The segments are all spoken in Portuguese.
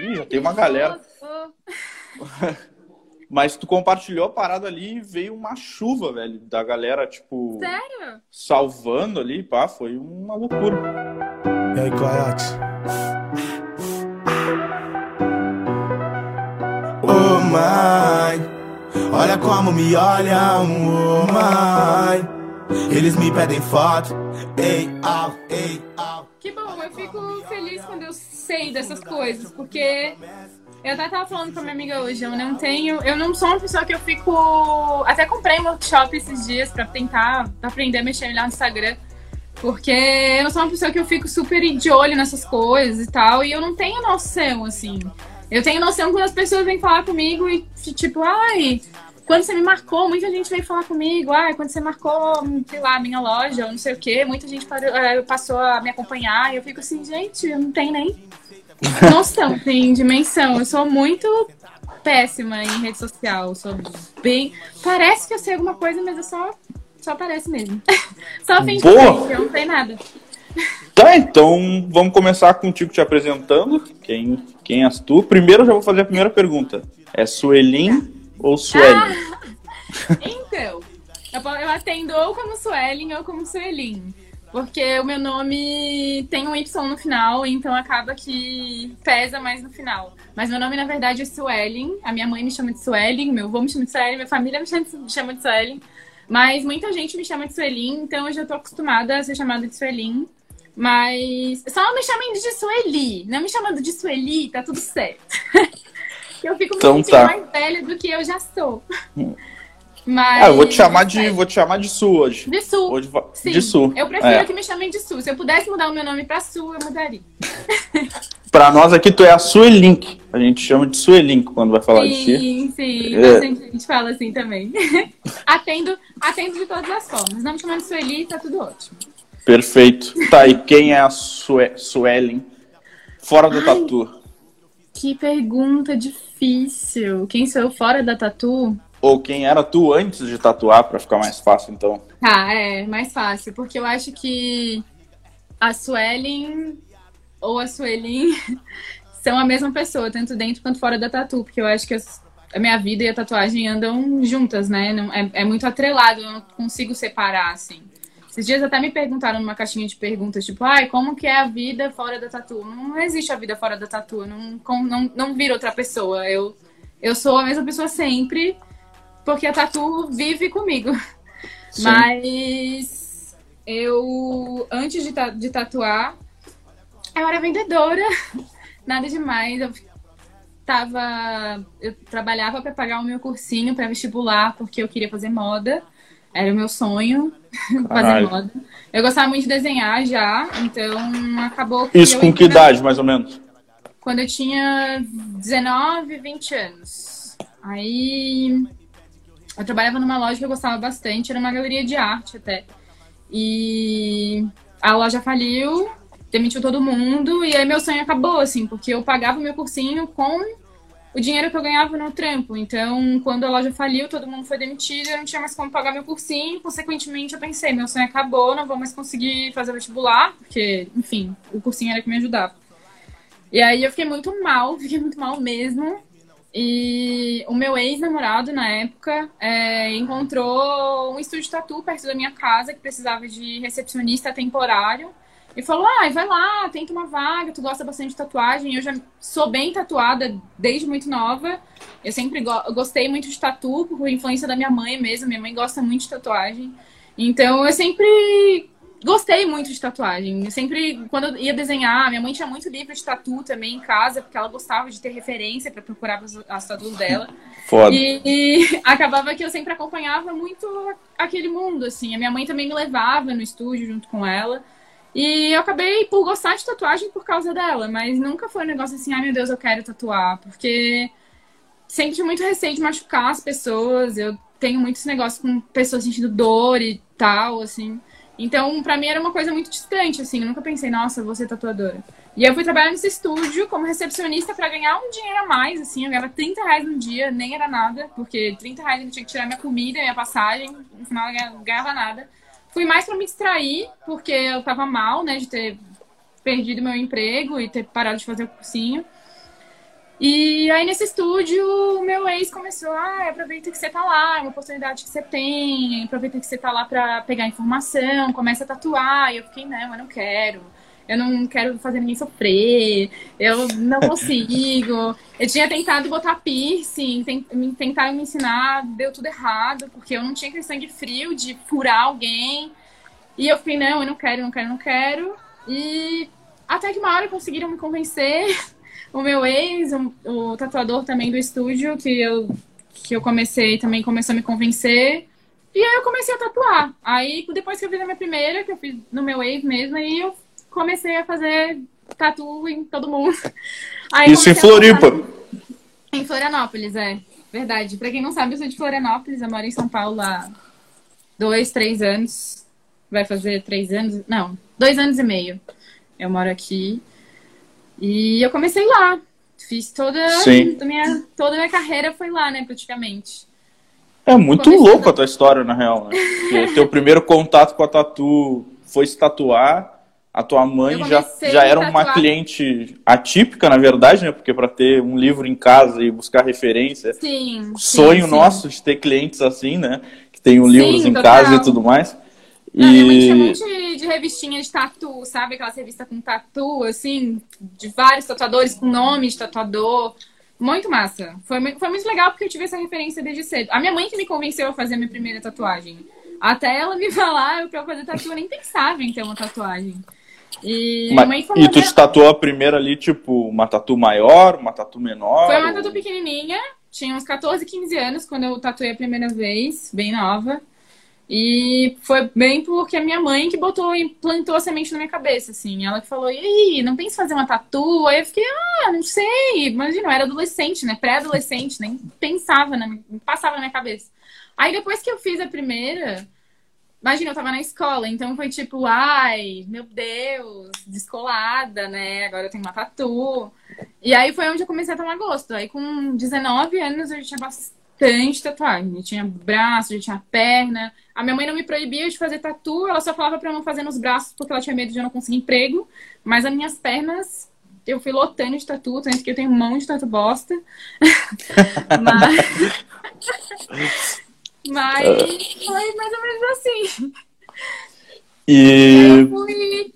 Ih, já tem uma galera. Mas tu compartilhou a parada ali e veio uma chuva, velho, da galera, tipo. Sério? Salvando ali, pá, foi uma loucura. E aí, Coyote? Oh, mãe, olha como me olham, oh, mãe. Eles me pedem foto, ei, au, ei, au. Que bom, eu fico feliz quando eu sei dessas coisas, porque eu até tava falando com a minha amiga hoje, eu não tenho. Eu não sou uma pessoa que eu fico. Até comprei um workshop esses dias pra tentar aprender a mexer melhor no Instagram. Porque eu não sou uma pessoa que eu fico super de olho nessas coisas e tal. E eu não tenho noção, assim. Eu tenho noção quando as pessoas vêm falar comigo e, tipo, ai, quando você me marcou, muita gente veio falar comigo, ai, quando você marcou, sei lá, minha loja, ou não sei o quê, muita gente eh, passou a me acompanhar. E eu fico assim, gente, eu não tenho nem noção, tem dimensão. Eu sou muito péssima em rede social. sou bem. Parece que eu sei alguma coisa, mas eu só. Só parece mesmo. só finge que eu não sei nada. Tá, então vamos começar contigo te apresentando. Quem, quem és tu? Primeiro eu já vou fazer a primeira pergunta. É Suelin ou Sueli? Ah, então, eu, atendo ou como Suelen ou como Suelin. Porque o meu nome tem um Y no final, então acaba que pesa mais no final. Mas meu nome, na verdade, é Suelen. A minha mãe me chama de Suelen, meu avô me chama de Suelen, minha família me chama de Suelen. Mas muita gente me chama de Suelin, então eu já tô acostumada a ser chamada de Suelin. Mas só me chamem de Sueli. Não me chamando de Sueli, tá tudo certo. eu fico me Então sentindo tá. mais velha do que eu já sou. Mas... Ah, eu vou te chamar de, vou te chamar de Su hoje. De Su. Hoje Sim, de Su. eu prefiro É. que me chamem de Su. Se eu pudesse mudar o meu nome pra Su, eu mudaria. Pra nós aqui, tu é a Suelink. A gente chama de Suelink quando vai falar de ti. Sim, sim. É. Bastante gente fala assim também. atendo, atendo de todas as formas. Não me chamando de Sueli, tá tudo ótimo. Perfeito. Tá, e quem é a Sue Suelen? Fora do tatu. Que pergunta difícil. Quem sou eu fora da tatu? Ou quem era tu antes de tatuar, pra ficar mais fácil, então. Tá, é mais fácil. Porque eu acho que a Suelen ou a Suelin são a mesma pessoa, tanto dentro quanto fora da tatu. Porque eu acho que as- a minha vida e a tatuagem andam juntas, né? Não, é, é muito atrelado, eu não consigo separar, assim. Esses dias até me perguntaram numa caixinha de perguntas, tipo, ai, como que é a vida fora da tatu? Não existe a vida fora da tatu, não, não, não viro outra pessoa. Eu, eu sou a mesma pessoa sempre, porque a tatu vive comigo. Sim. Mas eu, antes de, ta- de tatuar, eu era vendedora, nada demais. Eu tava. Eu trabalhava para pagar o meu cursinho para vestibular, porque eu queria fazer moda. Era o meu sonho fazer moda. Eu gostava muito de desenhar já, então acabou que. Isso com que na- idade, mais ou menos? quando eu tinha 19, 20 anos. Aí eu trabalhava numa loja que eu gostava bastante, era uma galeria de arte até. E a loja faliu, demitiu todo mundo, e aí meu sonho acabou, assim, porque eu pagava o meu cursinho com o dinheiro que eu ganhava no trampo. Então, quando a loja faliu, todo mundo foi demitido, eu não tinha mais como pagar meu cursinho, consequentemente eu pensei, meu sonho acabou, não vou mais conseguir fazer vestibular, porque, enfim, o cursinho era que me ajudava. E aí eu fiquei muito mal, fiquei muito mal mesmo. E o meu ex-namorado, na época, é, encontrou um estúdio de tatu perto da minha casa que precisava de recepcionista temporário. E falou: ah, vai lá, tenta uma vaga, tu gosta bastante de tatuagem. Eu já sou bem tatuada desde muito nova. Eu sempre go- eu gostei muito de tatu, por influência da minha mãe mesmo. Minha mãe gosta muito de tatuagem. Então eu sempre gostei muito de tatuagem. Eu sempre, quando eu ia desenhar, minha mãe tinha muito livro de tatu também em casa, porque ela gostava de ter referência para procurar as, as tatuas dela. Foda. E, e acabava que eu sempre acompanhava muito aquele mundo, assim. A minha mãe também me levava no estúdio junto com ela. E eu acabei por gostar de tatuagem por causa dela, mas nunca foi um negócio assim, ai meu Deus, eu quero tatuar, porque sempre tive muito receio de machucar as pessoas. Eu tenho muito esse negócio com pessoas sentindo dor e tal, assim. Então, pra mim era uma coisa muito distante, assim. Eu nunca pensei, nossa, vou ser tatuadora. E eu fui trabalhar nesse estúdio como recepcionista pra ganhar um dinheiro a mais, assim. Eu ganhava 30 reais no dia, nem era nada, porque 30 reais eu tinha que tirar minha comida, minha passagem. No final eu ganhava nada. Fui mais pra me distrair, porque eu tava mal, né, de ter perdido meu emprego e ter parado de fazer o cursinho. E aí nesse estúdio, o meu ex começou, ah, aproveita que você tá lá, é uma oportunidade que você tem, aproveita que você tá lá pra pegar informação, começa a tatuar. E eu fiquei, não, eu não quero. Eu não quero fazer ninguém sofrer, eu não consigo. Eu tinha tentado botar piercing, tentaram me ensinar, deu tudo errado, porque eu não tinha aquele sangue frio de furar alguém. E eu fiquei, não, eu não quero, não quero, não quero. E até que uma hora conseguiram me convencer o meu ex, o, o, tatuador também do estúdio, que eu, que eu comecei, também começou a me convencer. E aí eu comecei a tatuar. Aí, depois que eu fiz a minha primeira, que eu fiz no meu ex mesmo, aí eu comecei a fazer tatu em todo mundo. Aí Isso em Floripa? Em Florianópolis, é. Verdade. Pra quem não sabe, eu sou de Florianópolis, eu moro em São Paulo há dois, três anos. Vai fazer três anos? Não, dois anos e meio. Eu moro aqui. E eu comecei lá. Fiz toda a minha, toda a minha carreira foi lá, né, praticamente. É muito louco a tua história, na real, né? Teu primeiro contato com a tatu foi se tatuar. A tua mãe já, já era uma cliente atípica, na verdade, né? Porque para ter um livro em casa e buscar referência. Sim. Sonho sim, nosso sim. de ter clientes assim, né? Que tenham livros em total. casa e tudo mais. Não, e... Minha mãe tinha um monte de revistinha de tatu, sabe? Aquela revista com tatu, assim, de vários tatuadores com nome de tatuador. Muito massa. Foi, foi muito legal porque eu tive essa referência desde cedo. A minha mãe que me convenceu a fazer a minha primeira tatuagem. Até ela me falar eu fazer tatu, eu nem pensava em ter uma tatuagem. E, Mas, e tu te tatuou a primeira ali, tipo, uma tatu maior, uma tatu menor? Foi uma tatu pequenininha. Tinha uns 14, 15 anos quando eu tatuei a primeira vez, bem nova. E foi bem porque a minha mãe que botou e plantou a semente na minha cabeça, assim. Ela que falou, e aí, não pensa em fazer uma tatu? Aí eu fiquei, ah, não sei. Imagina, eu era adolescente, né? Pré-adolescente, nem pensava, né? passava na minha cabeça. Aí depois que eu fiz a primeira, imagina, eu tava na escola, então foi tipo, ai, meu Deus, descolada, né? Agora eu tenho uma tatu. E aí foi onde eu comecei a tomar gosto. Aí com 19 anos eu já tinha bastante tatuagem. Eu tinha braço, eu tinha perna. A minha mãe não me proibia de fazer tatu, ela só falava para eu não fazer nos braços porque ela tinha medo de eu não conseguir emprego. Mas as minhas pernas, eu fui lotando de tatu, tanto que eu tenho um monte de tatu bosta. mas... mas foi mais ou menos assim. E... e aí eu fui.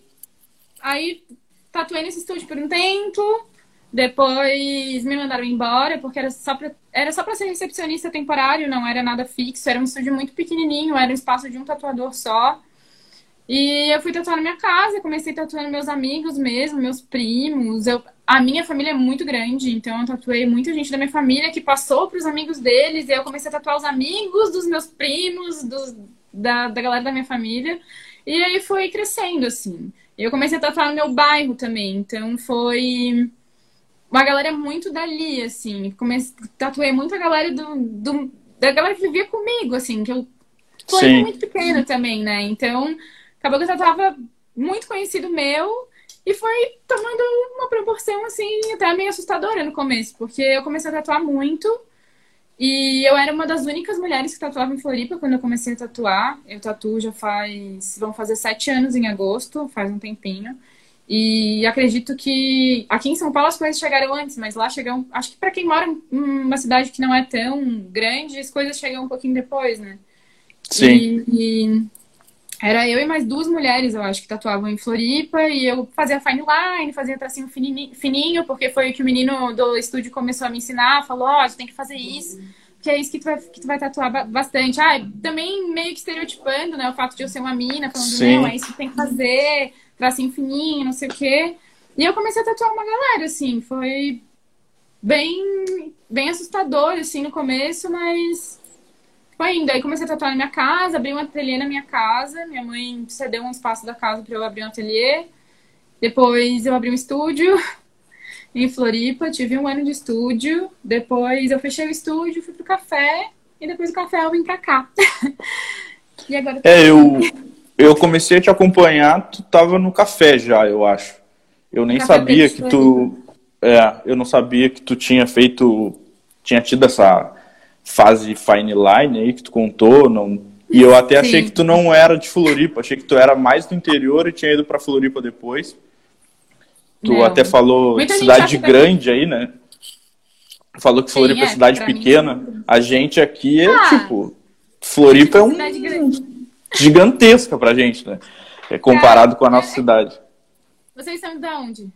Aí tatuei nesse estúdio por um tempo. Depois me mandaram embora, porque era só pra, era só pra ser recepcionista temporário, não era nada fixo. Era um estúdio muito pequenininho, era um espaço de um tatuador só. E eu fui tatuar na minha casa, comecei tatuando meus amigos mesmo, meus primos. Eu, a minha família é muito grande, então eu tatuei muita gente da minha família que passou para os amigos deles. E eu comecei a tatuar os amigos dos meus primos, dos, da, da galera da minha família. E aí foi crescendo, assim. Eu comecei a tatuar no meu bairro também, então foi uma galera muito dali, assim. Comecei, tatuei muito a galera do, do, da galera que vivia comigo, assim, que eu fui muito pequena também, né? Então, acabou que eu tatuava muito conhecido meu e foi tomando uma proporção, assim, até meio assustadora no começo, porque eu comecei a tatuar muito. E eu era uma das únicas mulheres que tatuava em Floripa quando eu comecei a tatuar. Eu tatuo já faz. vão fazer sete anos em agosto, faz um tempinho. E acredito que aqui em São Paulo as coisas chegaram antes, mas lá chegam. Acho que para quem mora em uma cidade que não é tão grande, as coisas chegam um pouquinho depois, né? Sim. E, e era eu e mais duas mulheres, eu acho, que tatuavam em Floripa, e eu fazia fine line, fazia tracinho fininho, porque foi o que o menino do estúdio começou a me ensinar, falou, ó, oh, você tem que fazer isso, que é isso que tu vai, que tu vai tatuar bastante. Ah, também meio que estereotipando, né, o fato de eu ser uma mina, falando, Sim. não, é isso que tem que fazer, tracinho fininho, não sei o quê. E eu comecei a tatuar uma galera, assim, foi bem, bem assustador, assim, no começo, mas foi indo. Aí comecei a tatuar na minha casa, abri um ateliê na minha casa, minha mãe cedeu um espaço da casa para eu abrir um ateliê. Depois eu abri um estúdio em Floripa, tive um ano de estúdio. Depois eu fechei o estúdio, fui pro café, e depois do café eu vim pra cá. e agora... É, eu eu comecei a te acompanhar, tu tava no café já, eu acho. Eu nem café sabia que tu. É, eu não sabia que tu tinha feito. Tinha tido essa fase fine line aí que tu contou. Não, e eu até Sim. achei que tu não era de Floripa, achei que tu era mais do interior e tinha ido para Floripa depois. Tu não. até falou Muita cidade grande aí, né? falou que Floripa é, é cidade pequena. Mim, a gente aqui é ah, tipo. Floripa é um. Gigantesca pra gente, né? É comparado Cara, com a nossa é... cidade. Vocês são de onde?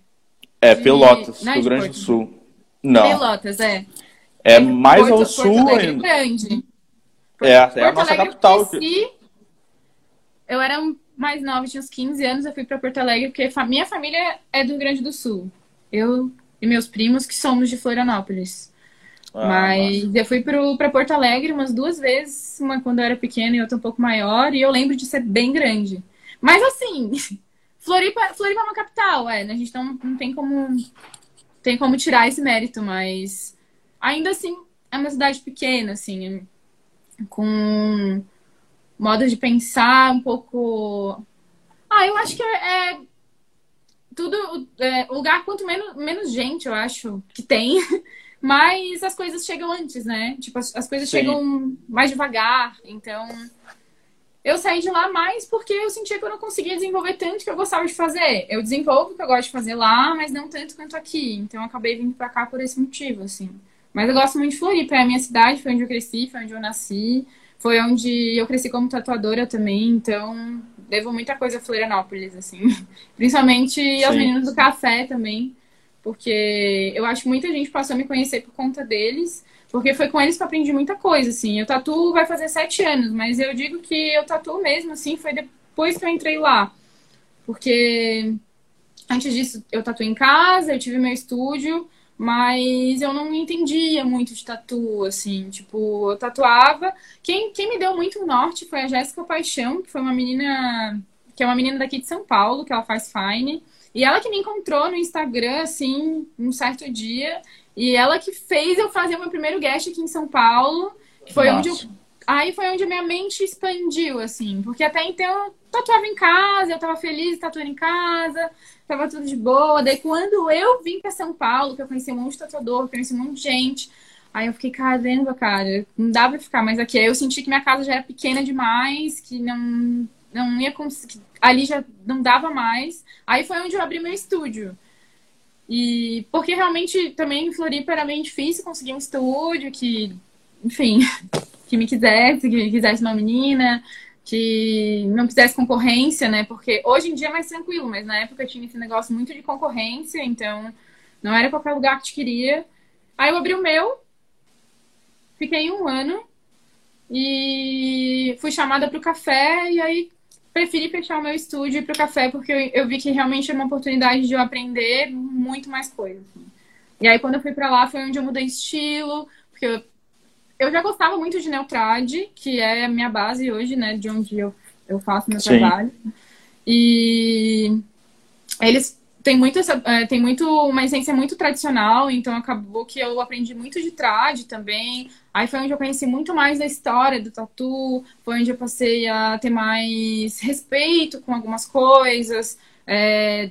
É, de... Pelotas, Rio Grande do Sul. Não. Pelotas, é. É mais Porto, ao sul Porto Alegre ainda. grande. É, é a nossa Alegre capital. Eu, cresci, eu era mais nova, tinha uns 15 anos, eu fui para Porto Alegre, porque minha família é do Rio Grande do Sul. Eu e meus primos, que somos de Florianópolis. Ah, Mas nossa. eu fui para Porto Alegre umas duas vezes, uma quando eu era pequena e outra um pouco maior, e eu lembro de ser bem grande. Mas assim, Floripa, Floripa é uma capital, é, né? A gente não, não tem como tem como tirar esse mérito, mas ainda assim é uma cidade pequena, assim, com modo de pensar um pouco. Ah, eu acho que é, é tudo. É, lugar quanto menos, menos gente, eu acho, que tem. Mas as coisas chegam antes, né? Tipo, as, as coisas Sim. chegam mais devagar. Então, eu saí de lá mais porque eu sentia que eu não conseguia desenvolver tanto que eu gostava de fazer. Eu desenvolvo o que eu gosto de fazer lá, mas não tanto quanto aqui. Então, eu acabei vindo pra cá por esse motivo, assim. Mas eu gosto muito de Floripa, é a minha cidade, foi onde eu cresci, foi onde eu nasci. Foi onde eu cresci como tatuadora também, então devo muita coisa a Florianópolis, assim. Principalmente Sim. aos meninos do café também, porque eu acho que muita gente passou a me conhecer por conta deles, porque foi com eles que eu aprendi muita coisa, assim. Eu tatuo vai fazer sete anos, mas eu digo que eu tatuo mesmo, assim, foi depois que eu entrei lá. Porque antes disso eu tatuei em casa, eu tive meu estúdio, mas eu não entendia muito de tatu, assim, tipo, eu tatuava. Quem, quem me deu muito norte foi a Jéssica Paixão, que foi uma menina, que é uma menina daqui de São Paulo, que ela faz fine. E ela que me encontrou no Instagram, assim, um certo dia. E ela que fez eu fazer o meu primeiro guest aqui em São Paulo. Que foi Nossa. onde eu. Aí foi onde a minha mente expandiu, assim. Porque até então eu tatuava em casa, eu tava feliz tatuando em casa tava tudo de boa. Daí quando eu vim para São Paulo, que eu conheci um monte de tatuador, conheci um monte de gente, aí eu fiquei, caramba, cara, não dava pra ficar mais aqui. Aí eu senti que minha casa já era pequena demais, que não, não ia conseguir. Ali já não dava mais. Aí foi onde eu abri meu estúdio. E porque realmente também em Floripa era meio difícil conseguir um estúdio que, enfim, que me quisesse, que quisesse uma menina que não quisesse concorrência, né? Porque hoje em dia é mais tranquilo, mas na época tinha esse negócio muito de concorrência, então não era qualquer lugar que te queria. Aí eu abri o meu, fiquei um ano e fui chamada para o café e aí preferi fechar o meu estúdio para o café porque eu, eu, vi que realmente era uma oportunidade de eu aprender muito mais coisas. Assim. E aí quando eu fui para lá foi onde eu mudei estilo, porque eu eu já gostava muito de Neutrad, que é a minha base hoje, né? De onde eu, eu faço meu Sim. trabalho. E eles têm muito, essa, é, tem muito uma essência muito tradicional, então acabou que eu aprendi muito de trad também. Aí foi onde eu conheci muito mais da história do tatu, foi onde eu passei a ter mais respeito com algumas coisas. É...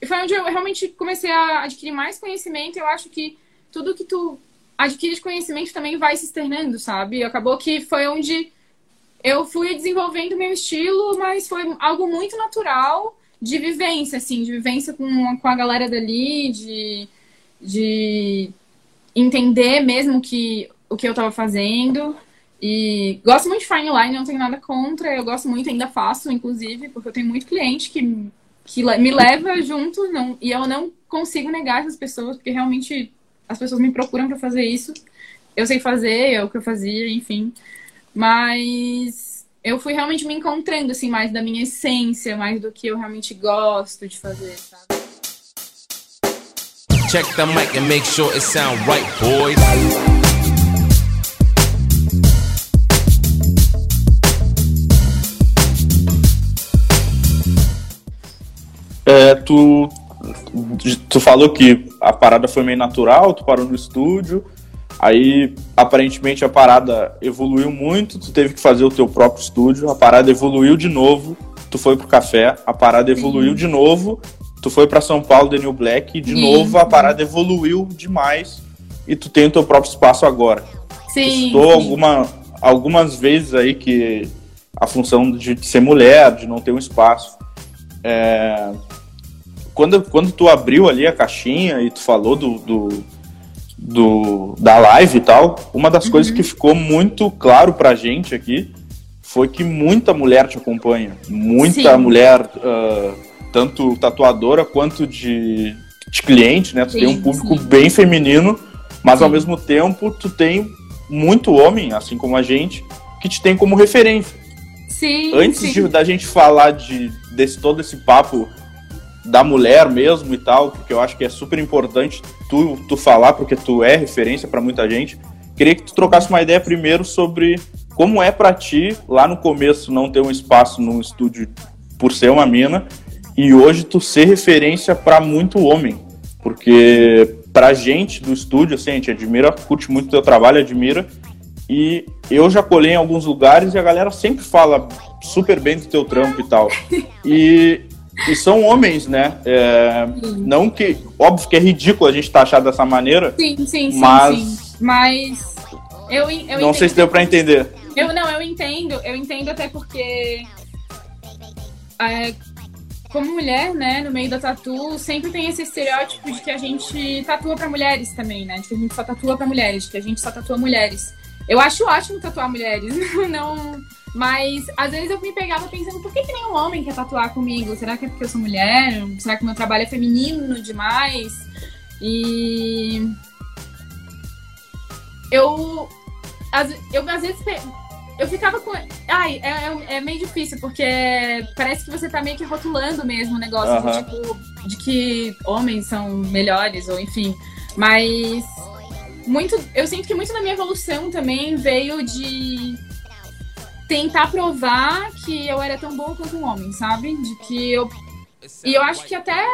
E foi onde eu realmente comecei a adquirir mais conhecimento. Eu acho que tudo que tu adquirir conhecimento também vai se externando, sabe? Acabou que foi onde eu fui desenvolvendo meu estilo, mas foi algo muito natural de vivência, assim, de vivência com, com a galera dali, de, de entender mesmo que, o que eu estava fazendo. E gosto muito de fine line, não tenho nada contra, eu gosto muito, ainda faço, inclusive, porque eu tenho muito cliente que, que me leva junto, não, e eu não consigo negar essas pessoas, porque realmente as pessoas me procuram para fazer isso. Eu sei fazer, é o que eu fazia, enfim. Mas eu fui realmente me encontrando, assim, mais da minha essência, mais do que eu realmente gosto de fazer, sabe? Check the mic and make sure it sound right, boys. É, tu tu falou que a parada foi meio natural, tu parou no estúdio, aí aparentemente a parada evoluiu muito, tu teve que fazer o teu próprio estúdio, a parada evoluiu de novo, tu foi pro café, a parada evoluiu de novo, tu foi para São Paulo, Daniel Black, e de Sim. novo a parada evoluiu demais e tu tem o teu próprio espaço agora. Sim. Estou alguma, algumas vezes aí que a função de ser mulher, de não ter um espaço. É, quando, quando tu abriu ali a caixinha e tu falou do, do, do, da live e tal, uma das uhum. coisas que ficou muito claro pra gente aqui foi que muita mulher te acompanha. Muita Sim. mulher, uh, tanto tatuadora quanto de, de cliente, né? Tu sim, tem um público sim. bem feminino, mas sim. ao mesmo tempo tu tem muito homem, assim como a gente, que te tem como referência. Sim. Antes. De, da gente falar de desse todo esse papo da mulher mesmo e tal, porque eu acho que é super importante tu, tu falar, porque tu é referência para muita gente. Queria que tu trocasse uma ideia primeiro sobre como é para ti, lá no começo, não ter um espaço no estúdio por ser uma mina, e hoje tu ser referência para muito homem. Porque pra gente do estúdio, assim, a gente admira, curte muito o teu trabalho, admira. E eu já colhei em alguns lugares e a galera sempre fala super bem do teu trampo e tal. E, e são homens, né? É, não que. Óbvio que é ridículo a gente taxar dessa maneira. Sim, sim, sim. Mas. Sim. Mas. Eu, eu não sei se deu pra entender. Eu não, eu entendo, eu entendo até porque. É, como mulher, né, no meio da tatu, sempre tem esse estereótipo de que a gente tatua para mulheres também, né? De que a gente só tatua para mulheres, de que a gente só tatua mulheres. Eu acho ótimo tatuar mulheres, não, mas às vezes eu me pegava pensando, por que, que nenhum homem quer tatuar comigo? Será que é porque eu sou mulher? Será que meu trabalho é feminino demais? E eu, eu às vezes eu ficava com. Ai, é, é, é, meio difícil, porque parece que você tá meio que rotulando mesmo o negócio de, tipo, de que homens são melhores, ou enfim. Mas muito. Eu sinto que muito da minha evolução também veio de tentar provar que eu era tão boa quanto um homem, sabe? De que eu. E eu acho que até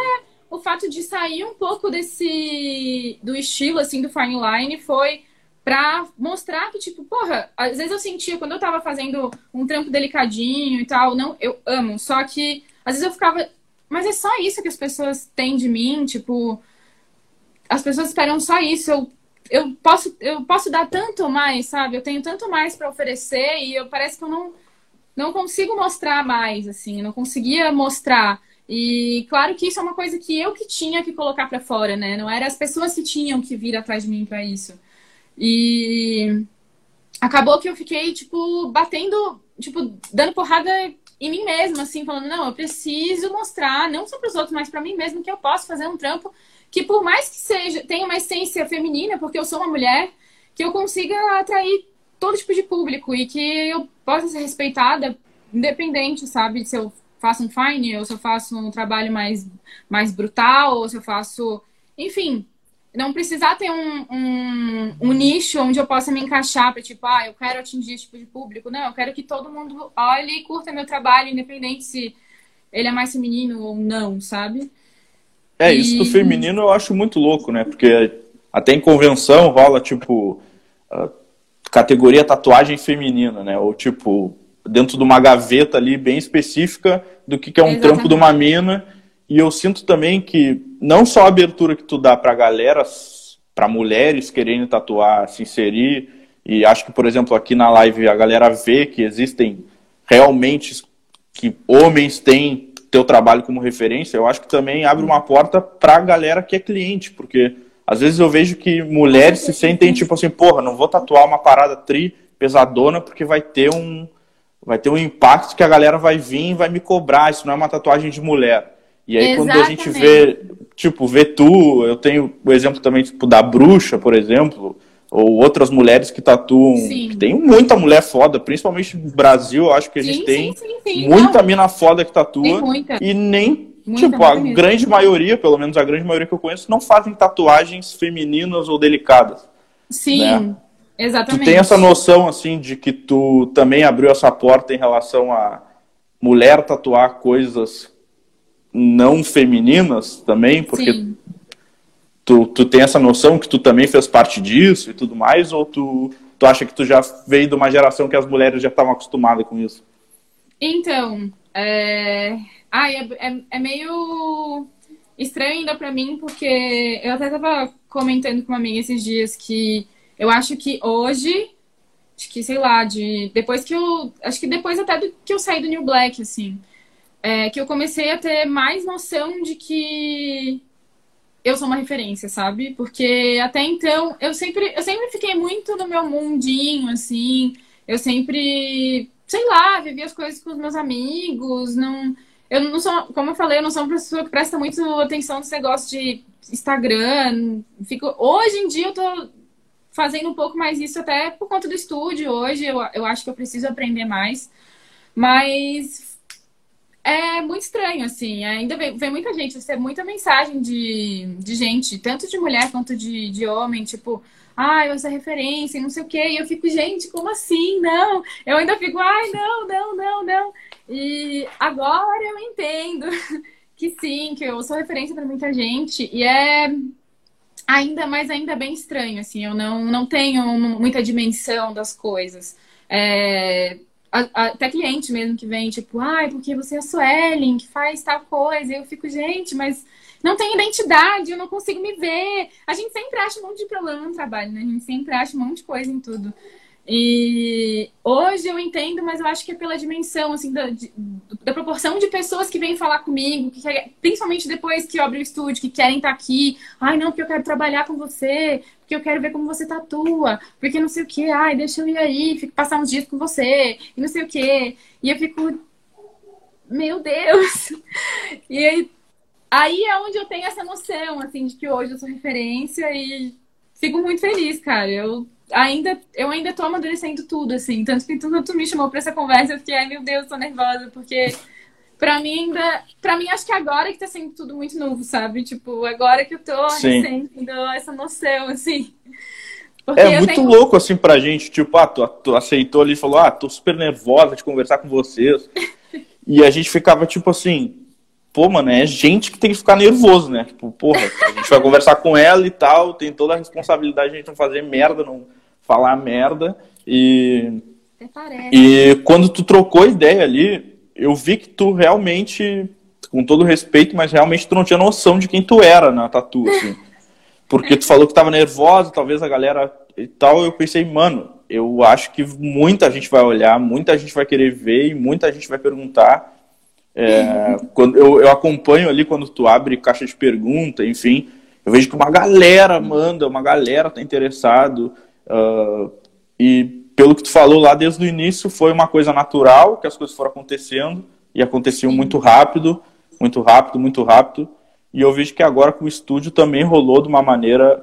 o fato de sair um pouco desse. do estilo, assim, do fine line foi pra mostrar que, tipo, porra, às vezes eu sentia, quando eu tava fazendo um trampo delicadinho e tal, não, eu amo, só que às vezes eu ficava, mas é só isso que as pessoas têm de mim, tipo, as pessoas esperam só isso, eu, eu posso, eu posso dar tanto mais, sabe? Eu tenho tanto mais para oferecer e eu parece que eu não, não consigo mostrar mais, assim, não conseguia mostrar. E claro que isso é uma coisa que eu que tinha que colocar para fora, né? Não era as pessoas que tinham que vir atrás de mim para isso. E acabou que eu fiquei, tipo, batendo, tipo, dando porrada em mim mesma, assim, falando, não, eu preciso mostrar, não só para os outros, mas para mim mesmo, que eu posso fazer um trampo que, por mais que seja, tenha uma essência feminina, porque eu sou uma mulher, que eu consiga atrair todo tipo de público e que eu possa ser respeitada, independente, sabe, se eu faço um fine, ou se eu faço um trabalho mais, mais brutal, ou se eu faço. Enfim, não precisar ter um, um, um, nicho onde eu possa me encaixar para tipo, ah, eu quero atingir esse tipo de público. Não, eu quero que todo mundo olhe e curta meu trabalho, independente se ele é mais feminino ou não, sabe? É, e... isso do feminino eu acho muito louco, né? Porque até em convenção rola, tipo, categoria tatuagem feminina, né? Ou, tipo, dentro de uma gaveta ali bem específica do que, que é um Exatamente. trampo de uma mina e eu sinto também que não só a abertura que tu dá pra galera, para mulheres querendo tatuar, se inserir, e acho que, por exemplo, aqui na live a galera vê que existem realmente que homens têm teu trabalho como referência, eu acho que também abre uma porta pra galera que é cliente, porque às vezes eu vejo que mulheres se sentem tipo assim, porra, não vou tatuar uma parada tri pesadona porque vai ter um vai ter um impacto que a galera vai vir e vai me cobrar, isso não é uma tatuagem de mulher. E aí Exatamente. quando a gente vê, tipo, vê tu, eu tenho o exemplo também, tipo, da bruxa, por exemplo, ou outras mulheres que tatuam. Sim. Tem muita mulher foda, principalmente no Brasil, eu acho que a gente sim, tem sim, muita Não. mina foda que tatua. E nem, muita, tipo, a mesmo. grande maioria, pelo menos a grande maioria que eu conheço, não fazem tatuagens femininas ou delicadas. Sim. Né? Exatamente. Tu tem essa noção, assim, de que tu também abriu essa porta em relação a mulher tatuar coisas não femininas também, porque tu, tu tem essa noção que tu também fez parte disso e tudo mais, ou tu, tu acha que tu já veio de uma geração que as mulheres já estavam acostumadas com isso? Então, é... Ai, é, é, é meio estranho ainda pra mim, porque eu até tava comentando com uma amiga esses dias que eu acho que hoje, acho que, sei lá, de depois que eu. Acho que depois até do que eu saí do New Black, assim é, que eu comecei a ter mais noção de que eu sou uma referência, sabe? Porque até então eu sempre, eu sempre fiquei muito no meu mundinho, assim. Eu sempre, sei lá, vivi as coisas com os meus amigos. Não, eu não sou, como eu falei, eu não sou uma pessoa que presta muito atenção nesse negócio de Instagram. Fico, hoje em dia eu tô fazendo um pouco mais isso até por conta do estúdio. Hoje eu, eu acho que eu preciso aprender mais. Mas é muito estranho, assim. Ainda vem, vem muita gente, recebe muita mensagem de, de gente, tanto de mulher quanto de, de homem, tipo, ai, ah, essa referência, não sei o quê. E eu fico, gente, como assim? Não. Eu ainda fico, ai, não, não, não, não. E agora eu entendo que sim, que eu sou referência para muita gente. E é ainda mais ainda bem estranho, assim. Eu não, não tenho muita dimensão das coisas. É, até cliente mesmo que vem, tipo, ai, porque você é a Suelen, que faz tal coisa. E eu fico, gente, mas não tem identidade, eu não consigo me ver. A gente sempre acha um monte de problema no trabalho, né? A gente sempre acha um monte de coisa em tudo. E hoje eu entendo, mas eu acho que é pela dimensão, assim, da, de, da proporção de pessoas que vêm falar comigo, que quer, principalmente depois que eu abro o estúdio, que querem estar aqui. Ai, não, porque eu quero trabalhar com você, porque eu quero ver como você tatua, porque não sei o que, ai, deixa eu ir aí, fico, passar uns dias com você, e não sei o que. E eu fico, meu Deus! E aí, aí é onde eu tenho essa noção, assim, de que hoje eu sou referência e fico muito feliz, cara. Eu ainda, eu ainda tô amadurecendo tudo, assim. Tanto que tu me chamou pra essa conversa, eu fiquei, ai meu Deus, tô nervosa, porque pra mim ainda. Pra mim, acho que agora que tá sendo tudo muito novo, sabe? Tipo, agora que eu tô recebendo essa noção, assim. Porque é muito tenho... louco, assim, pra gente. Tipo, ah, tu, tu aceitou ali e falou, ah, tô super nervosa de conversar com vocês. e a gente ficava, tipo assim, pô, mano, é gente que tem que ficar nervoso, né? Tipo, porra, a gente vai conversar com ela e tal, tem toda a responsabilidade de a gente não fazer merda, não falar merda. E. E quando tu trocou ideia ali, eu vi que tu realmente, com todo respeito, mas realmente tu não tinha noção de quem tu era na tatu, assim. Porque tu falou que tava nervosa, talvez a galera e tal, eu pensei, mano, eu acho que muita gente vai olhar, muita gente vai querer ver e muita gente vai perguntar. É, quando eu, eu acompanho ali quando tu abre caixa de pergunta, enfim, eu vejo que uma galera manda, uma galera tá interessado. Uh, e pelo que tu falou lá desde o início, foi uma coisa natural que as coisas foram acontecendo e aconteciam muito rápido, muito rápido, muito rápido. E eu vejo que agora com o estúdio também rolou de uma maneira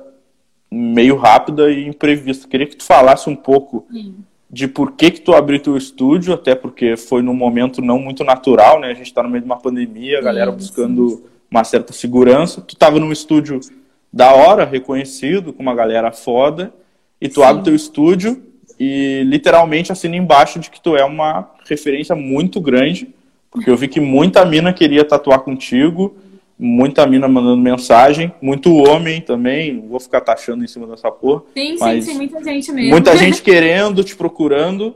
meio rápida e imprevista. Queria que tu falasse um pouco Sim de por que que tu abriu teu estúdio, até porque foi num momento não muito natural, né? A gente está no meio de uma pandemia, a galera buscando uma certa segurança. Tu estava num estúdio da hora, reconhecido, com uma galera foda, e tu Sim. abre teu estúdio e literalmente assina embaixo de que tu é uma referência muito grande, porque eu vi que muita mina queria tatuar contigo, muita mina mandando mensagem, muito homem também, não vou ficar taxando em cima dessa porra. Sim, sim, sim, muita gente mesmo. Muita gente querendo, te procurando.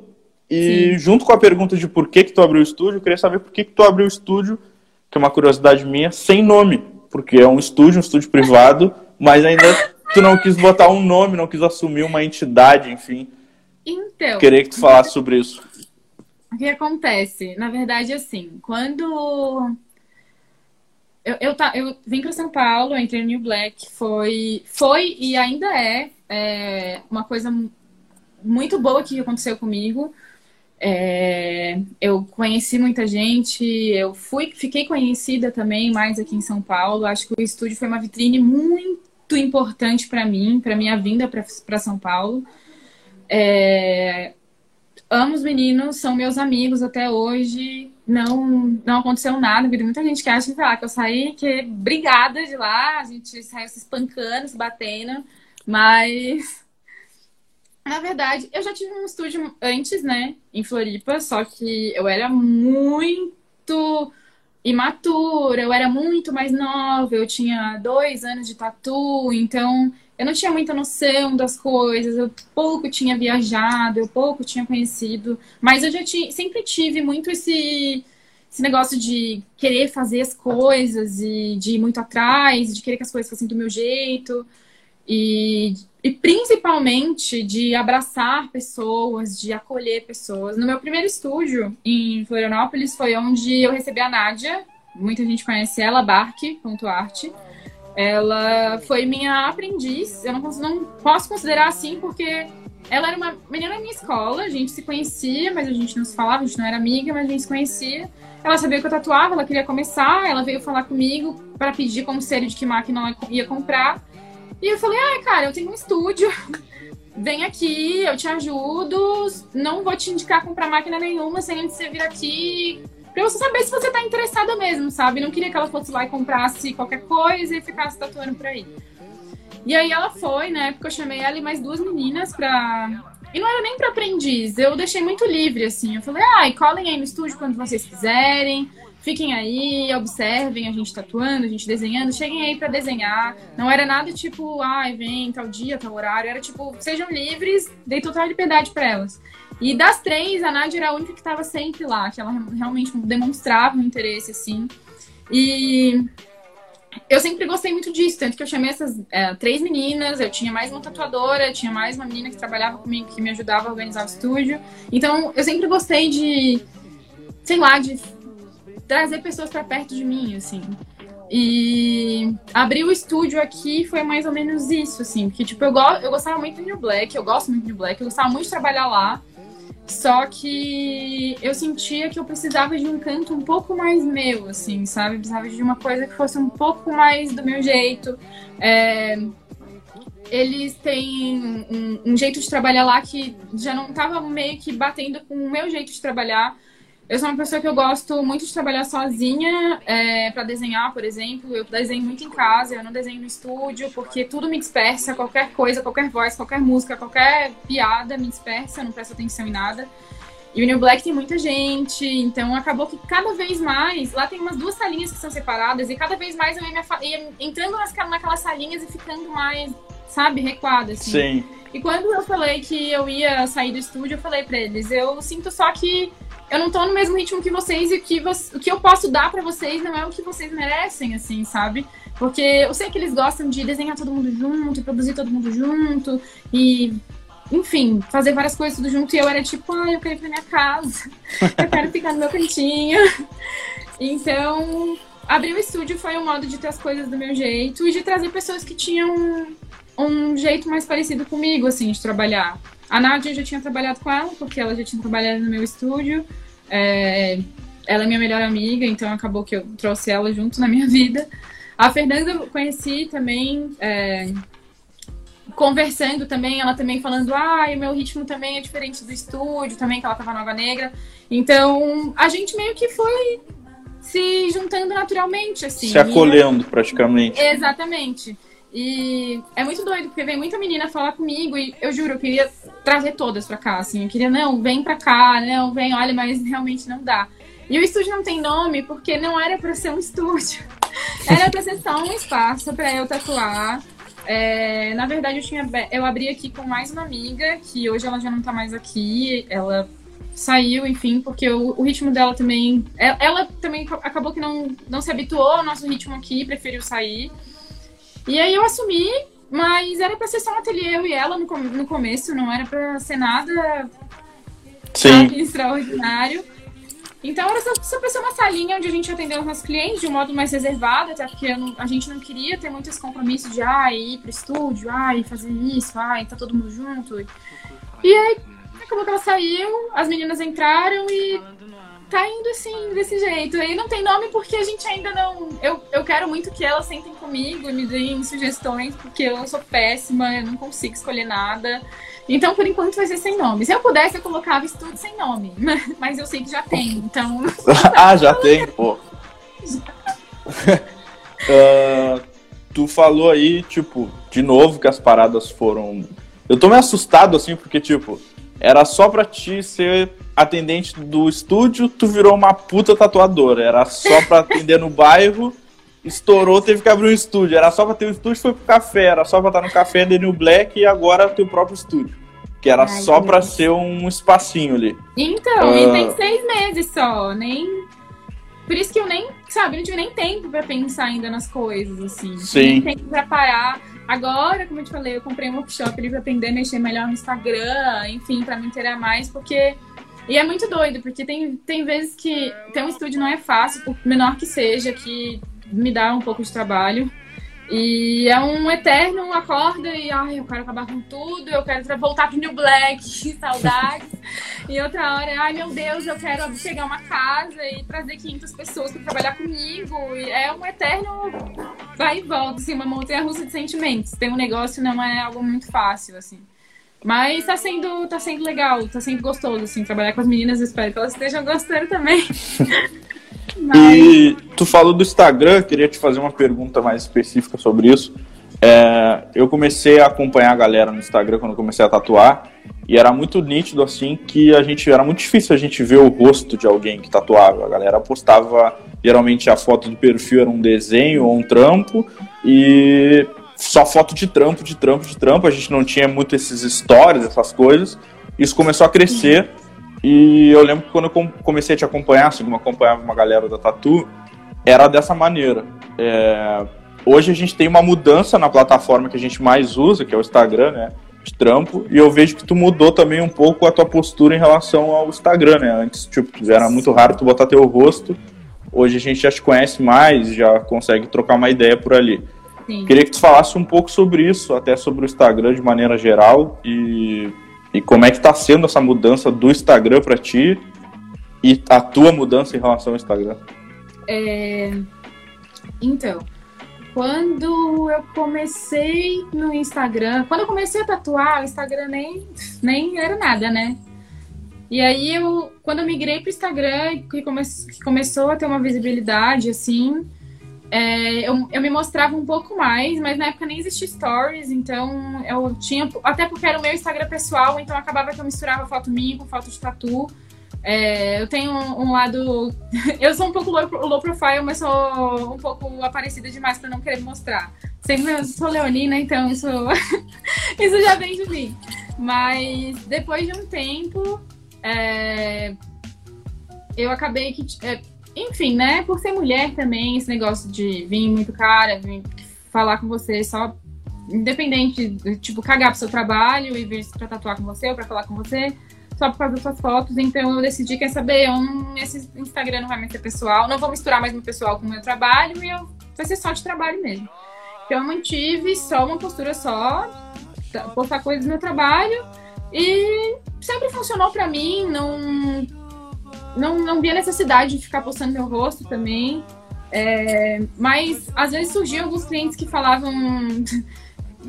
E sim. junto com a pergunta de por que, que tu abriu o estúdio, eu queria saber por que, que tu abriu o estúdio, que é uma curiosidade minha, sem nome. Porque é um estúdio, um estúdio privado, mas ainda tu não quis botar um nome, não quis assumir uma entidade, enfim. Então. Queria que tu falasse sobre isso. O que acontece? Na verdade, assim, quando eu, eu, tá, eu vim para São Paulo, entrei no New Black, foi, foi e ainda é, é uma coisa muito boa que aconteceu comigo. É, eu conheci muita gente, eu fui, fiquei conhecida também mais aqui em São Paulo. Acho que o estúdio foi uma vitrine muito importante para mim, para minha vinda para São Paulo. É, amo os meninos, são meus amigos até hoje não, não aconteceu nada. Vi muita gente que acha lá, que eu saí que brigada de lá, a gente saiu se espancando, se batendo, mas na verdade, eu já tive um estúdio antes, né, em Floripa, só que eu era muito imatura, eu era muito mais nova, eu tinha dois anos de tatu, então eu não tinha muita noção das coisas, eu pouco tinha viajado, eu pouco tinha conhecido, mas eu já tinha, sempre tive muito esse, esse negócio de querer fazer as coisas e de ir muito atrás, de querer que as coisas fossem do meu jeito e, e principalmente de abraçar pessoas, de acolher pessoas. No meu primeiro estúdio em Florianópolis foi onde eu recebi a Nádia, muita gente conhece ela, Barque.arte. Ela foi minha aprendiz. Eu não, não posso considerar assim porque ela era uma menina na minha escola, a gente se conhecia, mas a gente não se falava, a gente não era amiga, mas a gente se conhecia. Ela sabia que eu tatuava, ela queria começar, ela veio falar comigo para pedir conselho de que máquina ela ia comprar. E eu falei, ah, cara, eu tenho um estúdio, vem aqui, eu te ajudo, não vou te indicar comprar máquina nenhuma sem antes você vir aqui, pra você saber se você tá interessada mesmo, sabe? Não queria que ela fosse lá e comprasse qualquer coisa e ficasse tatuando por aí. E aí ela foi, né? Porque eu chamei ela e mais duas meninas pra. E não era nem pra aprendiz, eu deixei muito livre, assim. Eu falei, ai, ah, colhem aí no estúdio quando vocês quiserem. Fiquem aí, observem a gente tatuando, a gente desenhando, cheguem aí para desenhar. Não era nada tipo, ai, vem tal dia, tal horário. Era tipo, sejam livres, dei total liberdade para elas. E das três, a Nádia era a única que estava sempre lá, que ela realmente demonstrava um interesse, assim. E eu sempre gostei muito disso, tanto que eu chamei essas é, três meninas, eu tinha mais uma tatuadora, tinha mais uma menina que trabalhava comigo, que me ajudava a organizar o estúdio. Então, eu sempre gostei de, sei lá, de trazer pessoas para perto de mim, assim. E abrir o estúdio aqui foi mais ou menos isso, assim. Porque, tipo, eu, go eu gostava muito do New Black, eu gosto muito do New Black, eu gostava muito de trabalhar lá. Só que eu sentia que eu precisava de um canto um pouco mais meu, assim, sabe? Eu precisava de uma coisa que fosse um pouco mais do meu jeito. É... Eles têm um, um jeito de trabalhar lá que já não estava meio que batendo com o meu jeito de trabalhar. Eu sou uma pessoa que eu gosto muito de trabalhar sozinha é, para desenhar, por exemplo. Eu desenho muito em casa, eu não desenho no estúdio, porque tudo me dispersa, qualquer coisa, qualquer voz, qualquer música, qualquer piada me dispersa, eu não presto atenção em nada. E o New Black tem muita gente, então acabou que cada vez mais, lá tem umas duas salinhas que são separadas, e cada vez mais eu ia, ia entrando nas, naquelas salinhas e ficando mais, sabe, recuada, assim. Sim. E quando eu falei que eu ia sair do estúdio, eu falei para eles, eu sinto só que eu não tô no mesmo ritmo que vocês e que, o que eu posso dar para vocês não é o que vocês merecem, assim, sabe? Porque eu sei que eles gostam de desenhar todo mundo junto, e produzir todo mundo junto, e, enfim, fazer várias coisas tudo junto. E eu era tipo, ah, eu quero ir pra minha casa, eu quero ficar no meu cantinho. Então, abrir o estúdio foi um modo de ter as coisas do meu jeito e de trazer pessoas que tinham um jeito mais parecido comigo, assim, de trabalhar. A Nádia eu já tinha trabalhado com ela, porque ela já tinha trabalhado no meu estúdio. É, ela é minha melhor amiga, então acabou que eu trouxe ela junto na minha vida. A Fernanda eu conheci também, é, conversando também, ela também falando, ah, o meu ritmo também é diferente do estúdio, também que ela tava Nova Negra. Então, a gente meio que foi se juntando naturalmente, assim. Se acolhendo, praticamente. Exatamente. E é muito doido, porque vem muita menina falar comigo e eu juro, eu queria trazer todas pra cá, assim. Eu queria, não, vem pra cá, não, vem, olha, mas realmente não dá. E o estúdio não tem nome porque não era pra ser um estúdio. Era pra ser só um espaço pra eu tatuar. É, na verdade, eu, tinha, eu abri aqui com mais uma amiga, que hoje ela já não tá mais aqui. Ela saiu, enfim, porque o, o ritmo dela também. Ela, é, ela também acabou que não, não se habituou ao nosso ritmo aqui, preferiu sair. E aí eu assumi, mas era pra ser só um ateliê, eu e ela no, no começo, não era pra ser nada Sim. extraordinário. Então era só, só pra ser uma salinha onde a gente atendeu os nossos clientes de um modo mais reservado, até porque não, a gente não queria ter muitos compromissos de ah, ir pro estúdio, ah, fazer isso, ah, tá todo mundo junto. E aí acabou que ela saiu, as meninas entraram e tá indo assim, desse jeito. E não tem nome porque a gente ainda não. Eu, eu quero muito que elas sentem comigo e me deem sugestões, porque eu sou péssima, eu não consigo escolher nada. Então, por enquanto, vai ser sem nome. Se eu pudesse, eu colocava estudo sem nome. Mas eu sei que já tem, então. ah, já tem, pô. uh, tu falou aí, tipo, de novo que as paradas foram. Eu tô meio assustado, assim, porque, tipo, era só pra ti ser atendente do estúdio, tu virou uma puta tatuadora. Era só pra atender no bairro, estourou, teve que abrir um estúdio. Era só pra ter um estúdio, foi pro café. Era só pra estar no café The New Black e agora teu próprio estúdio. Que era Ai, só pra ser um espacinho ali. Então, uh... e tem ah. seis meses só, nem. Por isso que eu nem, sabe, não tive nem tempo pra pensar ainda nas coisas, assim. Sim. Nem tempo pra parar. Agora, como eu te falei, eu comprei um workshop ali pra aprender a mexer melhor no Instagram, enfim, pra me inteirar mais, porque e é muito doido, porque tem, tem vezes que ter um estúdio não é fácil, por menor que seja, que me dá um pouco de trabalho. E é um eterno acorda e ai, eu quero acabar com tudo, eu quero voltar pro New Black, saudades. e outra hora, ai meu Deus, eu quero pegar uma casa e trazer 500 pessoas para trabalhar comigo. E é um eterno vai e volta, assim, uma montanha russa de sentimentos. Tem um negócio, não é algo muito fácil, assim. Mas tá sendo, tá sendo legal, tá sendo gostoso, assim, trabalhar com as meninas. Espero que elas estejam gostando também. Mas... E tu falou do Instagram, queria te fazer uma pergunta mais específica sobre isso. É, eu comecei a acompanhar a galera no Instagram quando comecei a tatuar e era muito nítido assim que a gente era muito difícil a gente ver o rosto de alguém que tatuava. A galera postava geralmente a foto do perfil era um desenho ou um trampo e só foto de trampo, de trampo, de trampo. A gente não tinha muito esses stories, essas coisas. Isso começou a crescer. E eu lembro que quando eu comecei a te acompanhar, assim, como acompanhava uma galera da Tatu, era dessa maneira. É... Hoje a gente tem uma mudança na plataforma que a gente mais usa, que é o Instagram, né? De trampo, e eu vejo que tu mudou também um pouco a tua postura em relação ao Instagram, né? Antes, tipo, era muito raro tu botar teu rosto. Hoje a gente já te conhece mais, já consegue trocar uma ideia por ali. Sim. Queria que tu falasse um pouco sobre isso, até sobre o Instagram de maneira geral e, e como é que está sendo essa mudança do Instagram para ti e a tua mudança em relação ao Instagram. É... Então, quando eu comecei no Instagram, quando eu comecei a tatuar, o Instagram nem, nem era nada, né? E aí eu, quando eu migrei pro Instagram, que, come, que começou a ter uma visibilidade, assim, é, eu, eu me mostrava um pouco mais, mas na época nem existia stories, então eu tinha. Até porque era o meu Instagram pessoal, então acabava que eu misturava foto minha com foto de tatu. É, eu tenho um, um, lado. Eu sou um pouco low, low, profile, mas sou um pouco aparecida demais para não querer mostrar. Sempre eu sou leonina, então isso, isso já vem de mim. Mas depois de um tempo, é, eu acabei que. É, enfim, né? Por ser mulher também, esse negócio de vir muito cara, vir falar com você só independente, tipo, cagar pro seu trabalho e vir pra tatuar com você ou pra falar com você, só causa das suas fotos. Então eu decidi, quer saber, eu, esse Instagram não vai mais ser pessoal, não vou misturar mais meu pessoal com o meu trabalho e eu, vai ser só de trabalho mesmo. Então eu mantive só uma postura só, postar coisas do meu trabalho e sempre funcionou pra mim, não não, não via necessidade de ficar postando meu rosto também. É, mas às vezes surgiam alguns clientes que falavam.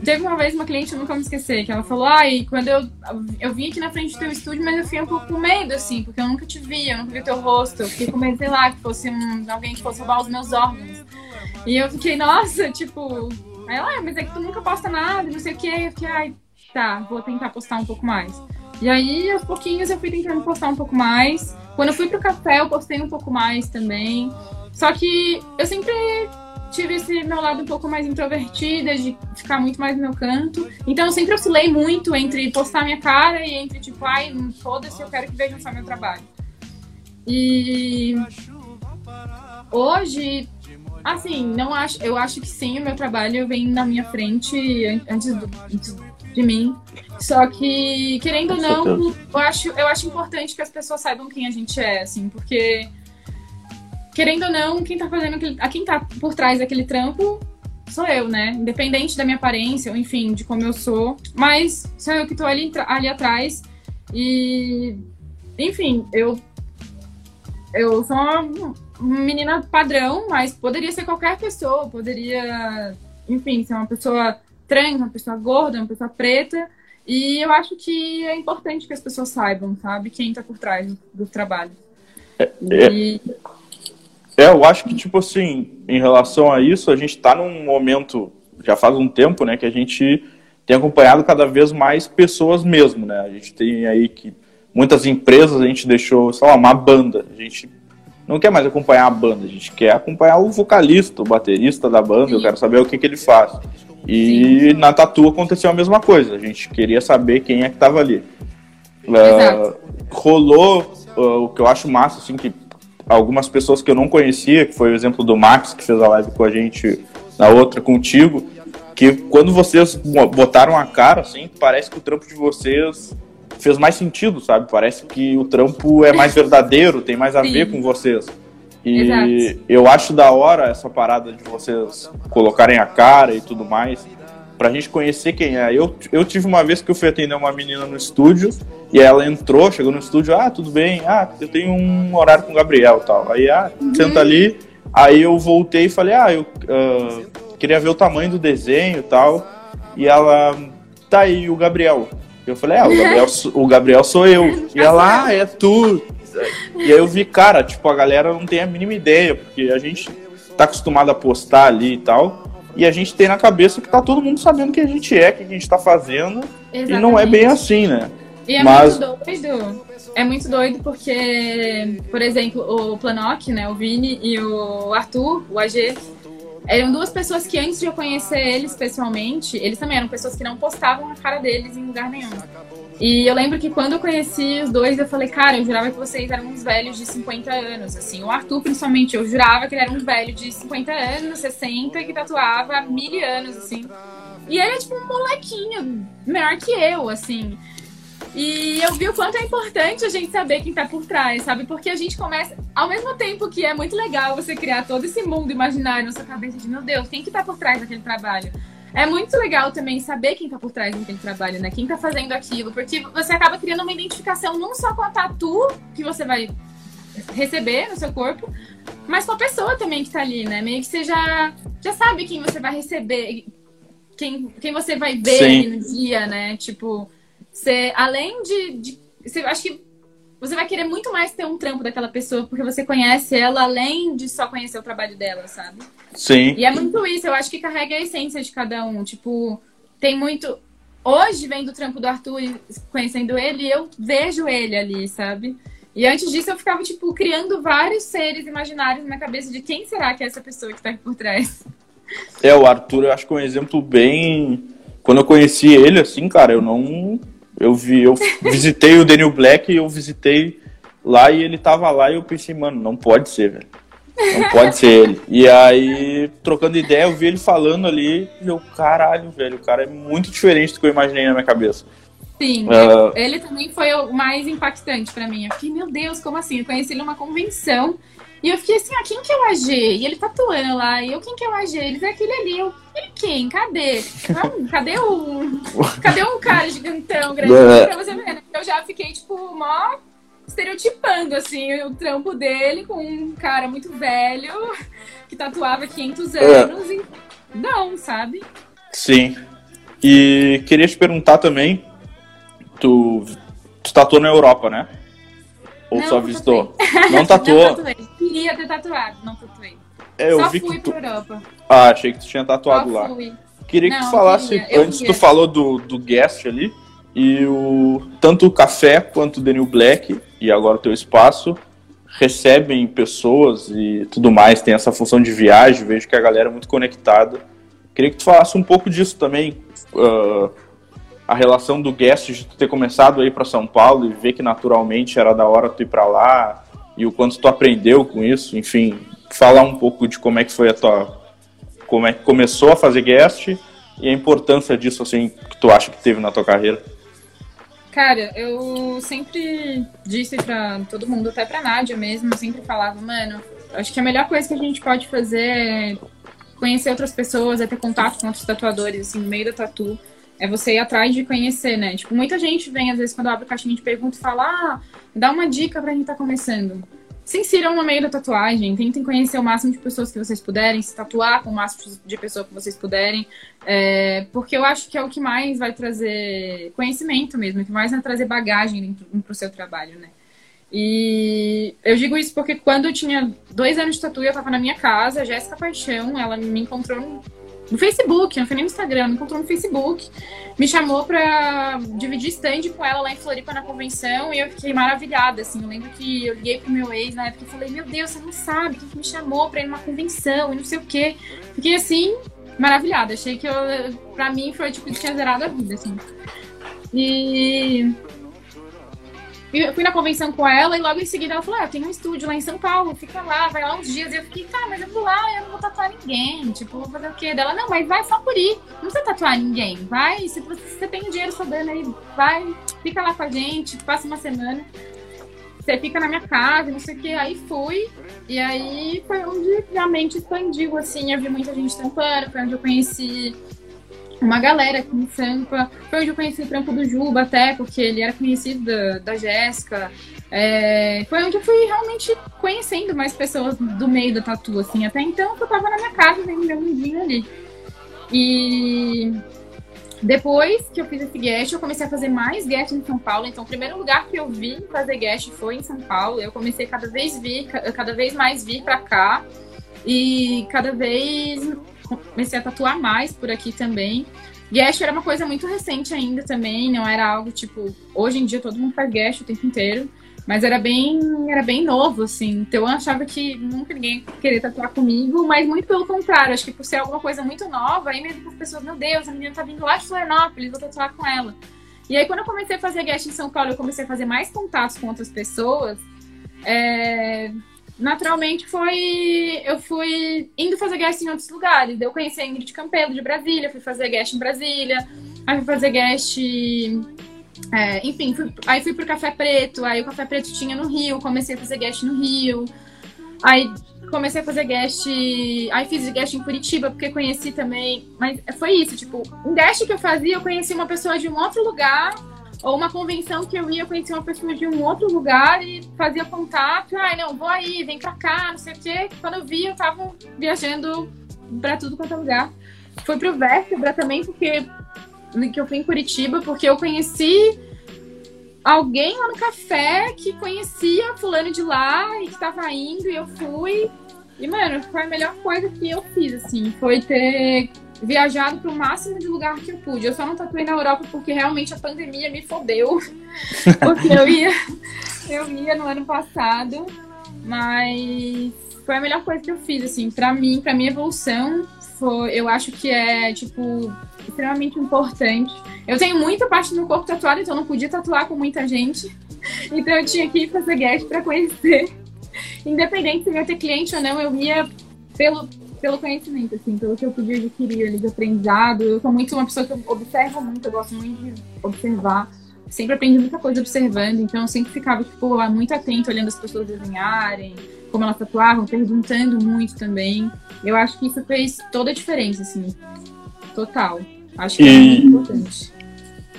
Teve uma vez uma cliente, eu nunca me esquecer, que ela falou: Ai, quando eu, eu vim aqui na frente do teu estúdio, mas eu fiquei um pouco com medo, assim, porque eu nunca te vi, eu nunca vi teu rosto. Eu fiquei com medo, sei lá, que fosse um, alguém que fosse roubar os meus órgãos. E eu fiquei, nossa, tipo. Aí ela, ah, mas é que tu nunca posta nada, não sei o quê. Eu fiquei, ai, tá, vou tentar postar um pouco mais. E aí, aos pouquinhos, eu fui tentando postar um pouco mais. Quando eu fui pro café, eu postei um pouco mais também. Só que eu sempre tive esse meu lado um pouco mais introvertida, de ficar muito mais no meu canto. Então eu sempre oscilei muito entre postar minha cara e entre tipo, ai, foda-se, eu quero que vejam só meu trabalho. E hoje, assim, não acho, eu acho que sim, o meu trabalho vem na minha frente antes, do, antes de mim. Só que, querendo ou não, eu acho, eu acho importante que as pessoas saibam quem a gente é, assim, porque, querendo ou não, quem tá fazendo aquele, a quem tá por trás daquele trampo sou eu, né? Independente da minha aparência, ou enfim, de como eu sou. Mas sou eu que tô ali, ali atrás. E, enfim, eu. Eu sou uma menina padrão, mas poderia ser qualquer pessoa, poderia, enfim, ser uma pessoa trans, uma pessoa gorda, uma pessoa preta. E eu acho que é importante que as pessoas saibam, sabe, quem está por trás do, do trabalho. É, e... é, eu acho que, tipo assim, em relação a isso, a gente está num momento, já faz um tempo, né, que a gente tem acompanhado cada vez mais pessoas mesmo, né? A gente tem aí que muitas empresas a gente deixou, sei lá, uma banda. A gente não quer mais acompanhar a banda, a gente quer acompanhar o vocalista, o baterista da banda, Sim. eu quero saber o que, que ele faz. E Sim. na Tatu aconteceu a mesma coisa. A gente queria saber quem é que estava ali. Uh, rolou uh, o que eu acho massa, assim, que algumas pessoas que eu não conhecia, que foi o exemplo do Max, que fez a live com a gente na outra contigo, que quando vocês botaram a cara, assim, parece que o trampo de vocês fez mais sentido, sabe? Parece que o trampo é mais verdadeiro, tem mais a Sim. ver com vocês. E Exato. eu acho da hora essa parada de vocês colocarem a cara e tudo mais, pra gente conhecer quem é. Eu, eu tive uma vez que eu fui atender uma menina no estúdio, e ela entrou, chegou no estúdio, ah, tudo bem, ah, eu tenho um horário com o Gabriel e tal. Aí, ah, uhum. senta ali. Aí eu voltei e falei, ah, eu uh, queria ver o tamanho do desenho e tal. E ela, tá aí, o Gabriel. Eu falei, ah, o Gabriel, o Gabriel sou eu. E ela, ah, é tu. E aí eu vi, cara, tipo, a galera não tem a mínima ideia, porque a gente tá acostumado a postar ali e tal. E a gente tem na cabeça que tá todo mundo sabendo quem a gente é, o que a gente tá fazendo. Exatamente. E não é bem assim, né? E é Mas... muito doido. É muito doido porque, por exemplo, o Planoc, né, o Vini e o Arthur, o AG, eram duas pessoas que antes de eu conhecer eles pessoalmente, eles também eram pessoas que não postavam a cara deles em lugar nenhum. E eu lembro que quando eu conheci os dois, eu falei, cara, eu jurava que vocês eram uns velhos de 50 anos, assim. O Arthur, principalmente, eu jurava que ele era um velho de 50 anos, 60, que tatuava há mil anos, assim. E ele é tipo um molequinho, menor que eu, assim. E eu vi o quanto é importante a gente saber quem tá por trás, sabe? Porque a gente começa, ao mesmo tempo que é muito legal você criar todo esse mundo imaginário na sua cabeça de, meu Deus, quem que tá por trás daquele trabalho? É muito legal também saber quem tá por trás daquele trabalho, né? Quem tá fazendo aquilo, porque você acaba criando uma identificação não só com a tatu que você vai receber no seu corpo, mas com a pessoa também que tá ali, né? Meio que você já, já sabe quem você vai receber, quem, quem você vai ver no dia, né? Tipo, você, além de, de. Você, acho que você vai querer muito mais ter um trampo daquela pessoa, porque você conhece ela além de só conhecer o trabalho dela, sabe? Sim. E é muito isso, eu acho que carrega a essência de cada um. Tipo, tem muito. Hoje, vendo o trampo do Arthur e conhecendo ele, eu vejo ele ali, sabe? E antes disso, eu ficava, tipo, criando vários seres imaginários na cabeça de quem será que é essa pessoa que tá aqui por trás. É, o Arthur, eu acho que é um exemplo bem. Quando eu conheci ele, assim, cara, eu não eu vi, eu visitei o Daniel Black e eu visitei lá e ele tava lá e eu pensei, mano, não pode ser, velho. Não pode ser ele. E aí, trocando ideia, eu vi ele falando ali e eu, caralho, velho, o cara é muito diferente do que eu imaginei na minha cabeça. Sim, uh... ele também foi o mais impactante para mim. Eu fiquei, meu Deus, como assim? Eu conheci ele numa convenção e eu fiquei assim, ah, quem que é o AG? E ele tatuando lá. E eu, quem que é o AG? Eles é aquele ali. Eu, ele quem? Cadê? Não, cadê o. Cadê um cara gigantão, grande? É. pra você ver, né? Eu já fiquei, tipo, mó estereotipando, assim, o trampo dele com um cara muito velho que tatuava 500 é. anos é. e não, sabe? Sim. E queria te perguntar também, tu, tu tatuou na Europa, né? Ou não, só visitou? Não tatuou? não Queria ter tatuado, não tatuei. É, eu só vi fui que tu... pra Europa. Ah, achei que tu tinha tatuado só lá. Fui. Queria não, que tu falasse, antes tu falou do, do guest ali, e o tanto o café quanto o Daniel Black, e agora o teu espaço, recebem pessoas e tudo mais, tem essa função de viagem, vejo que a galera é muito conectada. Queria que tu falasse um pouco disso também, uh, a relação do guest de tu ter começado a ir para São Paulo e ver que naturalmente era da hora tu ir para lá e o quanto tu aprendeu com isso, enfim, falar um pouco de como é que foi a tua como é que começou a fazer guest e a importância disso assim que tu acha que teve na tua carreira. Cara, eu sempre disse pra todo mundo, até pra Nádia mesmo, sempre falava, mano, acho que a melhor coisa que a gente pode fazer é conhecer outras pessoas, é ter contato com outros tatuadores, assim, no meio da tatu é você ir atrás de conhecer, né? Tipo, muita gente vem, às vezes, quando eu abro caixinha de pergunta e fala, ah, dá uma dica pra quem tá começando. Se insiram no meio da tatuagem, tentem conhecer o máximo de pessoas que vocês puderem, se tatuar com o máximo de pessoas que vocês puderem, é, porque eu acho que é o que mais vai trazer conhecimento mesmo, o que mais vai trazer bagagem para o seu trabalho, né? E eu digo isso porque quando eu tinha dois anos de tatu, eu tava na minha casa, Jéssica Paixão, ela me encontrou no Facebook, não foi nem no Instagram, me encontrou no Facebook, me chamou pra dividir stand com ela lá em Floripa na convenção e eu fiquei maravilhada, assim, eu lembro que eu liguei pro meu ex na época e falei, meu Deus, você não sabe quem que me chamou pra ir numa convenção e não sei o quê. Fiquei assim, maravilhada, achei que eu, pra mim foi tipo, tinha zerado a vida, assim. E eu fui na convenção com ela e logo em seguida ela falou: ah, tenho um estúdio lá em São Paulo, fica lá, vai lá uns dias. E eu fiquei, tá, mas eu vou lá, eu não vou tatuar ninguém. Tipo, vou fazer o quê? Dela, não, mas vai só por ir. Não precisa tatuar ninguém. Vai, se você, se você tem dinheiro sobrando aí, vai, fica lá com a gente, passa uma semana. você fica na minha casa, não sei o que. Aí fui, e aí foi onde realmente expandiu, assim. Eu vi muita gente tampando, foi onde eu conheci uma galera aqui em Sampa. Foi onde eu conheci o trampo do Juba até, porque ele era conhecido da, da Jéssica. É, foi onde eu fui realmente conhecendo mais pessoas do meio da tatu, assim. Até então eu tava na minha casa vendo meu mundinho ali. E depois que eu fiz esse guest, eu comecei a fazer mais guest em São Paulo. Então, o primeiro lugar que eu vi fazer guest foi em São Paulo. Eu comecei cada vez vir, cada vez mais vir para cá e cada vez comecei a tatuar mais por aqui também. Guest era uma coisa muito recente ainda também, não era algo tipo, hoje em dia todo mundo faz guest o tempo inteiro. Mas era bem, era bem novo, assim. Então eu achava que nunca ninguém queria tatuar comigo, mas muito pelo contrário. Acho que por ser alguma coisa muito nova, aí mesmo as pessoas, meu Deus, a menina tá vindo lá de Florianópolis, vou tatuar com ela. E aí quando eu comecei a fazer guest em São Paulo, eu comecei a fazer mais contatos com outras pessoas. É... Naturalmente foi. Eu fui indo fazer guest em outros lugares. Eu conheci a Ingrid Campelo de Brasília, fui fazer guest em Brasília, aí fui fazer guest é, enfim, fui, aí fui pro Café Preto, aí o Café Preto tinha no Rio, comecei a fazer guest no Rio. Aí comecei a fazer guest. Aí fiz guest em Curitiba, porque conheci também. Mas foi isso, tipo, um guest que eu fazia, eu conheci uma pessoa de um outro lugar, ou uma convenção que eu ia, eu conheci uma pessoa de um outro lugar e fazia contato. Ai, não, vou aí, vem pra cá, não sei o quê. Quando eu vi, eu tava viajando pra tudo quanto é lugar. Fui pro Vértebra também, porque que eu fui em Curitiba, porque eu conheci alguém lá no café que conhecia fulano de lá e que tava indo e eu fui. E, mano, foi a melhor coisa que eu fiz, assim, foi ter viajado pro máximo de lugar que eu pude. Eu só não tatuei na Europa porque realmente a pandemia me fodeu. porque eu ia, eu ia no ano passado, mas foi a melhor coisa que eu fiz, assim, pra mim, pra minha evolução, foi, eu acho que é, tipo, extremamente importante. Eu tenho muita parte do meu corpo tatuado, então eu não podia tatuar com muita gente. Então eu tinha que ir fazer guest para conhecer. Independente se eu ia ter cliente ou não, eu ia pelo, pelo conhecimento, assim, pelo que eu podia adquirir ali de aprendizado. Eu sou muito uma pessoa que observa muito, eu gosto muito de observar. Sempre aprendi muita coisa observando, então eu sempre ficava, tipo, muito atento, olhando as pessoas desenharem, como elas tatuavam, perguntando muito também. Eu acho que isso fez toda a diferença, assim. Total. Acho que e, é muito importante.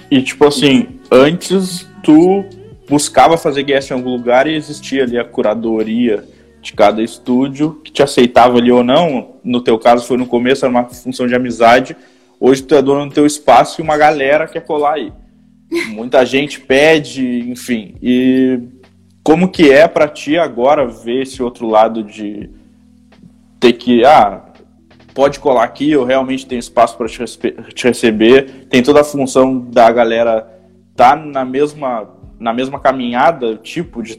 E tipo assim, antes tu buscava fazer guest em algum lugar e existia ali a curadoria de cada estúdio que te aceitava ali ou não. No teu caso foi no começo, era uma função de amizade. Hoje tu é dono do teu espaço e uma galera quer colar aí. Muita gente pede, enfim. E como que é para ti agora ver esse outro lado de ter que, ah, pode colar aqui, eu realmente tenho espaço para te, te, receber. Tem toda a função da galera tá na mesma na mesma caminhada, tipo de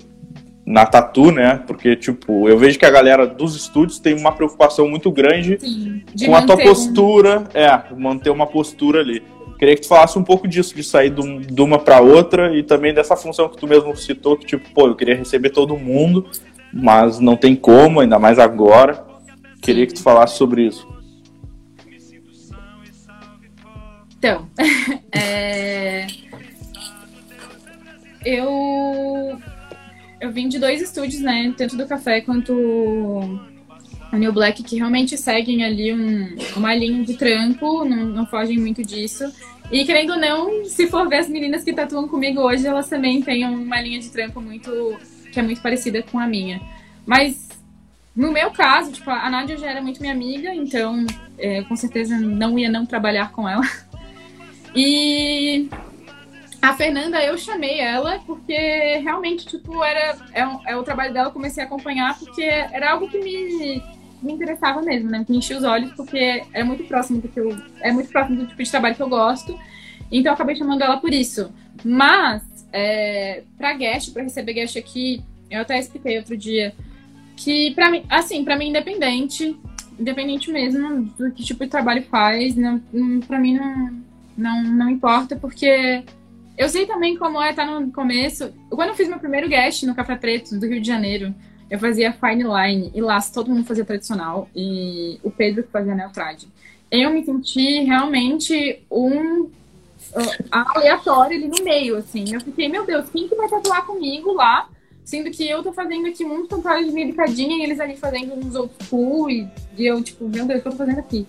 na tatu, né? Porque tipo, eu vejo que a galera dos estúdios tem uma preocupação muito grande Sim, com a tua postura, um... é, manter uma postura ali. Queria que tu falasse um pouco disso, de sair de uma para outra e também dessa função que tu mesmo citou, que tipo, pô, eu queria receber todo mundo, mas não tem como, ainda mais agora. Queria que tu falasse sobre isso. Então, é... eu eu vim de dois estúdios, né? Tanto do café quanto a New Black, que realmente seguem ali um, uma linha de trampo, não, não fogem muito disso. E querendo ou não, se for ver as meninas que tatuam comigo hoje, elas também têm uma linha de trampo muito que é muito parecida com a minha. Mas no meu caso, tipo, a Nádia já era muito minha amiga, então é, com certeza não ia não trabalhar com ela. E a Fernanda, eu chamei ela porque realmente, tipo, era é, é o trabalho dela, comecei a acompanhar porque era algo que me, me interessava mesmo, né? Me enchia os olhos porque é muito próximo do que eu. É muito próximo do tipo de trabalho que eu gosto. Então eu acabei chamando ela por isso. Mas, é, pra guest, pra receber guest aqui, eu até expliquei outro dia que para mim, assim, para mim independente, independente mesmo do que tipo de trabalho faz, não, para mim não, não, não importa, porque eu sei também como é estar tá no começo. Quando eu fiz meu primeiro guest no Café Preto do Rio de Janeiro, eu fazia fine line e lá todo mundo fazia tradicional e o Pedro fazia neotrad. Eu me senti realmente um uh, aleatório ali no meio, assim. Eu fiquei, meu Deus, quem que vai tatuar comigo lá? Sendo que eu tô fazendo aqui muito tatuagem delicadinha e eles ali fazendo uns outros cool e, e eu, tipo, meu Deus, o que eu tô fazendo aqui?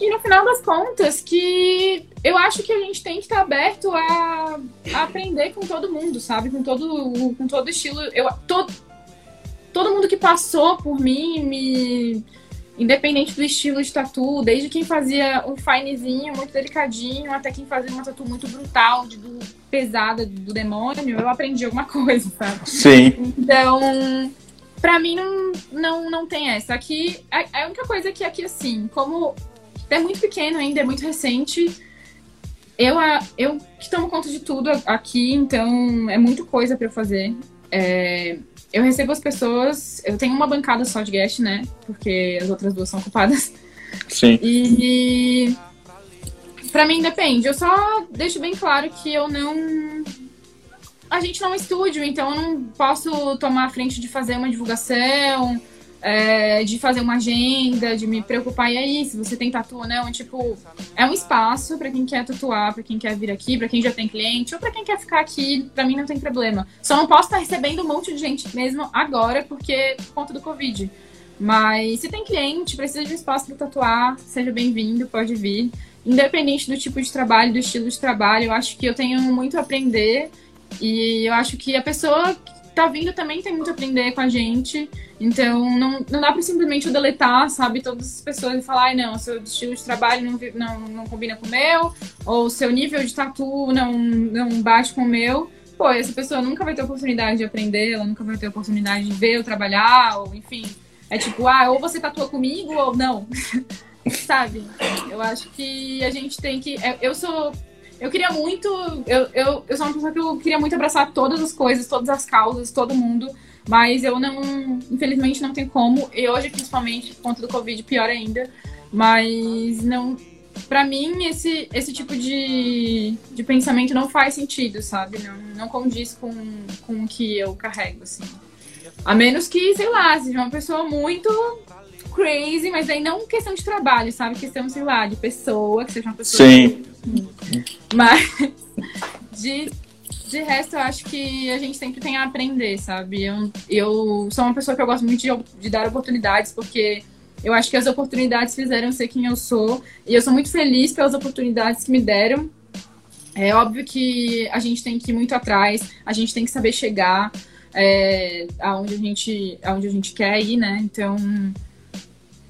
E no final das contas, que eu acho que a gente tem que estar aberto a, a aprender com todo mundo, sabe? Com todo, com todo estilo. Eu, todo, todo mundo que passou por mim me independente do estilo de tatu, desde quem fazia um finezinho, muito delicadinho, até quem fazia uma tatu muito brutal, de, do, pesada do demônio, eu aprendi alguma coisa, sabe? Sim. Então, pra mim não, não, não tem essa. Aqui, a, a única coisa que aqui, assim, como é muito pequeno ainda, é muito recente, eu, eu que tomo conta de tudo aqui, então é muita coisa para eu fazer. É, eu recebo as pessoas. Eu tenho uma bancada só de guest, né? Porque as outras duas são ocupadas. Sim. E. Pra mim depende. Eu só deixo bem claro que eu não. A gente não é um estúdio, então eu não posso tomar a frente de fazer uma divulgação é, de fazer uma agenda, de me preocupar. E aí, se você tem tatu ou não, tipo, é um espaço para quem quer tatuar, para quem quer vir aqui, para quem já tem cliente, ou para quem quer ficar aqui, para mim não tem problema. Só não posso estar recebendo um monte de gente mesmo agora, porque por conta do Covid. Mas se tem cliente, precisa de um espaço para tatuar, seja bem-vindo, pode vir. Independente do tipo de trabalho, do estilo de trabalho, eu acho que eu tenho muito a aprender. E eu acho que a pessoa tá vindo também tem muito a aprender com a gente. Então, não, não dá pra simplesmente deletar, sabe, todas as pessoas e falar, ai, não, seu estilo de trabalho não, não, não combina com o meu, ou seu nível de tatu não, não bate com o meu. Pô, essa pessoa nunca vai ter oportunidade de aprender, ela nunca vai ter oportunidade de ver eu trabalhar, ou enfim. É tipo, ah, ou você tatua comigo ou não. sabe? Eu acho que a gente tem que. Eu sou eu queria muito. Eu, eu, eu sou uma pessoa que eu queria muito abraçar todas as coisas, todas as causas, todo mundo. Mas eu não. Infelizmente não tem como. E hoje, principalmente, por conta do Covid, pior ainda. Mas não. Pra mim, esse, esse tipo de, de pensamento não faz sentido, sabe? Não, não condiz com, com o que eu carrego, assim. A menos que, sei lá, seja uma pessoa muito crazy, mas aí não questão de trabalho, sabe? Questão, sei lá, de pessoa, que seja uma pessoa. Sim. Mas de, de resto, eu acho que a gente sempre tem a aprender, sabe? Eu, eu sou uma pessoa que eu gosto muito de, de dar oportunidades, porque eu acho que as oportunidades fizeram ser quem eu sou. E eu sou muito feliz pelas oportunidades que me deram. É óbvio que a gente tem que ir muito atrás, a gente tem que saber chegar é, aonde, a gente, aonde a gente quer ir, né? Então,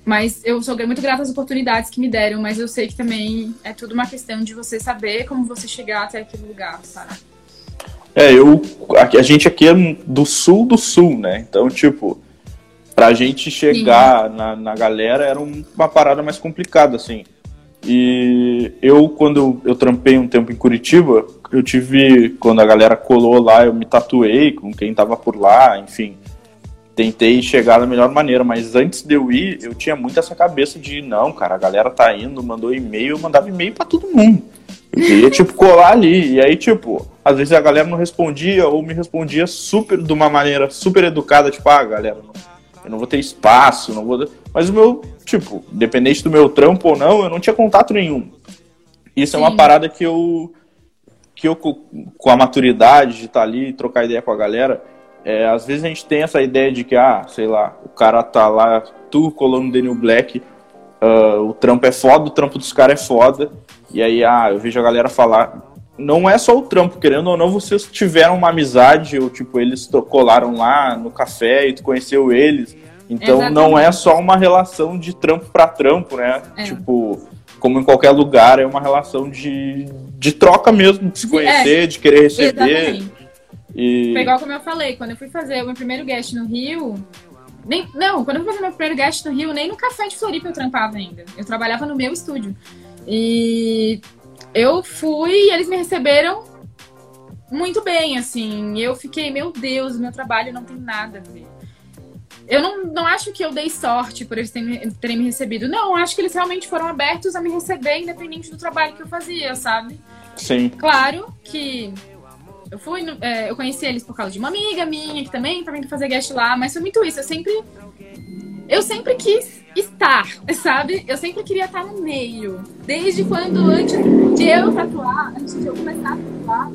mas eu sou muito grata às oportunidades que me deram, mas eu sei que também é tudo uma questão de você saber como você chegar até aquele lugar, sabe? É, eu. A, gente aqui é do sul do sul, né? Então, tipo, pra gente chegar na, na galera era uma parada mais complicada, assim. E eu, quando eu trampei um tempo em Curitiba, eu tive. Quando a galera colou lá, eu me tatuei com quem tava por lá, enfim tentei chegar da melhor maneira, mas antes de eu ir, eu tinha muito essa cabeça de não, cara, a galera tá indo, mandou e-mail, eu mandava e-mail para todo mundo. Eu queria, tipo, colar ali. E aí, tipo, às vezes a galera não respondia ou me respondia super de uma maneira super educada, tipo, ah, galera, não, eu não vou ter espaço, não vou. Mas o meu, tipo, independente do meu trampo ou não, eu não tinha contato nenhum. Isso Sim. é uma parada que eu. que eu, com a maturidade de estar tá ali e trocar ideia com a galera, é, às vezes a gente tem essa ideia de que, ah, sei lá, o cara tá lá, tu colando Daniel Black, uh, o trampo é foda, o trampo dos caras é foda, e aí, ah, eu vejo a galera falar. Não é só o trampo, querendo ou não, vocês tiveram uma amizade, ou tipo, eles colaram lá no café e tu conheceu eles. Então Exatamente. não é só uma relação de trampo para trampo, né? É. Tipo, como em qualquer lugar, é uma relação de, de troca mesmo, de se conhecer, é. de querer receber. Exatamente. E... Foi igual como eu falei, quando eu fui fazer o meu primeiro guest no Rio. Nem, não, quando eu fui fazer meu primeiro guest no Rio, nem no café de Floripa eu trampava ainda. Eu trabalhava no meu estúdio. E eu fui e eles me receberam muito bem, assim. Eu fiquei, meu Deus, meu trabalho não tem nada a ver. Eu não, não acho que eu dei sorte por eles terem, terem me recebido. Não, acho que eles realmente foram abertos a me receber, independente do trabalho que eu fazia, sabe? Sim. Claro que eu fui, é, eu conheci eles por causa de uma amiga minha que também tá vindo fazer guest lá, mas foi muito isso. Eu sempre. Eu sempre quis estar, sabe? Eu sempre queria estar no meio. Desde quando, antes de eu tatuar, antes de eu começar a tatuar,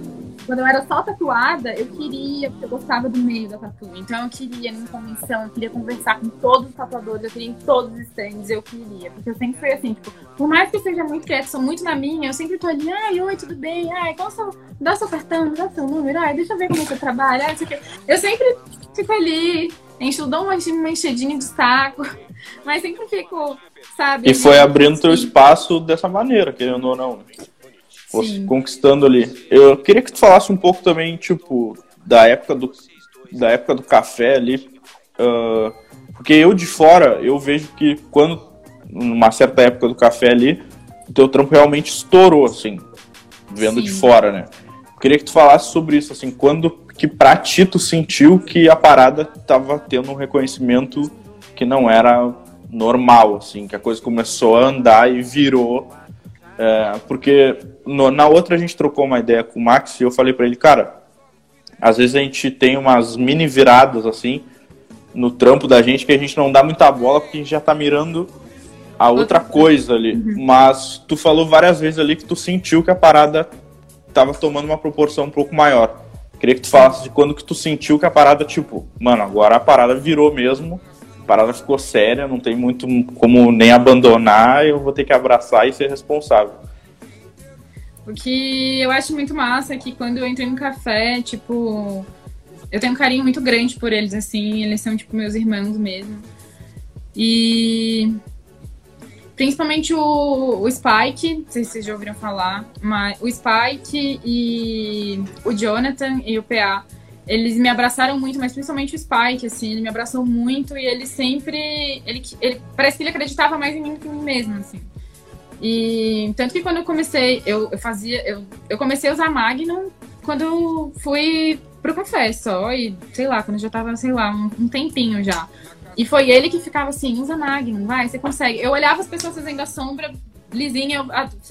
quando eu era só tatuada, eu queria, porque eu gostava do meio da tatu. Então eu queria ir em convenção, eu queria conversar com todos os tatuadores, eu queria ir em todos os stands, eu queria. Porque eu sempre fui assim, tipo, por mais que eu seja muito quieta, sou muito na minha, eu sempre tô ali, ai, oi, tudo bem? Ai, qual seu. Dá seu cartão, dá seu número, ai, deixa eu ver como é você trabalha. Ai, eu sempre fico ali, encho, dou uma, uma enchedinha de saco, mas sempre fico, sabe? E foi abrindo teu espaço dessa maneira, querendo ou não. Sim. conquistando ali. Eu queria que tu falasse um pouco também, tipo, da época do, da época do café ali. Uh, porque eu de fora, eu vejo que quando, numa certa época do café ali, o teu trampo realmente estourou, assim, vendo Sim. de fora, né? Eu queria que tu falasse sobre isso, assim, quando que pra ti tu sentiu que a parada tava tendo um reconhecimento que não era normal, assim, que a coisa começou a andar e virou é, porque no, na outra a gente trocou uma ideia com o Max e eu falei para ele, cara, às vezes a gente tem umas mini viradas assim no trampo da gente que a gente não dá muita bola porque a gente já tá mirando a outra coisa ali. Uhum. Mas tu falou várias vezes ali que tu sentiu que a parada tava tomando uma proporção um pouco maior. Queria que tu falasse de quando que tu sentiu que a parada, tipo, mano, agora a parada virou mesmo a parada ficou séria, não tem muito como nem abandonar, eu vou ter que abraçar e ser responsável. O que eu acho muito massa é que quando eu entrei no café, tipo, eu tenho um carinho muito grande por eles, assim, eles são, tipo, meus irmãos mesmo. E principalmente o, o Spike, não sei se vocês já ouviram falar, mas o Spike e o Jonathan e o PA eles me abraçaram muito, mas principalmente o Spike, assim, ele me abraçou muito e ele sempre. Ele, ele, parece que ele acreditava mais em mim que em mim mesmo, assim. E tanto que quando eu comecei, eu, eu fazia. Eu, eu comecei a usar Magnum quando eu fui pro café só, e sei lá, quando eu já tava, sei lá, um, um tempinho já. E foi ele que ficava assim, usa Magnum, vai, você consegue. Eu olhava as pessoas fazendo a sombra lisinha,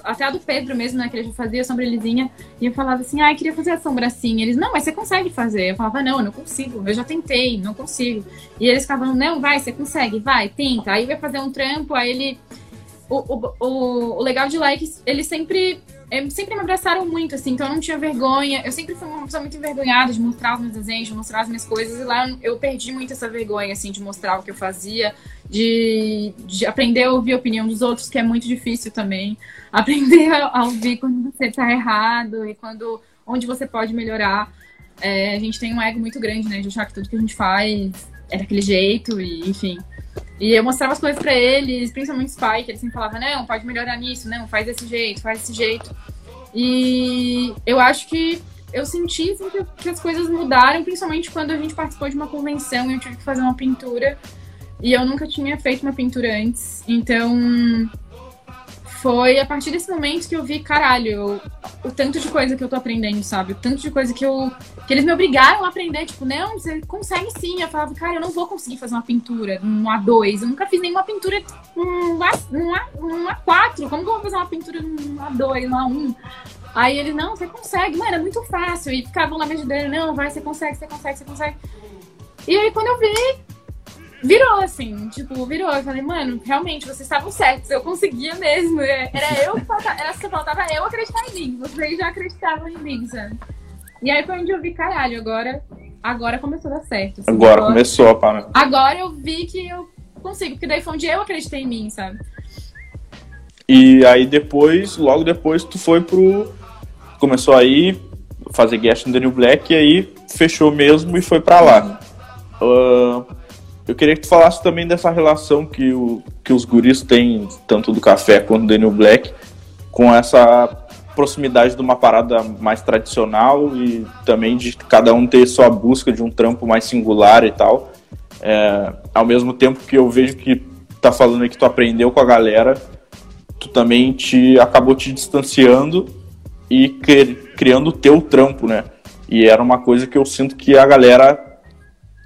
até a do Pedro mesmo, né, que ele já fazia sombra lisinha, e eu falava assim, ah, eu queria fazer a sombra assim. Eles, não, mas você consegue fazer. Eu falava, não, eu não consigo, eu já tentei, não consigo. E eles ficavam, não, vai, você consegue, vai, tenta. Aí vai fazer um trampo, aí ele. O, o, o, o legal de lá é ele sempre sempre me abraçaram muito, assim, então eu não tinha vergonha. Eu sempre fui uma pessoa muito envergonhada de mostrar os meus desenhos, de mostrar as minhas coisas, e lá eu perdi muito essa vergonha, assim, de mostrar o que eu fazia, de, de aprender a ouvir a opinião dos outros, que é muito difícil também. Aprender a, ouvir quando você tá errado e quando onde você pode melhorar. É, a gente tem um ego muito grande, né, de achar que tudo que a gente faz é daquele jeito, e enfim. E eu mostrava as coisas para eles, principalmente os pais, que sempre falavam, não, pode melhorar nisso, não, faz desse jeito, faz desse jeito. E eu acho que eu senti assim, que, que, as coisas mudaram, principalmente quando a gente participou de uma convenção e eu tive que fazer uma pintura. E eu nunca tinha feito uma pintura antes. Então, foi a partir desse momento que eu vi, caralho, o, tanto de coisa que eu tô aprendendo, sabe? O tanto de coisa que eu. que eles me obrigaram a aprender. Tipo, não, você consegue sim. Eu falava, cara, eu não vou conseguir fazer uma pintura num A2. Eu nunca fiz nenhuma pintura num, A, num, A4. Como que eu vou fazer uma pintura num A2, num A1? Aí ele, não, você consegue, mano, é muito fácil. E ficavam lá me ajudando, não, vai, você consegue, você consegue, você consegue. E aí, quando eu vi, virou, assim, tipo, virou. Eu falei, mano, realmente, vocês estavam certos, eu conseguia mesmo. É, era eu que faltava, era só faltava eu acreditar em mim. Vocês já acreditavam em mim, sabe? E aí foi onde eu vi, caralho, agora, agora começou a dar certo. Assim, agora, agora começou a parar. Agora eu vi que eu consigo, porque daí foi onde eu acreditei em mim, sabe? E aí depois, logo depois, tu foi pro. Começou aí fazer guest no Daniel Black e aí fechou mesmo e foi para lá. Uhum. Uh, eu queria que tu falasse também dessa relação que, o, que os guris têm, tanto do café quanto do Daniel Black, com essa proximidade de uma parada mais tradicional e também de cada um ter sua busca de um trampo mais singular e tal. É, ao mesmo tempo que eu vejo que tá falando aí que tu aprendeu com a galera, tu também te acabou te distanciando e criando o teu trampo, né? E era uma coisa que eu sinto que a galera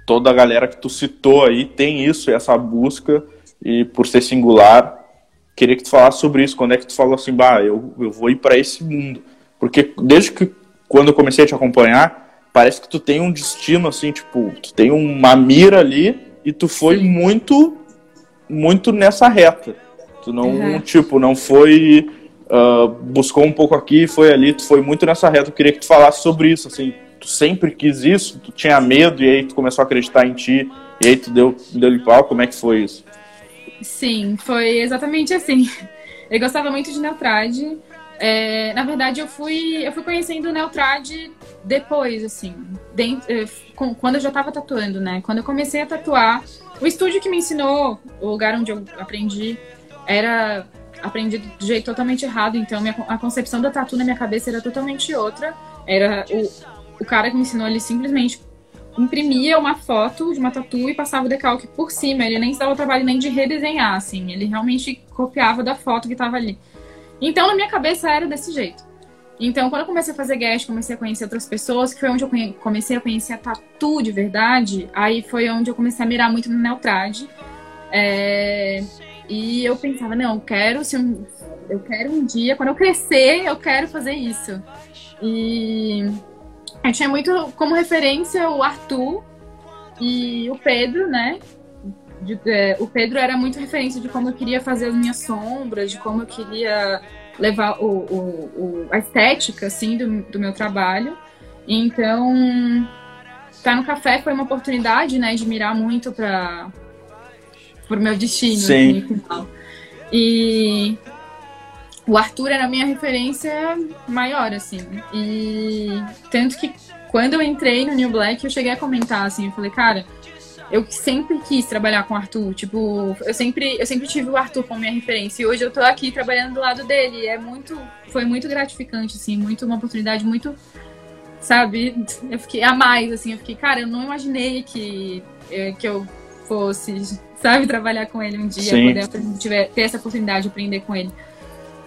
toda a galera que tu citou aí tem isso, essa busca, e por ser singular, queria que tu falasse sobre isso. Quando é que tu falou assim, bah, eu, eu vou ir para esse mundo? Porque desde que quando eu comecei a te acompanhar, parece que tu tem um destino assim, tipo, tu tem uma mira ali e tu foi Sim. muito, muito nessa reta. Tu não, uhum. tipo, não foi uh, buscou um pouco aqui, foi ali, tu foi muito nessa reta. Eu queria que tu falasse sobre isso, assim, tu sempre quis isso, tu tinha medo e aí tu começou a acreditar em ti e aí tu deu, deu pau, como é que foi isso? Sim, foi exatamente assim. Eu gostava muito de Neutrade. É, na verdade, eu fui, eu fui conhecendo Neutrade depois, assim, dentro, eh, quando eu já estava tatuando, né? Quando eu comecei a tatuar, o estúdio que me ensinou, o lugar onde eu aprendi, era aprendi do jeito totalmente errado, então minha, a concepção da tatu na minha cabeça era totalmente outra. Era o, o cara que me ensinou, ele simplesmente imprimia uma foto de uma tatu e passava o decalque por cima. Ele nem se dava o trabalho nem de redesenhar, assim. Ele realmente copiava da foto que estava ali. Então, na minha cabeça era desse jeito. Então, quando eu comecei a fazer guest, comecei a conhecer outras pessoas, que foi onde eu comecei a conhecer a tatu de verdade, aí foi onde eu comecei a mirar muito no Neutrade. É... E eu pensava, não, eu quero, se um, eu quero um dia, quando eu crescer, eu quero fazer isso. E eu tinha muito como referência o Arthur e o Pedro, né? De, é, o Pedro era muito referência de como eu queria fazer as minhas sombras, de como eu queria levar o, o, o a estética assim do, do meu trabalho. Então, estar tá no café foi uma oportunidade, né, de mirar muito para o meu destino. Sim. Assim, e o Arthur era a minha referência maior, assim. E tanto que quando eu entrei no New Black, eu cheguei a comentar, assim, eu falei, cara, eu sempre quis trabalhar com o Arthur. Tipo, eu sempre, eu sempre tive o Arthur como minha referência. E hoje eu tô aqui trabalhando do lado dele. É muito. Foi muito gratificante, assim, muito uma oportunidade muito. Sabe? Eu fiquei a mais, assim, eu fiquei, cara, eu não imaginei que, eh, que eu fosse, sabe, trabalhar com ele um dia, Sim. poder tiver, ter essa oportunidade de aprender com ele.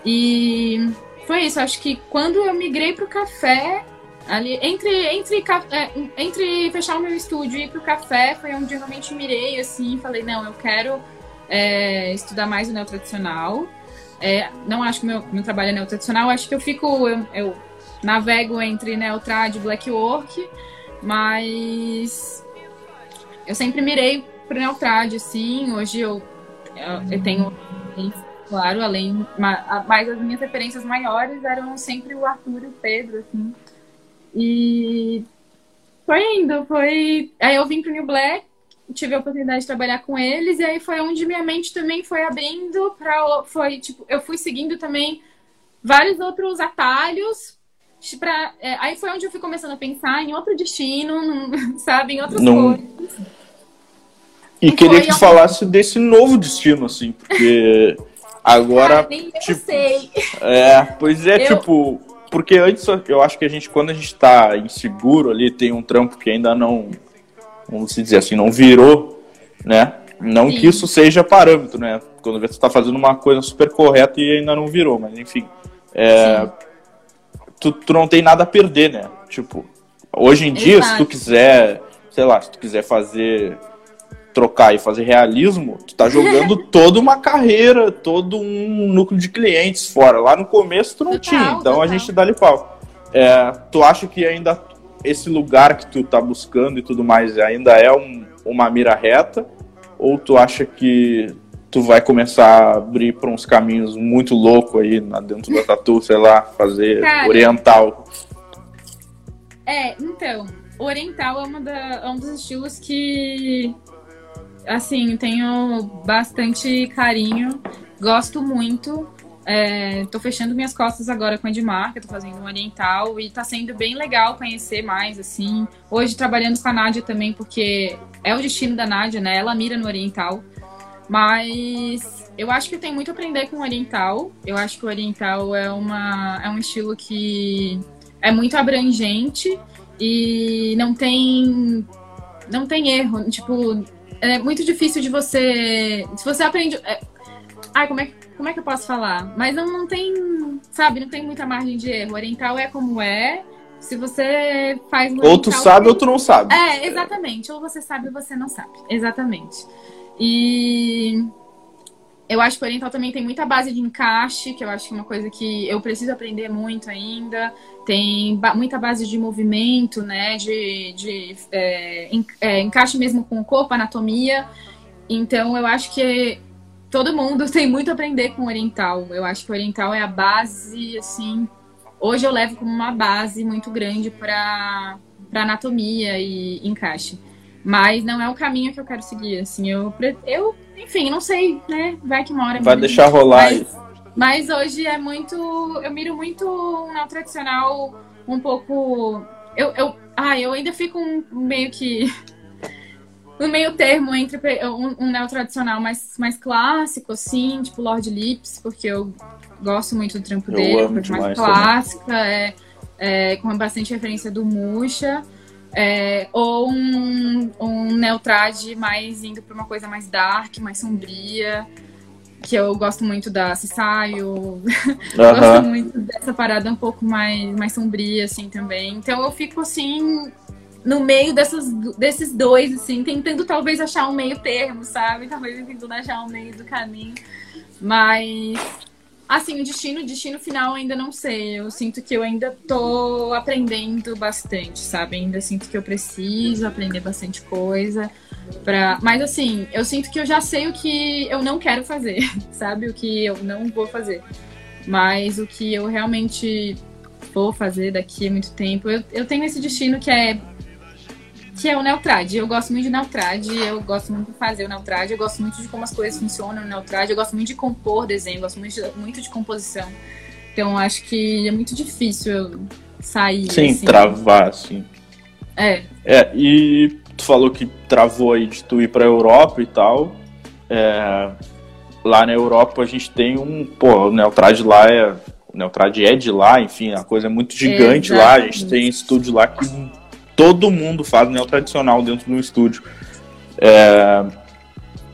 E foi isso, acho que quando eu migrei pro café, ali entre entre é, entre fechar o meu estúdio e ir pro café, foi onde eu realmente mirei assim, falei, não, eu quero é, estudar mais o neotradicional. É, não acho que meu, meu trabalho é neotradicional, acho que eu fico eu, eu navego entre neotrad e black work, mas eu sempre mirei pro neotrad assim, hoje eu, eu, eu tenho claro, além, mas as minhas referências maiores eram sempre o Arthur e o Pedro, assim. E foi indo, foi. Aí eu vim pro New Black, tive a oportunidade de trabalhar com eles, e aí foi onde minha mente também foi abrindo para foi tipo, eu fui seguindo também vários outros atalhos Pra, é, aí foi onde eu fui começando a pensar em outro destino, sabe, em outras Não... coisas. E, e queria que tu falasse desse novo destino, assim, porque Agora. Nem eu tipo, sei. É, pois é, eu... tipo. Porque antes eu acho que a gente, quando a gente tá inseguro ali, tem um trampo que ainda não. Vamos dizer assim, não virou, né? Não Sim. que isso seja parâmetro, né? Quando você está fazendo uma coisa super correta e ainda não virou, mas enfim. É, tu, tu não tem nada a perder, né? Tipo, hoje em Exato. dia, se tu quiser, sei lá, se tu quiser fazer trocar e fazer realismo, tu tá jogando toda uma carreira, todo um núcleo de clientes fora. Lá no começo tu não total, tinha, então total. a gente dá-lhe pau. É, tu acha que ainda esse lugar que tu tá buscando e tudo mais ainda é um, uma mira reta? Ou tu acha que tu vai começar a abrir para uns caminhos muito loucos aí dentro da tatu, sei lá, fazer Cara, oriental? É, então, oriental é, uma da, é um dos estilos que assim, tenho bastante carinho, gosto muito. É, tô fechando minhas costas agora com a Edmarca, tô fazendo um oriental e tá sendo bem legal conhecer mais, assim. Hoje trabalhando com a Nádia também, porque é o destino da Nádia, né? Ela mira no oriental. Mas eu acho que tem muito a aprender com o oriental. Eu acho que o oriental é, uma, é um estilo que é muito abrangente e não tem não tem erro. Tipo, é muito difícil de você. Se você aprende. É... Ai, como é, como é que eu posso falar? Mas não, não tem. Sabe, não tem muita margem de erro. Oriental é como é. Se você faz. Ou tu sabe ou tu não sabe. É, exatamente. Ou você sabe ou você não sabe. Exatamente. E eu acho que o oriental também tem muita base de encaixe, que eu acho que é uma coisa que eu preciso aprender muito ainda. Tem ba muita base de movimento, né? De, de é, en é, encaixe mesmo com o corpo, anatomia. Então eu acho que todo mundo tem muito a aprender com o oriental. Eu acho que o oriental é a base, assim. Hoje eu levo como uma base muito grande para anatomia e encaixe. Mas não é o caminho que eu quero seguir, assim. Eu, eu enfim, não sei, né? Vai que mora. Vai deixar rolar mas, mas hoje é muito. Eu miro muito um tradicional um pouco. Eu, eu, ah, eu ainda fico um, meio que no meio termo entre um, um neo tradicional mais, mais clássico, assim, tipo Lord Lips, porque eu gosto muito do trampo eu dele, porque mais clássica, é, é, com bastante referência do Musha. É, ou um, um Neotrad mais indo para uma coisa mais dark, mais sombria que eu gosto muito da Cisaio, uhum. gosto muito dessa parada um pouco mais, mais sombria, assim, também. Então eu fico, assim, no meio dessas, desses dois, assim, tentando talvez achar um meio termo, sabe? Talvez tentando achar um meio do caminho. Mas, assim, o destino, destino final ainda não sei. Eu sinto que eu ainda tô aprendendo bastante, sabe? Ainda sinto que eu preciso aprender bastante coisa. Pra... Mas assim, eu sinto que eu já sei o que eu não quero fazer, sabe? O que eu não vou fazer. Mas o que eu realmente vou fazer daqui a muito tempo, eu, eu tenho esse destino que é que é o Neotrad. Eu gosto muito de Neotrad, eu gosto muito de fazer o Neotrad, eu gosto muito de como as coisas funcionam no Neotrad, eu gosto muito de compor desenho, eu gosto muito de, muito de composição. Então acho que é muito difícil sair. Sim, assim. travar, assim. É. É, e tu falou que travou aí de tu ir pra Europa e tal. É, lá na Europa a gente tem um. Pô, o Neotrad lá é. O Neotrad é de lá, enfim, a coisa é muito gigante lá. A gente tem estúdio lá que todo mundo faz neo tradicional dentro do estúdio. É,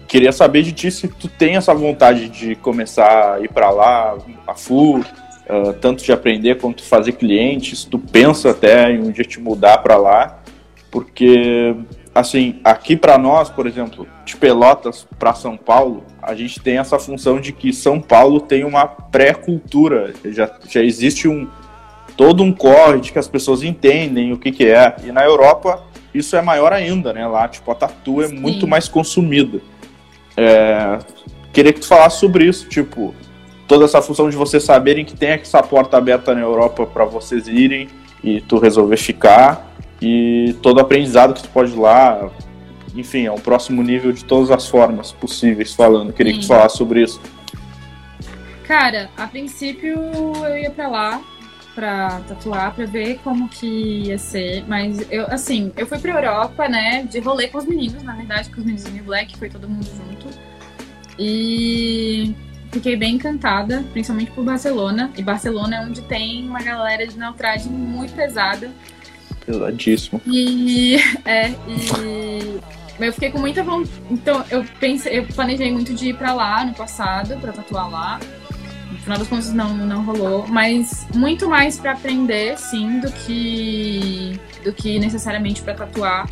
queria saber de ti se tu tem essa vontade de começar a ir para lá, a full, uh, tanto de aprender quanto fazer clientes, tu pensa até em um dia te mudar para lá, porque assim, aqui para nós, por exemplo, de Pelotas para São Paulo, a gente tem essa função de que São Paulo tem uma pré-cultura, já, já existe um todo um corre de que as pessoas entendem o que, que é. E na Europa isso é maior ainda, né? Lá, tipo, a tatu é Sim. muito mais consumida. É... Queria que tu falasse sobre isso, tipo, toda essa função de vocês saberem que tem essa porta aberta na Europa para vocês irem e tu resolver ficar e todo o aprendizado que tu pode ir lá, enfim, é um próximo nível de todas as formas possíveis falando. Queria Sim. que tu falasse sobre isso. Cara, a princípio eu ia para lá pra tatuar, pra ver como que ia ser. Mas eu, assim, eu fui pra Europa, né, de rolê com os meninos, na verdade, com os meninos do Black, foi todo mundo junto. E fiquei bem encantada, principalmente por Barcelona. E Barcelona é onde tem uma galera de neutragem muito pesada. Pesadíssimo. E, é, e eu fiquei com muita vontade. Então, eu pensei, eu planejei muito de ir pra lá no passado, pra tatuar lá final das contas não, não rolou, mas muito mais para aprender, sim, do que do que necessariamente para tatuar.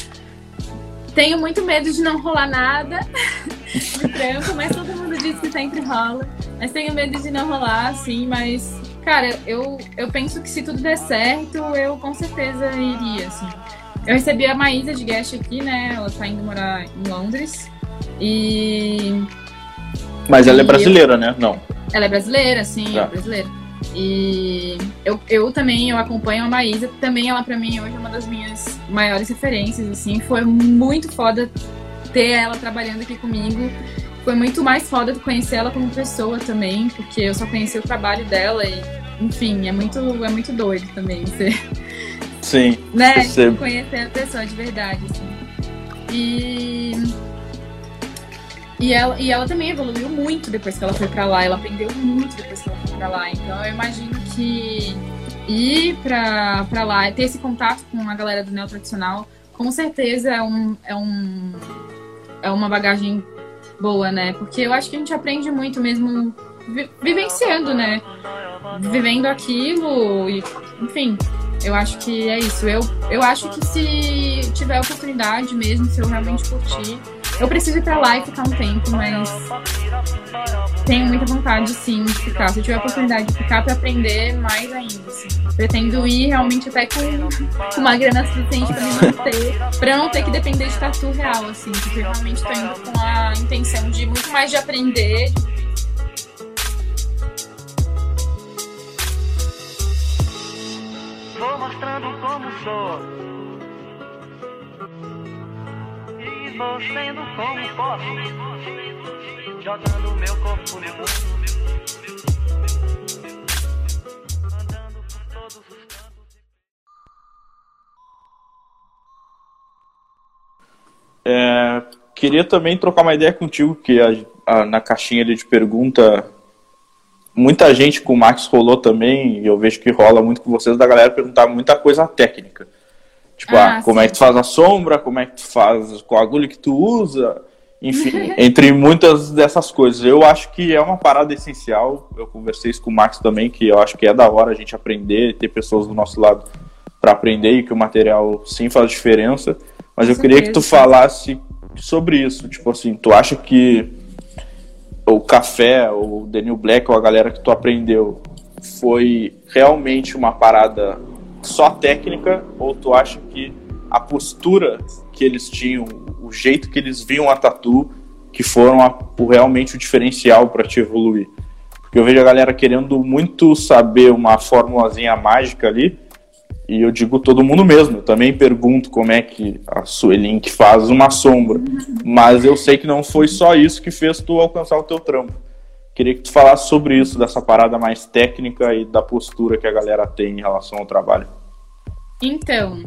Tenho muito medo de não rolar nada de trampo, mas todo mundo diz que sempre rola. Mas tenho medo de não rolar, sim, mas cara, eu, eu penso que se tudo der certo, eu com certeza iria, assim. Eu recebi a Maísa de guest aqui, né? Ela tá indo morar em Londres. E. Mas ela é brasileira, eu... né? Não. Ela é brasileira, sim, tá. é brasileira. E eu, eu também, eu acompanho a Maísa, também ela para mim hoje é uma das minhas maiores referências, assim, foi muito foda ter ela trabalhando aqui comigo. Foi muito mais foda conhecer ela como pessoa também, porque eu só conheci o trabalho dela e, enfim, é muito, é muito doido também você, Sim. né, conhecer a pessoa de verdade, assim. E e ela, e ela também evoluiu muito depois que ela foi para lá. Ela aprendeu muito depois que ela foi para lá. Então eu imagino que ir para lá, ter esse contato com a galera do neo tradicional, com certeza é um, é um é uma bagagem boa, né? Porque eu acho que a gente aprende muito mesmo vi, vivenciando, né? Vivendo aquilo e, enfim, eu acho que é isso. Eu, eu acho que se tiver oportunidade mesmo, se eu realmente curtir, eu preciso ir pra lá e ficar um tempo, mas tenho muita vontade, sim, de ficar. Se eu tiver a oportunidade de ficar para aprender, mais ainda, assim. Pretendo ir realmente até com, com uma grana suficiente para me manter, para não ter que depender de tatu real, assim. Porque realmente tô indo com a intenção de muito mais de aprender, Vou mostrando como sou. Como posso. Jogando meu corpo no mundo. É, queria também trocar uma ideia contigo, que a, a, na caixinha ali de pergunta, muita gente com o Max rolou também, e eu vejo que rola muito com vocês, da galera perguntar muita coisa técnica. Tipo, ah, ah como é que tu faz a sombra, como é que tu faz, qual agulha que tu usa, enfim, entre muitas dessas coisas. Eu acho que é uma parada essencial, eu conversei isso com o Max também, que eu acho que é da hora a gente aprender, ter pessoas do nosso lado para aprender e que o material sim faz diferença. Mas eu queria que tu falasse sobre isso. Tipo assim, tu acha que o café, o Daniel Black, ou a galera que tu aprendeu, foi realmente uma parada só técnica? Ou tu acha que a postura que eles tinham, o jeito que eles viam a tatu, que foram a, o, realmente o diferencial para te evoluir? Porque eu vejo a galera querendo muito saber uma formulazinha mágica ali, e eu digo todo mundo mesmo. Eu também pergunto como é que a Suelink faz uma sombra. Mas eu sei que não foi só isso que fez tu alcançar o teu trampo. Queria que tu falasse sobre isso, dessa parada mais técnica e da postura que a galera tem em relação ao trabalho. Então,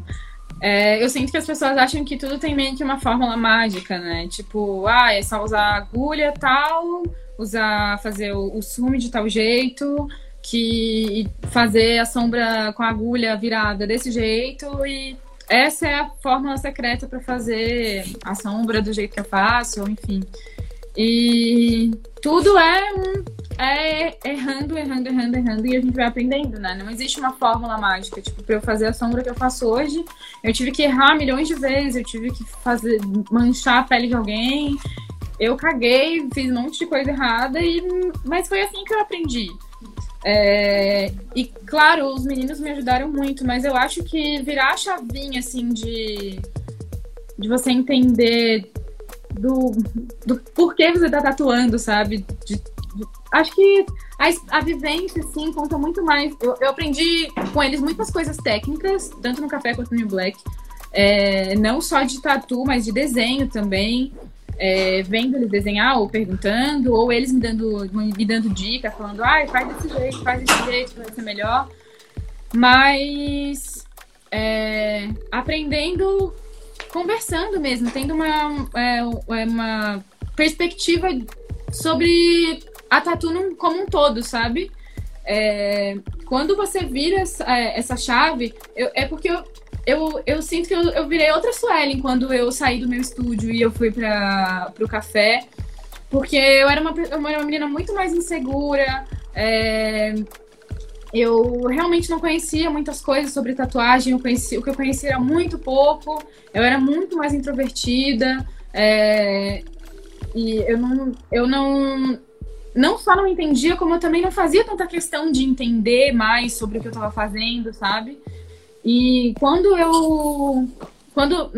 é, eu sinto que as pessoas acham que tudo tem meio que uma fórmula mágica, né? Tipo, ah, é só usar agulha tal, usar, fazer o, o sume de tal jeito, que fazer a sombra com a agulha virada desse jeito e essa é a fórmula secreta para fazer a sombra do jeito que eu faço, enfim. E tudo é, é errando, errando, errando, errando e a gente vai aprendendo, né? Não existe uma fórmula mágica. Tipo, para eu fazer a sombra que eu faço hoje, eu tive que errar milhões de vezes, eu tive que fazer manchar a pele de alguém. Eu caguei, fiz um monte de coisa errada e mas foi assim que eu aprendi. É, e claro, os meninos me ajudaram muito, mas eu acho que virar a chavinha assim de, de você entender do, do porquê você tá tatuando, sabe? De, de, acho que a, a vivência, assim, conta muito mais. Eu, eu, aprendi com eles muitas coisas técnicas, tanto no café quanto no Black. É, não só de tatu, mas de desenho também é, vendo eles desenhar ou perguntando, ou eles me dando, me dando dica, falando, ah, faz desse jeito, faz desse jeito, vai ser melhor. Mas é, aprendendo, conversando mesmo, tendo uma, é, é uma perspectiva sobre a tatu como um todo, sabe? É, quando você vira essa, é, essa chave, eu, é porque eu, eu, eu sinto que eu, eu virei outra Suelen quando eu saí do meu estúdio e eu fui para o café. Porque eu era uma, eu era uma menina muito mais insegura. É, eu realmente não conhecia muitas coisas sobre tatuagem. Eu conheci, o que eu conhecia era muito pouco. Eu era muito mais introvertida. É, e eu não, eu não, não só não entendia, como eu também não fazia tanta questão de entender mais sobre o que eu estava fazendo, sabe? E quando eu. Quando.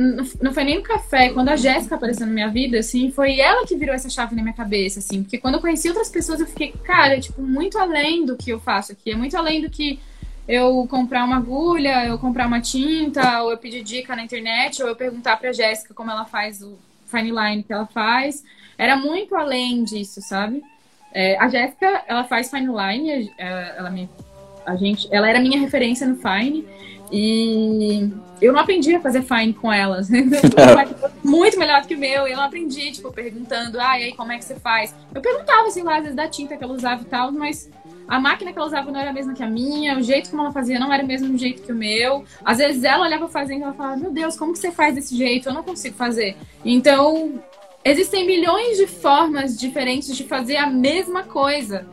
Não foi nem o café, quando a Jéssica apareceu na minha vida, assim, foi ela que virou essa chave na minha cabeça, assim. Porque quando eu conheci outras pessoas, eu fiquei, cara, é, tipo, muito além do que eu faço aqui. É muito além do que eu comprar uma agulha, eu comprar uma tinta, ou eu pedir dica na internet, ou eu perguntar pra Jéssica como ela faz o fine line que ela faz. Era muito além disso, sabe? É, a Jéssica, ela faz fine line, ela me, a gente, ela era minha referência no fine. E eu não aprendi a fazer fine com elas. muito melhor do que o meu. E eu não aprendi, tipo, perguntando, ah, e aí como é que você faz? Eu perguntava, assim, lá, às vezes, da tinta que ela usava e tal, mas a máquina que ela usava não era a mesma que a minha, o jeito como ela fazia não era o mesmo jeito que o meu. Às vezes ela olhava fazendo e ela falava, meu Deus, como que você faz desse jeito? Eu não consigo fazer. Então, existem milhões de formas diferentes de fazer a mesma coisa.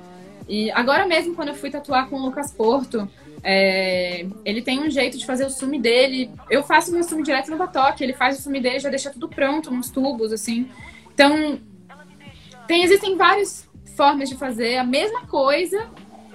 E agora mesmo, quando eu fui tatuar com o Lucas Porto, é, ele tem um jeito de fazer o sume dele. Eu faço meu sume direto no batoque, ele faz o sume dele já deixa tudo pronto nos tubos, assim. Então, tem, existem vários, formas de fazer a mesma coisa.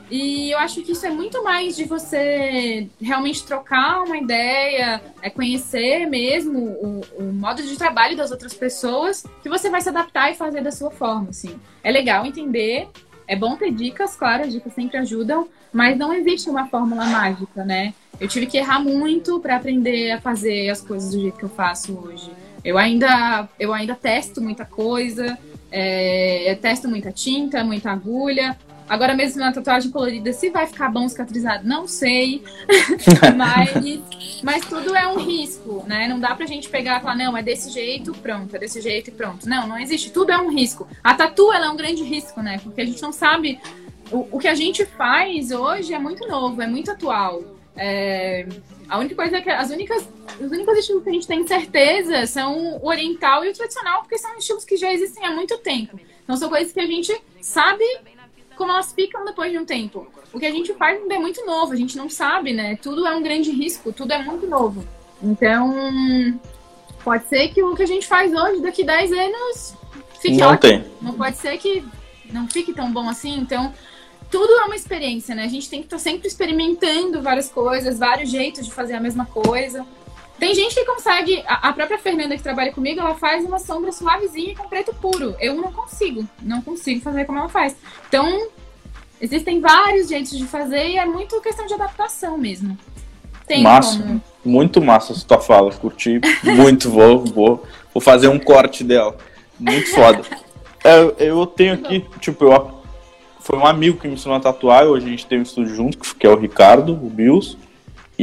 E eu acho que isso é muito mais de você realmente trocar uma ideia, é conhecer mesmo o, o modo de trabalho das outras pessoas, que você vai se adaptar e fazer da sua forma, assim. É legal entender, é bom ter dicas, claro, as dicas sempre ajudam, mas não existe uma fórmula mágica, né? Eu tive que errar muito para aprender a fazer as coisas do jeito que eu faço hoje. Eu ainda, eu ainda testo muita coisa, é, testo muita tinta, muita agulha. Agora mesmo na tatuagem colorida, se vai ficar bom cicatrizado, não sei. mas, mas tudo é um risco, né? Não dá pra gente pegar e falar, não, é desse jeito, pronto, é desse jeito e pronto. Não, não existe. Tudo é um risco. A tatu, ela é um grande risco, né? Porque a gente não sabe... O, o que a gente faz hoje é muito novo, é muito atual. É, a única coisa é que as únicas, os únicos estilos que a gente tem certeza são o oriental e o tradicional, porque são estilos que já existem há muito tempo. Então são coisas que a gente sabe como elas ficam depois de um tempo. O que a gente faz ainda é muito novo, a gente não sabe, né? Tudo é um grande risco, tudo é muito novo. Então, pode ser que o que a gente faz hoje, daqui 10 anos, fique não ótimo. Tem. Não pode ser que não fique tão bom assim. Então, tudo é uma experiência, né? A gente tem que estar tá sempre experimentando várias coisas, vários jeitos de fazer a mesma coisa. Tem gente que consegue, a própria Fernanda que trabalha comigo, ela faz uma sombra suavezinha com preto puro. Eu não consigo, não consigo fazer como ela faz. Então, existem vários jeitos de fazer e é muito questão de adaptação mesmo. Tem massa, como... muito massa essa tua fala, curti muito, vou, vou, vou fazer um corte dela. Muito foda. Eu, eu tenho aqui, tipo, eu foi um amigo que me ensinou a tatuar, hoje a gente tem um estúdio junto, que é o Ricardo, o Bills,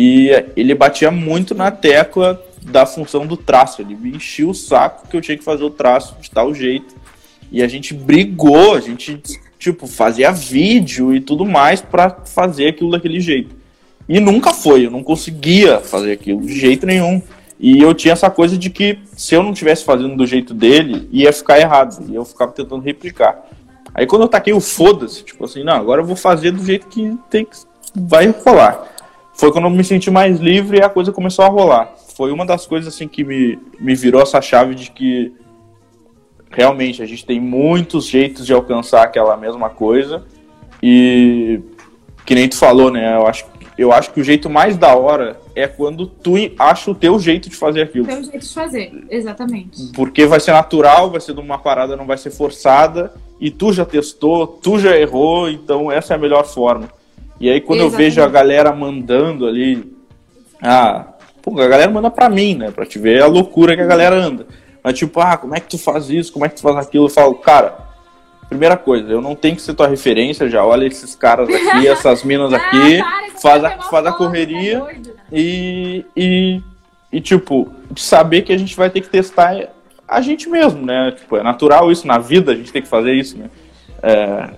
e ele batia muito na tecla da função do traço, ele me enchia o saco que eu tinha que fazer o traço de tal jeito, e a gente brigou, a gente, tipo, fazia vídeo e tudo mais para fazer aquilo daquele jeito. E nunca foi, eu não conseguia fazer aquilo de jeito nenhum. E eu tinha essa coisa de que se eu não estivesse fazendo do jeito dele, ia ficar errado. E eu ficava tentando replicar. Aí quando eu taquei o foda-se, tipo assim, não, agora eu vou fazer do jeito que tem que vai rolar. Foi quando eu me senti mais livre e a coisa começou a rolar. Foi uma das coisas assim que me, me virou essa chave de que realmente a gente tem muitos jeitos de alcançar aquela mesma coisa. E que nem tu falou, né? Eu acho, eu acho que o jeito mais da hora é quando tu acha o teu jeito de fazer aquilo. O teu jeito de fazer, exatamente. Porque vai ser natural, vai ser de uma parada, não vai ser forçada e tu já testou, tu já errou, então essa é a melhor forma. E aí quando Exatamente. eu vejo a galera mandando ali, ah, pô, a galera manda pra mim, né, pra te ver a loucura que a galera anda. Mas tipo, ah, como é que tu faz isso, como é que tu faz aquilo? Eu falo, cara, primeira coisa, eu não tenho que ser tua referência, já olha esses caras aqui, essas minas aqui, ah, faz, a, faz a correria tá e, e, e, tipo, saber que a gente vai ter que testar a gente mesmo, né? Tipo, é natural isso na vida, a gente tem que fazer isso, né? É,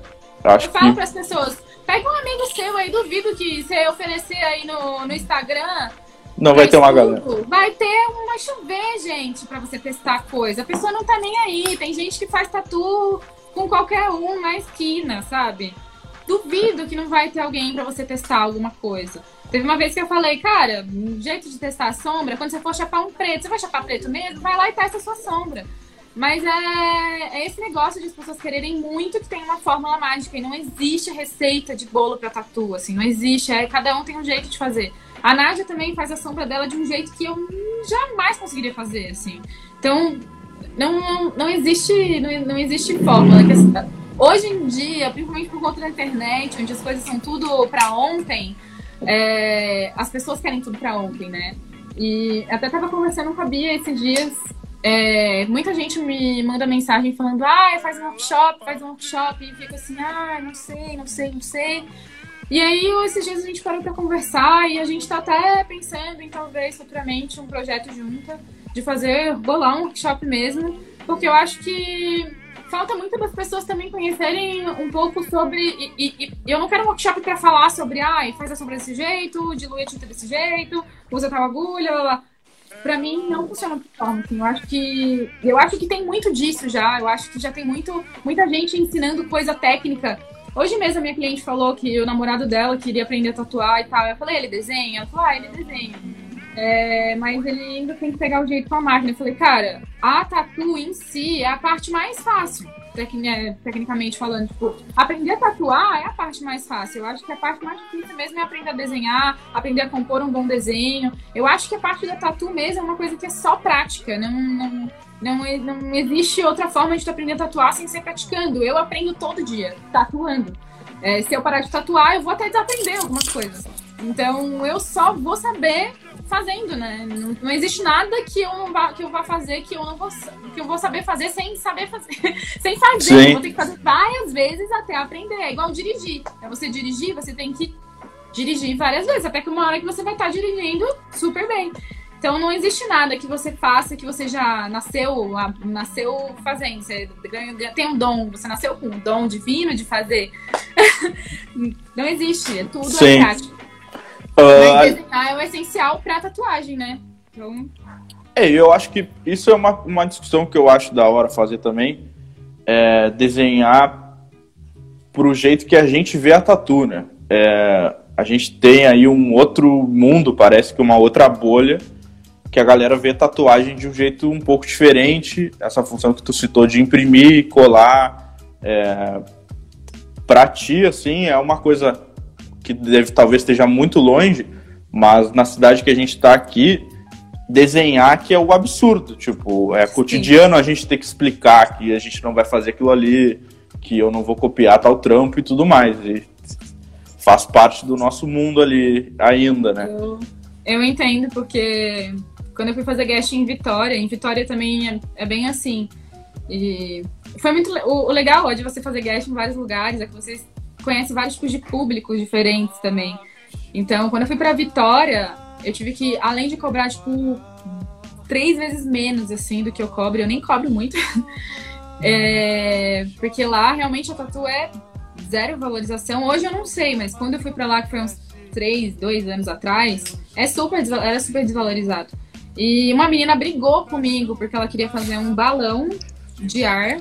acho eu falo que... para as pessoas, pega um amigo seu aí, duvido que você oferecer aí no, no Instagram. Não vai ter uma galera. Vai ter uma chover, gente, para você testar coisa. A pessoa não tá nem aí. Tem gente que faz tatu com qualquer um na esquina, sabe? Duvido que não vai ter alguém para você testar alguma coisa. Teve uma vez que eu falei, cara, um jeito de testar a sombra, quando você for chapar um preto, você vai chapar preto mesmo? Vai lá e testa a sua sombra. Mas é, é, esse negócio de as pessoas quererem muito que tem uma fórmula mágica e não existe receita de bolo para tatu, assim, não existe. É, cada um tem um jeito de fazer. A Nádia também faz a sombra dela de um jeito que eu jamais conseguiria fazer, assim. Então, não, não, não existe não, não existe fórmula. Hoje em dia, principalmente por conta da internet, onde as coisas são tudo para ontem, é, as pessoas querem tudo para ontem, né? E até tava conversando com a Bia esses dias. É, muita gente me manda mensagem falando, ah, faz um workshop, faz um workshop, e fica assim, ah, não sei, não sei, não sei. E aí, esses dias a gente parou para conversar e a gente tá até pensando em talvez futuramente um projeto junto de fazer, bolar um workshop mesmo, porque eu acho que falta muito das pessoas também conhecerem um pouco sobre. E, e, e eu não quero um workshop para falar sobre, ah, faz a sombra desse jeito, dilui a tinta desse jeito, usa tal agulha, blá, blá. Pra mim não funciona dessa forma. Assim. Eu acho que. Eu acho que tem muito disso já. Eu acho que já tem muito, muita gente ensinando coisa técnica. Hoje mesmo a minha cliente falou que o namorado dela queria aprender a tatuar e tal. Eu falei, ele desenha? Ela ah, ele desenha. É, mas ele ainda tem que pegar o jeito com a máquina. Eu falei, cara, a tatu em si é a parte mais fácil. Tecnicamente falando, tipo, aprender a tatuar é a parte mais fácil. Eu acho que a parte mais difícil mesmo é aprender a desenhar, aprender a compor um bom desenho. Eu acho que a parte da tatu mesmo é uma coisa que é só prática, não, não, não, não existe outra forma de tu aprender a tatuar sem ser praticando. Eu aprendo todo dia, tatuando. É, se eu parar de tatuar, eu vou até desaprender algumas coisas. Então, eu só vou saber fazendo, né? Não, não, existe nada que eu não vá, que eu vá fazer que eu não vou que eu vou saber fazer sem saber fazer, sem fazer. Eu vou ter que fazer várias vezes até aprender. É igual dirigir. Pra você dirigir, você tem que dirigir várias vezes, até que uma hora que você vai estar dirigindo super bem. Então não existe nada que você faça que você já nasceu, nasceu fazendo. Você tem um dom, você nasceu com um dom divino de fazer. não existe, é tudo Sim. é Mas desenhar é o essencial para tatuagem, né? Então... É, eu acho que isso é uma, uma discussão que eu acho da hora fazer também. É desenhar pro jeito que a gente vê a tatu, né? É, a gente tem aí um outro mundo, parece que uma outra bolha, que a galera vê tatuagem de um jeito um pouco diferente. Essa função que tu citou de imprimir, colar, é, pra ti, assim, é uma coisa que deve, talvez esteja muito longe, mas na cidade que a gente está aqui, desenhar que é o absurdo. Tipo, é Sim. cotidiano a gente ter que explicar que a gente não vai fazer aquilo ali, que eu não vou copiar tal trampo e tudo mais. E faz parte do nosso mundo ali ainda, né? Eu, eu entendo, porque quando eu fui fazer guest em Vitória, em Vitória também é, é bem assim. E foi muito. O, o legal de você fazer guest em vários lugares é que vocês conhece vários tipos de públicos diferentes também. Então, quando eu fui para Vitória, eu tive que, além de cobrar, tipo, três vezes menos, assim, do que eu cobro, eu nem cobro muito. é, porque lá, realmente, a tatu é zero valorização. Hoje eu não sei, mas quando eu fui para lá, que foi uns três, dois anos atrás, é super, era super desvalorizado. E uma menina brigou comigo porque ela queria fazer um balão de ar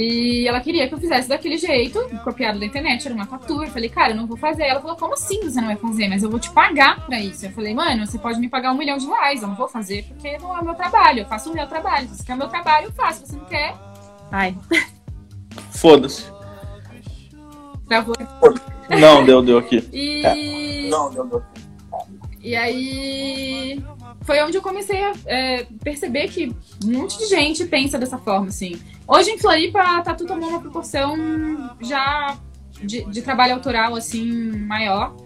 e ela queria que eu fizesse daquele jeito, copiado da internet, era uma tatu. Eu falei, cara, eu não vou fazer. Ela falou, como assim você não vai fazer? Mas eu vou te pagar pra isso. Eu falei, mano, você pode me pagar um milhão de reais. Eu não vou fazer porque não é o meu trabalho. Eu faço o meu trabalho. Se você quer o meu trabalho, eu faço. Se você não quer, ai. Foda-se. Travou. Não, deu, deu aqui. E... É. Não, deu, deu. E aí foi onde eu comecei a é, perceber que um monte de gente pensa dessa forma, assim. Hoje em Floripa, a Tatu tomou uma proporção já de, de trabalho autoral, assim, maior.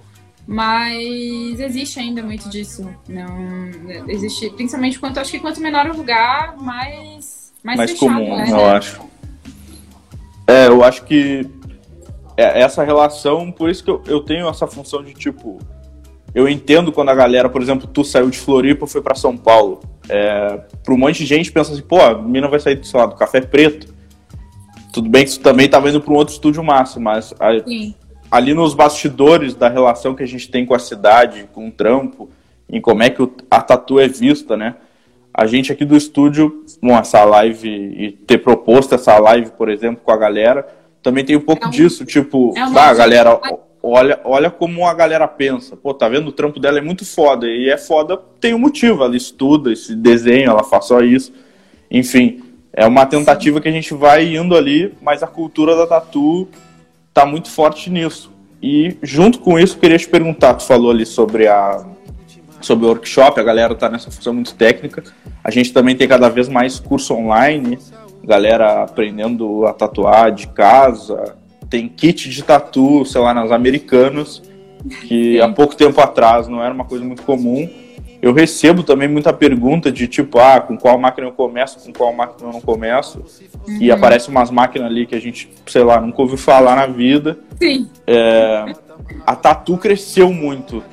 Mas existe ainda muito disso. Não existe, principalmente quanto acho que quanto menor o lugar, mais mais, mais fechado, comum, né? eu acho. É, eu acho que é, essa relação, por isso que eu, eu tenho essa função de tipo, eu entendo quando a galera, por exemplo, tu saiu de Floripa e foi para São Paulo. É, para um monte de gente pensa assim, pô, a mina vai sair sei lá, do café preto. Tudo bem que isso também estava indo para um outro estúdio massa, mas a, ali nos bastidores da relação que a gente tem com a cidade, com o trampo, em como é que a tatu é vista, né? A gente aqui do estúdio, com essa live e ter proposto essa live, por exemplo, com a galera, também tem um pouco é um, disso, tipo, é tá, galera, olha, olha como a galera pensa. Pô, tá vendo? O trampo dela é muito foda. E é foda, tem um motivo. Ela estuda esse desenho, ela faz só isso. Enfim, é uma tentativa que a gente vai indo ali, mas a cultura da tatu tá muito forte nisso. E junto com isso, queria te perguntar, tu falou ali sobre a sobre o workshop, a galera tá nessa função muito técnica. A gente também tem cada vez mais curso online, galera aprendendo a tatuar de casa, tem kit de tatu, sei lá, nas americanas, que Sim. há pouco tempo atrás não era uma coisa muito comum. Eu recebo também muita pergunta de tipo, ah, com qual máquina eu começo, com qual máquina eu não começo. Uhum. E aparece umas máquinas ali que a gente, sei lá, nunca ouviu falar na vida. Sim. É, a tatu cresceu muito,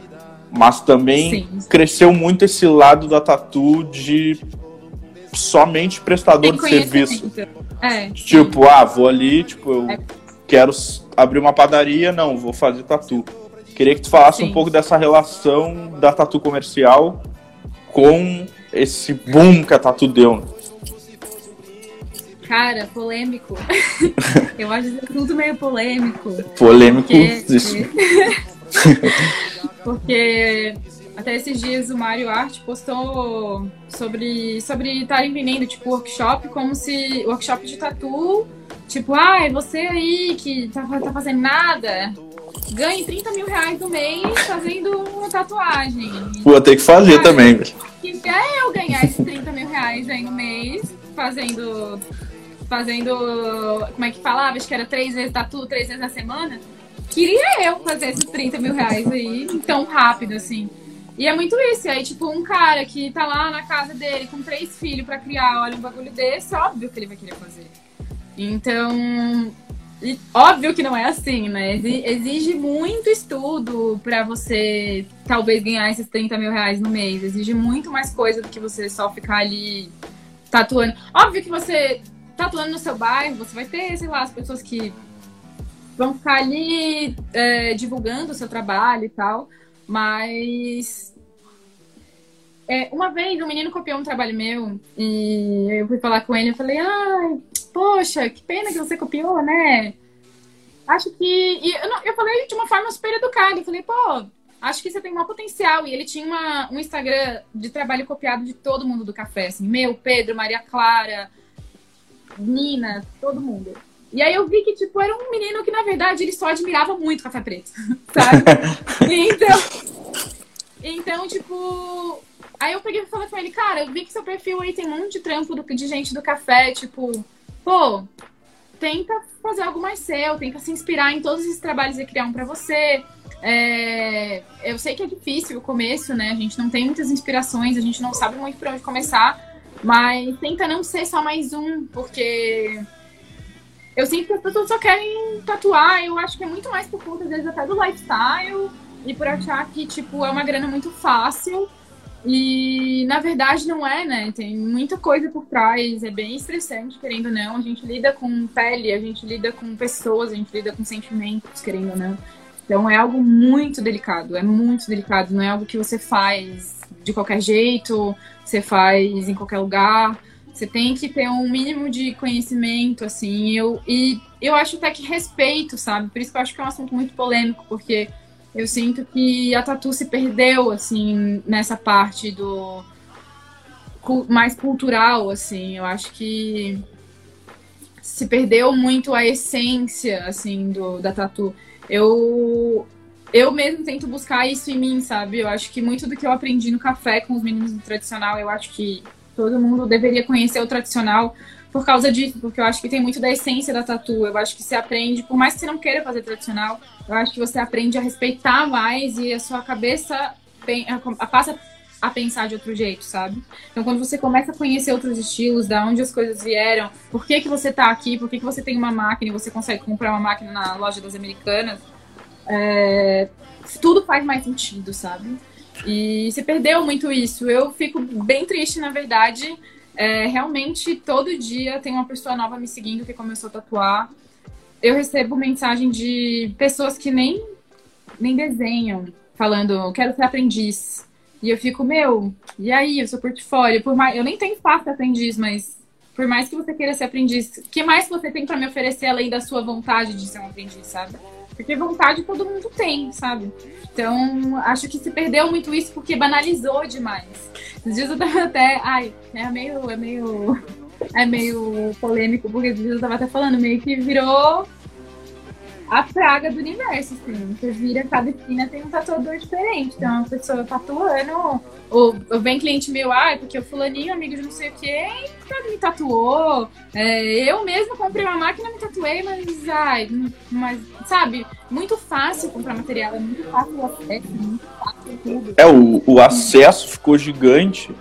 mas também Sim. cresceu muito esse lado da tatu de somente prestador de serviço. É, tipo, ah, vou ali, tipo, eu é quero abrir uma padaria, não, vou fazer tatu. Queria que tu falasse Sim. um pouco dessa relação da tatu comercial com esse boom que a tatu deu. Cara, polêmico. Eu acho assunto meio polêmico. Polêmico, porque... isso. porque até esses dias o Mario Art postou sobre sobre estarem vendendo tipo workshop como se workshop de tatu Tipo, ai, você aí que tá, tá fazendo nada, ganhe 30 mil reais no mês fazendo uma tatuagem. Vou ter que fazer ai, também. Queria eu ganhar esses 30 mil reais aí no mês, fazendo. Fazendo. Como é que falava? Acho que era três vezes tatu, três vezes na semana. Queria eu fazer esses 30 mil reais aí tão rápido assim. E é muito isso. E aí, tipo, um cara que tá lá na casa dele com três filhos para criar, olha um bagulho desse, óbvio que ele vai querer fazer. Então, óbvio que não é assim, né? Exige muito estudo para você talvez ganhar esses 30 mil reais no mês. Exige muito mais coisa do que você só ficar ali tatuando. Óbvio que você tatuando no seu bairro, você vai ter, sei lá, as pessoas que vão ficar ali é, divulgando o seu trabalho e tal. Mas é, uma vez um menino copiou um trabalho meu e eu fui falar com ele e falei, ai, poxa, que pena que você copiou, né? Acho que. E eu, não, eu falei de uma forma super educada. Eu falei, pô, acho que você tem um potencial. E ele tinha uma, um Instagram de trabalho copiado de todo mundo do café, assim, meu, Pedro, Maria Clara, Nina, todo mundo. E aí eu vi que, tipo, era um menino que, na verdade, ele só admirava muito café preto, sabe? então, então, tipo, Aí eu peguei e falei com ele, cara, eu vi que seu perfil aí tem um monte de trampo do, de gente do café, tipo, pô, tenta fazer algo mais seu, tenta se inspirar em todos esses trabalhos e criar um pra você. É, eu sei que é difícil o começo, né? A gente não tem muitas inspirações, a gente não sabe muito por onde começar, mas tenta não ser só mais um, porque eu sinto que as pessoas só querem tatuar, eu acho que é muito mais por conta, às vezes, até do lifestyle e por achar que, tipo, é uma grana muito fácil e na verdade não é, né? Tem muita coisa por trás, é bem estressante, querendo ou não. A gente lida com pele, a gente lida com pessoas, a gente lida com sentimentos, querendo ou não. Então é algo muito delicado, é muito delicado, não é algo que você faz de qualquer jeito, você faz em qualquer lugar. Você tem que ter um mínimo de conhecimento, assim, eu, e eu acho até que respeito, sabe? Por isso que eu acho que é um assunto muito polêmico, porque eu sinto que a Tatu se perdeu, assim, nessa parte do mais cultural, assim. Eu acho que se perdeu muito a essência, assim, do, da Tatu. Eu, eu mesmo tento buscar isso em mim, sabe? Eu acho que muito do que eu aprendi no café com os meninos do tradicional, eu acho que todo mundo deveria conhecer o tradicional por causa disso, porque eu acho que tem muito da essência da tatu. Eu acho que você aprende, por mais que você não queira fazer tradicional, eu acho que você aprende a respeitar mais e a sua cabeça passa a pensar de outro jeito, sabe? Então, quando você começa a conhecer outros estilos, da onde as coisas vieram, por que, que você tá aqui, por que, que você tem uma máquina e você consegue comprar uma máquina na loja das americanas, é... tudo faz mais sentido, sabe? E se perdeu muito isso. Eu fico bem triste, na verdade, é, realmente, todo dia tem uma pessoa nova me seguindo que começou a tatuar. Eu recebo mensagem de pessoas que nem, nem desenham, falando, quero ser aprendiz. E eu fico, meu, e aí, o seu portfólio? Por mais, eu nem tenho espaço para aprendiz, mas por mais que você queira ser aprendiz, o que mais você tem para me oferecer além da sua vontade de ser um aprendiz, sabe? Porque vontade todo mundo tem, sabe? Então, acho que se perdeu muito isso porque banalizou demais. Os dias eu tava até. Ai, é meio. É meio. É meio polêmico, porque os dias eu tava até falando, meio que virou a praga do universo, assim. Você vira, cada esquina tem um tatuador diferente. Então, uma pessoa tatuando. Ou, ou vem cliente meu, ah, porque o fulaninho, amigo de não sei o quê, me tatuou. É, eu mesmo comprei uma máquina, me tatuei, mas, ai, mas, sabe, muito fácil comprar material, é muito fácil o acesso, é muito fácil tudo. É, o, o acesso ficou gigante.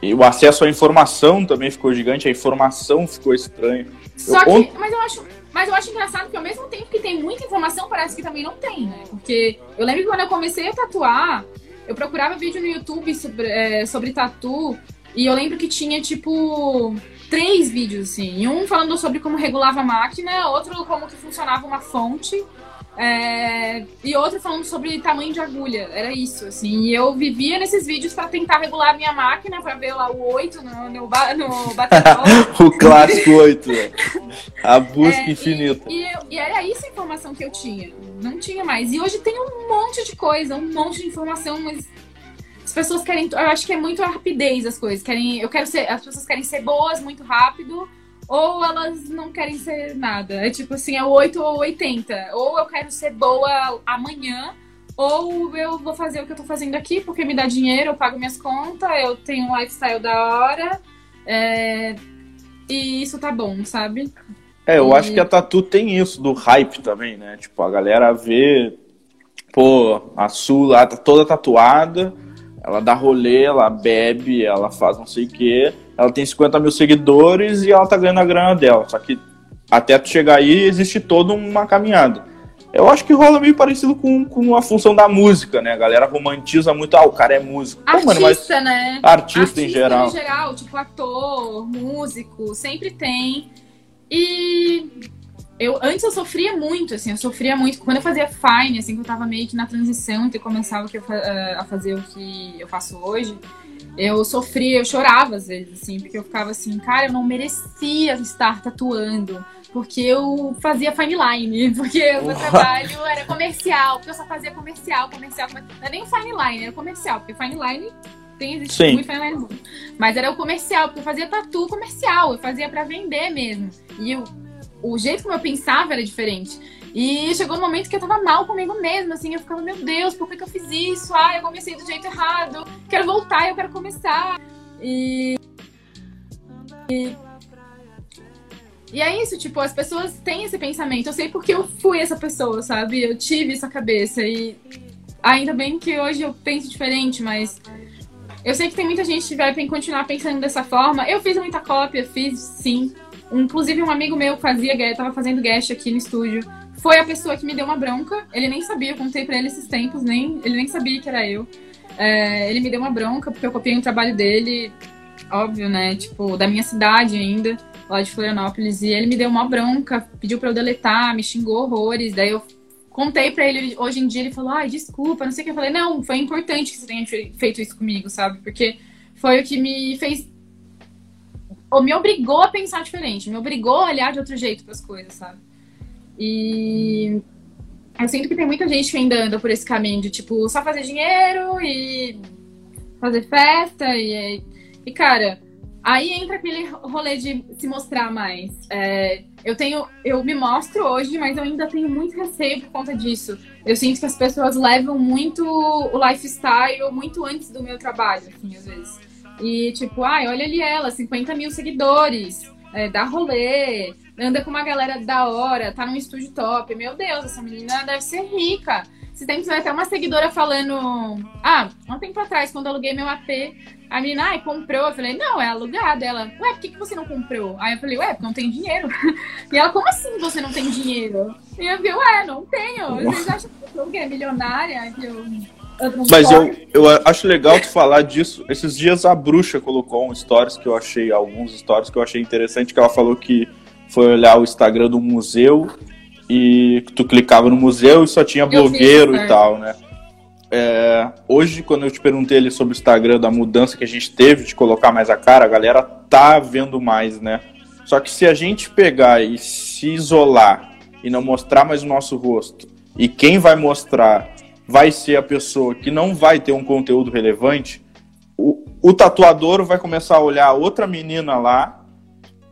E o acesso à informação também ficou gigante, a informação ficou estranha. Só eu, que, mas eu acho mas eu acho engraçado que ao mesmo tempo que tem muita informação, parece que também não tem, né? Porque eu lembro que quando eu comecei a tatuar, eu procurava vídeo no YouTube sobre, é, sobre tatu, e eu lembro que tinha, tipo, três vídeos, assim. Um falando sobre como regulava a máquina, outro como que funcionava uma fonte, é, e outro falando sobre tamanho de agulha. Era isso, assim. E eu vivia nesses vídeos para tentar regular a minha máquina, para ver lá o 8 no, no, no o clássico 8. Né? A busca é, infinita. E, e, eu, e, era isso a informação que eu tinha. Não tinha mais. E hoje tem um monte de coisa, um monte de informação, mas as pessoas querem. Eu acho que é muito a rapidez as coisas. Querem, eu quero ser. As pessoas querem ser boas muito rápido ou elas não querem ser nada. É tipo assim, é 8 ou 80. Ou eu quero ser boa amanhã, ou eu vou fazer o que eu tô fazendo aqui, porque me dá dinheiro, eu pago minhas contas, eu tenho um lifestyle da hora. É... E isso tá bom, sabe? É, eu e... acho que a Tatu tem isso, do hype também, né? Tipo, a galera vê, pô, a Su lá tá toda tatuada, ela dá rolê, ela bebe, ela faz não sei o quê, ela tem 50 mil seguidores e ela tá ganhando a grana dela. Só que até tu chegar aí existe toda uma caminhada. Eu acho que rola meio parecido com, com a função da música, né? A galera romantiza muito, ah, o cara é músico. Artista, Pô, mano, né? Artista, Artista em geral. em geral, tipo ator, músico, sempre tem. E eu antes eu sofria muito, assim, eu sofria muito. Quando eu fazia Fine, assim, que eu tava meio que na transição entre que eu, a fazer o que eu faço hoje, eu sofria, eu chorava às vezes, assim, porque eu ficava assim, cara, eu não merecia estar tatuando. Porque eu fazia fine line, porque o meu trabalho era comercial, porque eu só fazia comercial, comercial, comercial. Não é nem fine line, era comercial, porque fine line tem existe Sim. muito fine line Mas era o comercial, porque eu fazia tatu comercial, eu fazia para vender mesmo. E eu, o jeito como eu pensava era diferente. E chegou um momento que eu tava mal comigo mesma, assim, eu ficava, meu Deus, por que, que eu fiz isso? Ah, eu comecei do jeito errado, quero voltar, eu quero começar. E... e. E é isso, tipo, as pessoas têm esse pensamento. Eu sei porque eu fui essa pessoa, sabe? Eu tive essa cabeça. E ainda bem que hoje eu penso diferente, mas eu sei que tem muita gente que vai continuar pensando dessa forma. Eu fiz muita cópia, fiz sim. Inclusive, um amigo meu fazia, tava fazendo guest aqui no estúdio. Foi a pessoa que me deu uma bronca. Ele nem sabia, eu contei pra ele esses tempos, nem, ele nem sabia que era eu. É, ele me deu uma bronca porque eu copiei um trabalho dele, óbvio, né? Tipo, da minha cidade ainda, lá de Florianópolis. E ele me deu uma bronca, pediu pra eu deletar, me xingou horrores. Daí eu contei pra ele, hoje em dia ele falou, ai, desculpa, não sei o que. Eu falei, não, foi importante que você tenha feito isso comigo, sabe? Porque foi o que me fez ou me obrigou a pensar diferente, me obrigou a olhar de outro jeito para as coisas, sabe? E eu sinto que tem muita gente que ainda anda por esse caminho de, tipo, só fazer dinheiro e fazer festa e, e cara, aí entra aquele rolê de se mostrar mais. É, eu tenho, eu me mostro hoje, mas eu ainda tenho muito receio por conta disso. Eu sinto que as pessoas levam muito o lifestyle muito antes do meu trabalho, assim, às vezes. E tipo, ai, olha ali ela, 50 mil seguidores, é, dá rolê, anda com uma galera da hora, tá num estúdio top. Meu Deus, essa menina deve ser rica. Se tem que até uma seguidora falando. Ah, um tempo atrás, quando aluguei meu AP, a menina, ai, comprou. Eu falei, não, é alugada. Ela, ué, por que, que você não comprou? Aí eu falei, ué, porque não tem dinheiro. E ela, como assim você não tem dinheiro? E eu falei, ué, não tenho. Vocês acham que eu é milionária? Que eu mas eu, eu acho legal tu falar disso. Esses dias a bruxa colocou um stories que eu achei, alguns stories que eu achei interessante, que ela falou que foi olhar o Instagram do museu e tu clicava no museu e só tinha blogueiro e tal, né? É, hoje, quando eu te perguntei ali sobre o Instagram, da mudança que a gente teve de colocar mais a cara, a galera tá vendo mais, né? Só que se a gente pegar e se isolar e não mostrar mais o nosso rosto, e quem vai mostrar vai ser a pessoa que não vai ter um conteúdo relevante, o, o tatuador vai começar a olhar outra menina lá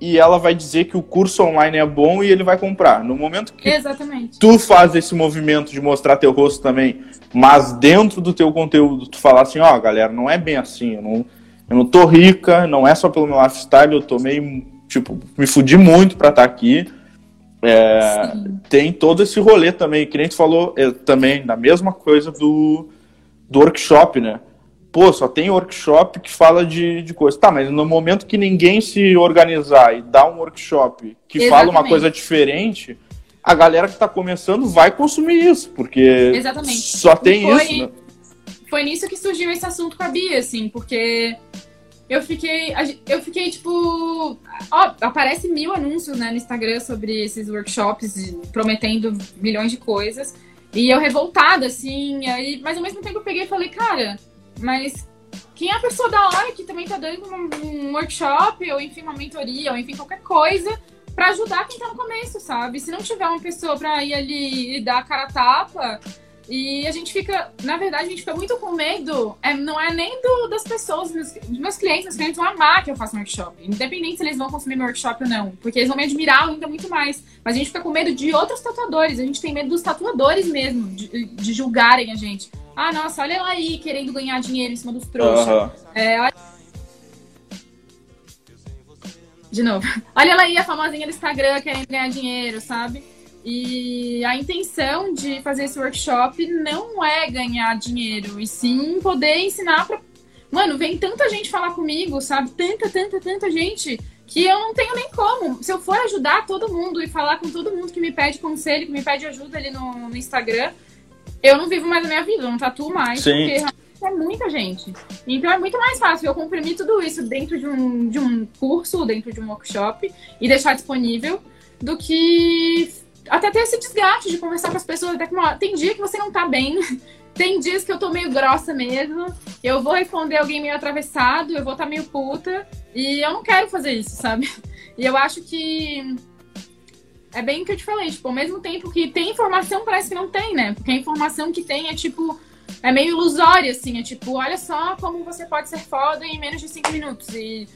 e ela vai dizer que o curso online é bom e ele vai comprar. No momento que Exatamente. tu faz esse movimento de mostrar teu rosto também, mas dentro do teu conteúdo tu falar assim, ó, oh, galera, não é bem assim, eu não, eu não tô rica, não é só pelo meu lifestyle, eu tô meio, tipo, me fudi muito pra estar tá aqui, é, tem todo esse rolê também, que nem tu falou é, também, na mesma coisa do, do workshop, né? Pô, só tem workshop que fala de, de coisa. Tá, mas no momento que ninguém se organizar e dar um workshop que Exatamente. fala uma coisa diferente, a galera que tá começando vai consumir isso, porque Exatamente. só tem foi, isso. Né? Foi nisso que surgiu esse assunto com a Bia, assim, porque eu fiquei, eu fiquei tipo, ó, aparece mil anúncios né, no Instagram sobre esses workshops prometendo milhões de coisas. E eu revoltada, assim, aí, mas ao mesmo tempo eu peguei e falei, cara, mas quem é a pessoa da hora que também tá dando um, um workshop, ou enfim, uma mentoria, ou enfim, qualquer coisa, para ajudar quem tá no começo, sabe? Se não tiver uma pessoa pra ir ali e dar a cara a tapa, E a gente fica, na verdade, a gente fica muito com medo, é, não é nem do, das pessoas, meus, meus clientes, meus clientes vão amar que eu faça um workshop, independente se eles vão consumir meu workshop ou não, porque eles vão me admirar ainda muito mais. Mas a gente fica com medo de outros tatuadores, a gente tem medo dos tatuadores mesmo, de, de julgarem a gente. Ah, nossa, olha ela aí querendo ganhar dinheiro em cima dos trouxas. Uhum. É, olha... De novo. Olha ela aí, a famosinha do Instagram querendo ganhar dinheiro, sabe? E a intenção de fazer esse workshop não é ganhar dinheiro, e sim poder ensinar para. Mano, vem tanta gente falar comigo, sabe? Tanta, tanta, tanta gente que eu não tenho nem como. Se eu for ajudar todo mundo e falar com todo mundo que me pede conselho, que me pede ajuda ali no, no Instagram, eu não vivo mais a minha vida, eu não tatuo mais, Sim. porque é muita gente. Então é muito mais fácil eu comprimir tudo isso dentro de um, de um curso, dentro de um workshop e deixar disponível do que até ter esse desgaste de conversar com as pessoas. Até que uma, tem dia que você não tá bem, tem dias que eu tô meio grossa mesmo. Eu vou responder alguém meio atravessado, eu vou estar tá meio puta. E eu não quero fazer isso, sabe? E eu acho que é bem o que eu te falei, tipo, ao mesmo tempo que tem informação, parece que não tem, né? Porque a informação que tem é tipo. É meio ilusória, assim, é tipo, olha só como você pode ser foda em menos de cinco minutos. E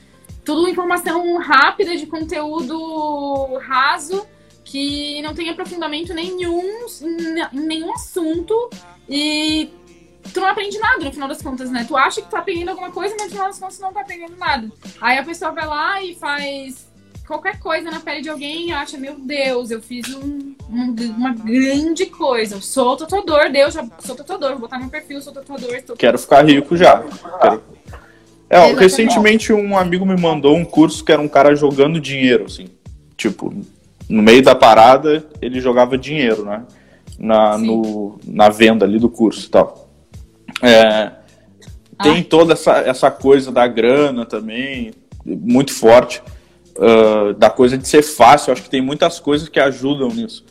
tudo informação rápida de conteúdo raso que não tem aprofundamento nenhum em nenhum assunto e tu não aprende nada no final das contas, né? Tu acha que tá aprendendo alguma coisa, mas no final das contas tu não tá aprendendo nada. Aí a pessoa vai lá e faz qualquer coisa na pele de alguém acha, meu Deus, eu fiz um, um, uma grande coisa. Eu sou tatuador, Deus, já sou tatuador, vou botar no perfil, sou tatuador. Estou... Quero ficar rico já. Quero... É, ó, recentemente um amigo me mandou um curso que era um cara jogando dinheiro, assim. Tipo, no meio da parada, ele jogava dinheiro, né? Na, no, na venda ali do curso e tal. É, tem ah. toda essa, essa coisa da grana também, muito forte. Uh, da coisa de ser fácil, acho que tem muitas coisas que ajudam nisso.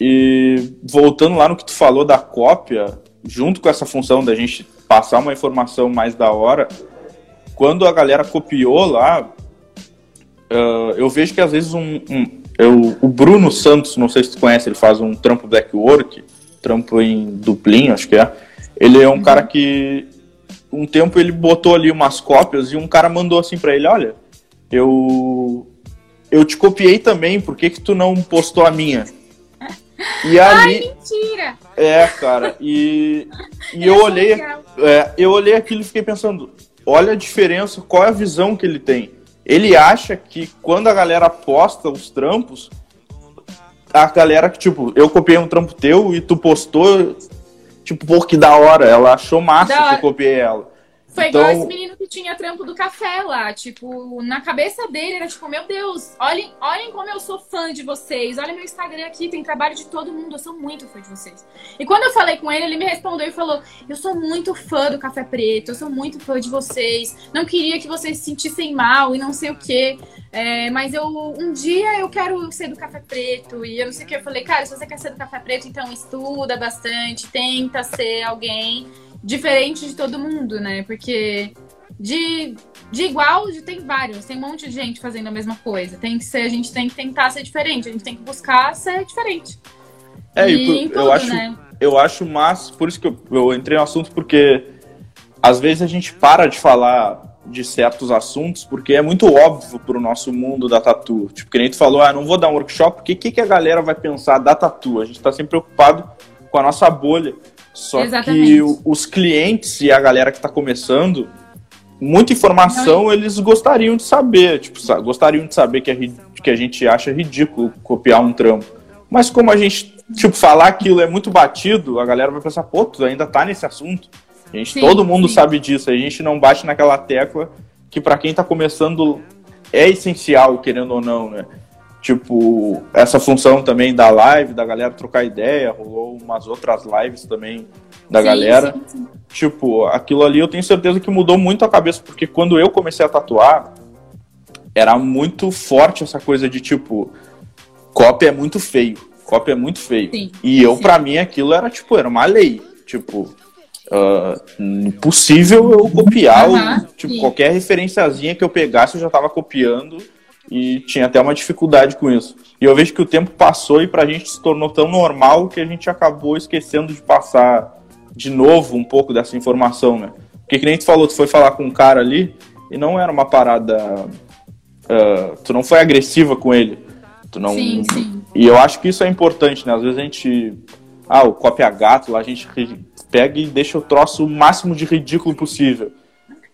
E voltando lá no que tu falou da cópia, junto com essa função da gente passar uma informação mais da hora, quando a galera copiou lá, uh, eu vejo que às vezes um, um eu, o Bruno Santos, não sei se tu conhece, ele faz um trampo black work, trampo em Dublin, acho que é. Ele é um uhum. cara que um tempo ele botou ali umas cópias e um cara mandou assim para ele, olha, eu eu te copiei também, por que que tu não postou a minha? E ali, Ai, mentira! É, cara, e, e eu olhei, é, eu olhei aquilo e fiquei pensando, olha a diferença, qual é a visão que ele tem ele acha que quando a galera posta os trampos, a galera que, tipo, eu copiei um trampo teu e tu postou, tipo, pô, que da hora. Ela achou massa que eu copiei ela. Foi então... igual esse menino que tinha trampo do café lá. Tipo, na cabeça dele era tipo, meu Deus, olhem, olhem como eu sou fã de vocês. Olha meu Instagram aqui, tem trabalho de todo mundo. Eu sou muito fã de vocês. E quando eu falei com ele, ele me respondeu e falou: Eu sou muito fã do Café Preto, eu sou muito fã de vocês. Não queria que vocês se sentissem mal e não sei o quê. É, mas eu um dia eu quero ser do Café Preto. E eu não sei o que. Eu falei, cara, se você quer ser do Café Preto, então estuda bastante, tenta ser alguém diferente de todo mundo, né? Porque de, de igual tem vários, tem um monte de gente fazendo a mesma coisa. Tem que ser, a gente tem que tentar ser diferente, a gente tem que buscar ser diferente. É, e, tudo, eu acho, né? eu acho massa, por isso que eu, eu entrei no assunto, porque às vezes a gente para de falar de certos assuntos, porque é muito óbvio para o nosso mundo da tatu. Tipo, que nem tu falou, ah, não vou dar um workshop, porque o que, que a galera vai pensar da tatu? A gente está sempre preocupado com a nossa bolha. Só Exatamente. que os clientes e a galera que está começando, muita informação eles gostariam de saber, tipo, gostariam de saber que a, que a gente acha ridículo copiar um trampo. Mas como a gente, tipo, falar aquilo é muito batido, a galera vai pensar, pô, tu ainda tá nesse assunto. A gente, sim, todo mundo sim. sabe disso, a gente não bate naquela tecla que para quem tá começando é essencial, querendo ou não, né? Tipo, essa função também da live, da galera trocar ideia, rolou umas outras lives também da sim, galera. Sim, sim. Tipo, aquilo ali eu tenho certeza que mudou muito a cabeça, porque quando eu comecei a tatuar, era muito forte essa coisa de tipo, cópia é muito feio, cópia é muito feio. e eu, para mim, aquilo era tipo, era uma lei. Tipo, uh, impossível eu copiar, uhum, o, tipo, qualquer referenciazinha que eu pegasse eu já tava copiando e tinha até uma dificuldade com isso. E eu vejo que o tempo passou e pra gente se tornou tão normal que a gente acabou esquecendo de passar de novo um pouco dessa informação, né? Porque que nem tu falou, tu foi falar com um cara ali e não era uma parada. Uh, tu não foi agressiva com ele. Tu não... Sim, sim. E eu acho que isso é importante, né? Às vezes a gente. Ah, o copia gato lá, a gente pega e deixa o troço o máximo de ridículo possível.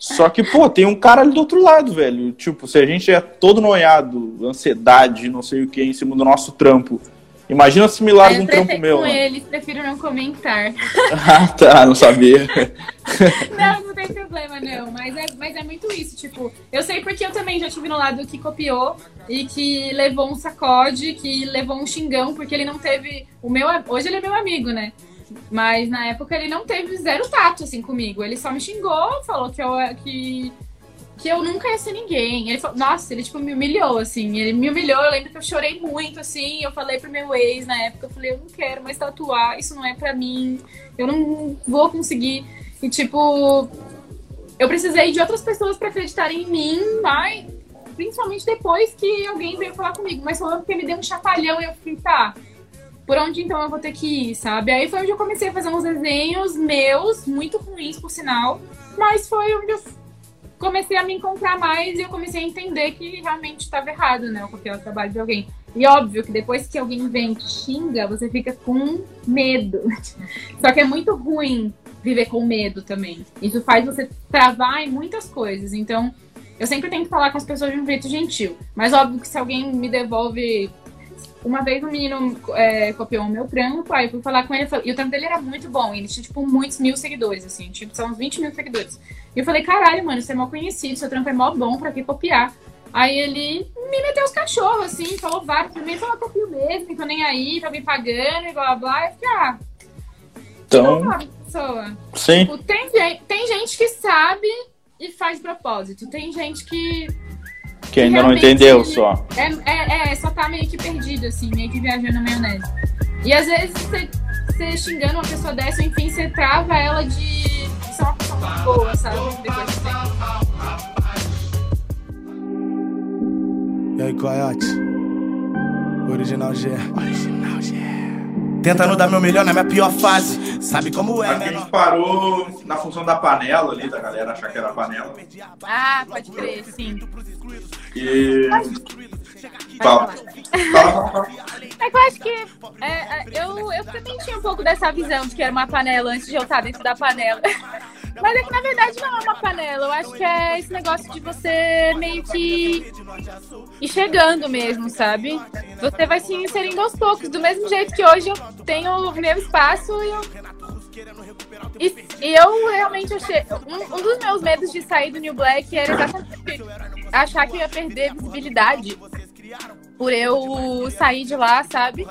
Só que, pô, tem um cara ali do outro lado, velho. Tipo, se a gente é todo noiado, ansiedade, não sei o que, em cima do nosso trampo. Imagina similar de um trampo meu. Com né? eles, prefiro não comentar. ah, tá, não sabia. não, não tem problema, não. Mas é, mas é muito isso, tipo, eu sei porque eu também já tive no lado que copiou e que levou um sacode, que levou um xingão, porque ele não teve. O meu. Hoje ele é meu amigo, né? Mas na época ele não teve zero tato, assim, comigo. Ele só me xingou, falou que eu, que, que eu nunca ia ser ninguém. Ele falou, nossa, ele, tipo, me humilhou, assim. Ele me humilhou, eu lembro que eu chorei muito, assim. Eu falei pro meu ex na época, eu falei, eu não quero mais tatuar, isso não é pra mim. Eu não vou conseguir. E, tipo, eu precisei de outras pessoas para acreditarem em mim, mas principalmente depois que alguém veio falar comigo. Mas falando porque me deu um chacoalhão e eu fiquei, tá por onde então eu vou ter que ir, sabe? Aí foi onde eu comecei a fazer uns desenhos meus, muito ruins, por sinal, mas foi onde eu comecei a me encontrar mais e eu comecei a entender que realmente estava errado, né? Eu copiar o trabalho de alguém. E óbvio que depois que alguém vem xinga, você fica com medo. Só que é muito ruim viver com medo também. Isso faz você travar em muitas coisas. Então, eu sempre tenho que falar com as pessoas de um jeito gentil. Mas óbvio que se alguém me devolve uma vez um menino é, copiou o meu trampo, aí eu fui falar com ele, e o trampo dele era muito bom, ele tinha, tipo, muitos mil seguidores, assim, tipo, são uns 20 mil seguidores. E eu falei, caralho, mano, você é mal conhecido, seu trampo é mó bom, pra que copiar? Aí ele me meteu os cachorros, assim, falou vários, primeiro falou, copio mesmo, tô nem aí, tá me pagando, e blá, blá, blá, eu fiquei, ah... Então... pessoa. Sim. Tipo, tem, tem gente que sabe e faz propósito, tem gente que que ainda não entendeu só. É, é, é, só tá meio que perdido, assim, meio que viajando na maionese. E às vezes você, xingando uma pessoa dessa, enfim, você trava ela de ser uma pessoa muito boa, sabe? Depois de tempo. E aí, Coyote? Original G. Original G. Tentando dar meu melhor na minha pior fase. Sabe como é, né? A gente parou na função da panela ali, da galera achar que era panela. Ah, pode crer, sim. E. Fala. Fala, É que eu acho que é, é, eu, eu também tinha um pouco dessa visão de que era uma panela antes de eu estar dentro da panela. Mas é que na verdade não é uma panela. Eu acho que é esse negócio de você meio que ir chegando mesmo, sabe? Você vai se inserindo aos poucos. Do mesmo jeito que hoje eu tenho o meu espaço e eu. E, e eu realmente achei. Um, um dos meus medos de sair do New Black era exatamente achar que eu ia perder visibilidade por eu sair de lá, sabe?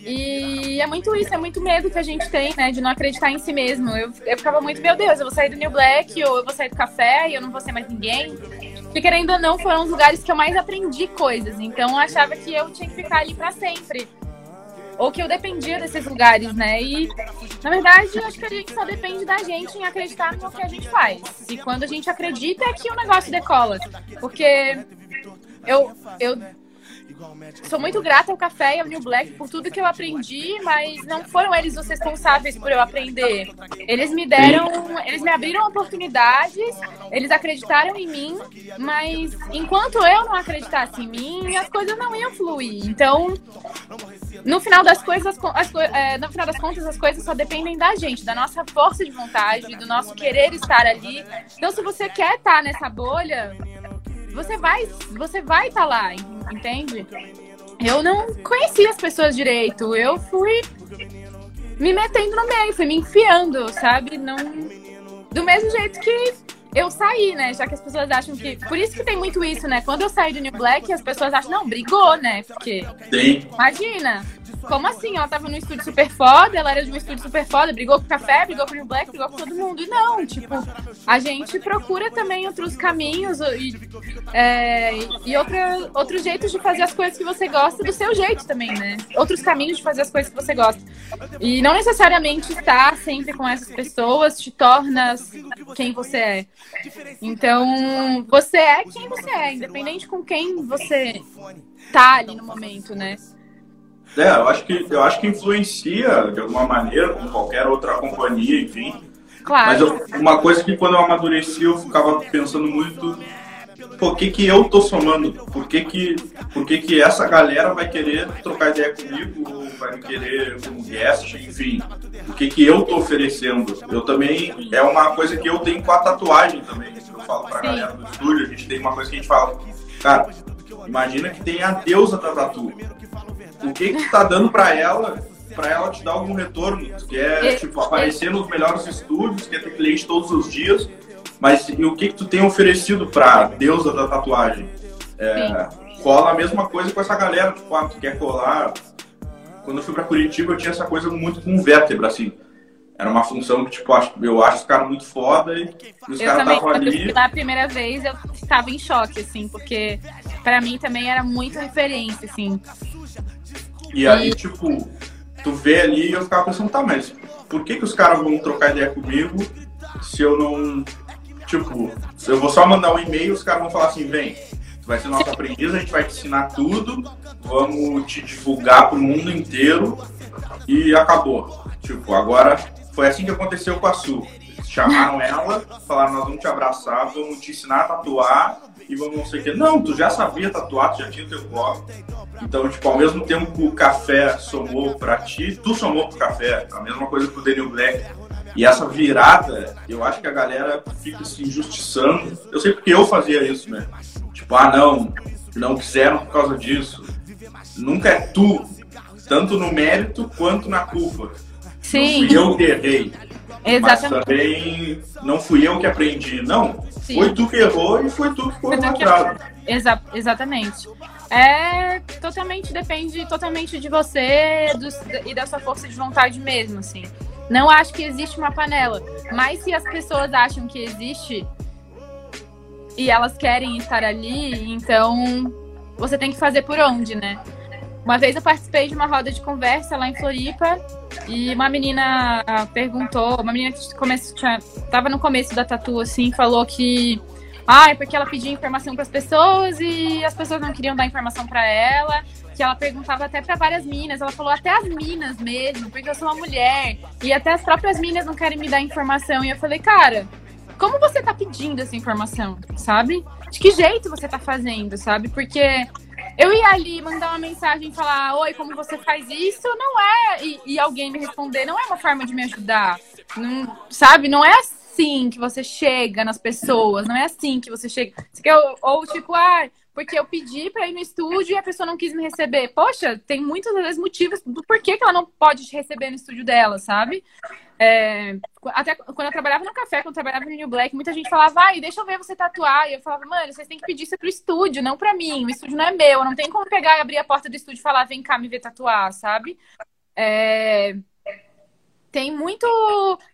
E é muito isso, é muito medo que a gente tem, né? De não acreditar em si mesmo. Eu, eu ficava muito, meu Deus, eu vou sair do New Black, ou eu vou sair do café e eu não vou ser mais ninguém. Porque querendo ou não, foram os lugares que eu mais aprendi coisas. Então eu achava que eu tinha que ficar ali para sempre. Ou que eu dependia desses lugares, né? E, na verdade, eu acho que a gente só depende da gente em acreditar no que a gente faz. E quando a gente acredita é que o negócio decola. Porque eu, eu Sou muito grata ao café e ao New Black por tudo que eu aprendi, mas não foram eles os responsáveis por eu aprender. Eles me deram, eles me abriram oportunidades, eles acreditaram em mim, mas enquanto eu não acreditasse em mim, as coisas não iam fluir. Então, no final das coisas, as, é, no final das contas, as coisas só dependem da gente, da nossa força de vontade, do nosso querer estar ali. Então, se você quer estar nessa bolha, você vai, você vai estar tá lá, entende? Eu não conhecia as pessoas direito. Eu fui me metendo no meio, fui me enfiando, sabe? Não do mesmo jeito que eu saí, né? Já que as pessoas acham que. Por isso que tem muito isso, né? Quando eu saí do New Black, as pessoas acham, não, brigou, né? Porque. Sim. Imagina. Como assim? Ela tava num estúdio super foda, ela era de um estúdio super foda, brigou com o café, brigou com o Black, brigou com todo mundo. E não, tipo, a gente procura também outros caminhos e, é, e outra, outros jeitos de fazer as coisas que você gosta do seu jeito também, né? Outros caminhos de fazer as coisas que você gosta. E não necessariamente estar sempre com essas pessoas te torna quem você é. Então, você é quem você é, independente com quem você tá ali no momento, né? É, eu acho que, eu acho que influencia de alguma maneira, como qualquer outra companhia, enfim. Claro. Mas eu, uma coisa que quando eu amadureci, eu ficava pensando muito por que, que eu tô somando? Por que que, por que que essa galera vai querer trocar ideia comigo? Vai me querer como guest? Enfim, o que que eu tô oferecendo? Eu também, é uma coisa que eu tenho com a tatuagem também. Eu falo pra Sim. galera do estúdio, a gente tem uma coisa que a gente fala, cara, imagina que tem a deusa da tatu o que que tá dando para ela, para ela te dar algum retorno? Tu quer, tipo, aparecer nos melhores estúdios, quer ter cliente todos os dias, mas e o que que tu tem oferecido pra deusa da tatuagem? É, cola a mesma coisa com essa galera, tipo, ah, tu quer colar... Quando eu fui para Curitiba, eu tinha essa coisa muito com vértebra, assim. Era uma função que, tipo, eu acho os caras muito foda e os caras estavam ali. Quando eu fui lá a primeira vez, eu estava em choque, assim, porque para mim também era muito referência, assim. E aí, tipo, tu vê ali e eu ficava pensando, tá, mas por que, que os caras vão trocar ideia comigo se eu não. Tipo, se eu vou só mandar um e-mail, os caras vão falar assim, vem, tu vai ser nosso aprendiz, a gente vai te ensinar tudo, vamos te divulgar pro mundo inteiro e acabou. Tipo, agora foi assim que aconteceu com a Su. Chamaram ela, falaram, nós vamos te abraçar, vamos te ensinar a tatuar e vamos não sei o que. Não, tu já sabia tatuar, tu já tinha teu blog. Então, tipo, ao mesmo tempo que o café somou pra ti, tu somou pro café. A mesma coisa pro Daniel Black. E essa virada, eu acho que a galera fica se injustiçando. Eu sei porque eu fazia isso, né? Tipo, ah, não, não quiseram por causa disso. Nunca é tu, tanto no mérito quanto na culpa. Sim. Não fui eu que errei. Exatamente. Mas também não fui eu que aprendi. Não, Sim. foi tu que errou e foi tu que foi machucado. Exa exatamente. É totalmente, depende totalmente de você do, e da sua força de vontade mesmo, assim. Não acho que existe uma panela, mas se as pessoas acham que existe e elas querem estar ali, então você tem que fazer por onde, né? Uma vez eu participei de uma roda de conversa lá em Floripa e uma menina perguntou, uma menina que começo, tinha, tava no começo da tatu, assim, falou que ah, é porque ela pedia informação para as pessoas e as pessoas não queriam dar informação para ela. Que ela perguntava até para várias minas. Ela falou até as minas mesmo, porque eu sou uma mulher. E até as próprias minas não querem me dar informação. E eu falei, cara, como você tá pedindo essa informação, sabe? De que jeito você tá fazendo, sabe? Porque eu ia ali mandar uma mensagem e falar, oi, como você faz isso? Não é. E, e alguém me responder, não é uma forma de me ajudar. Não, sabe? Não é assim que você chega nas pessoas, não é assim que você chega. Você quer, ou tipo, ah, porque eu pedi para ir no estúdio e a pessoa não quis me receber. Poxa, tem muitas vezes motivos do porquê que ela não pode te receber no estúdio dela, sabe? É, até quando eu trabalhava no café, quando eu trabalhava no New Black, muita gente falava, vai, deixa eu ver você tatuar. E eu falava, mano, vocês têm que pedir isso pro estúdio, não pra mim. O estúdio não é meu, não tem como pegar e abrir a porta do estúdio e falar, vem cá me ver tatuar, sabe? É, tem muito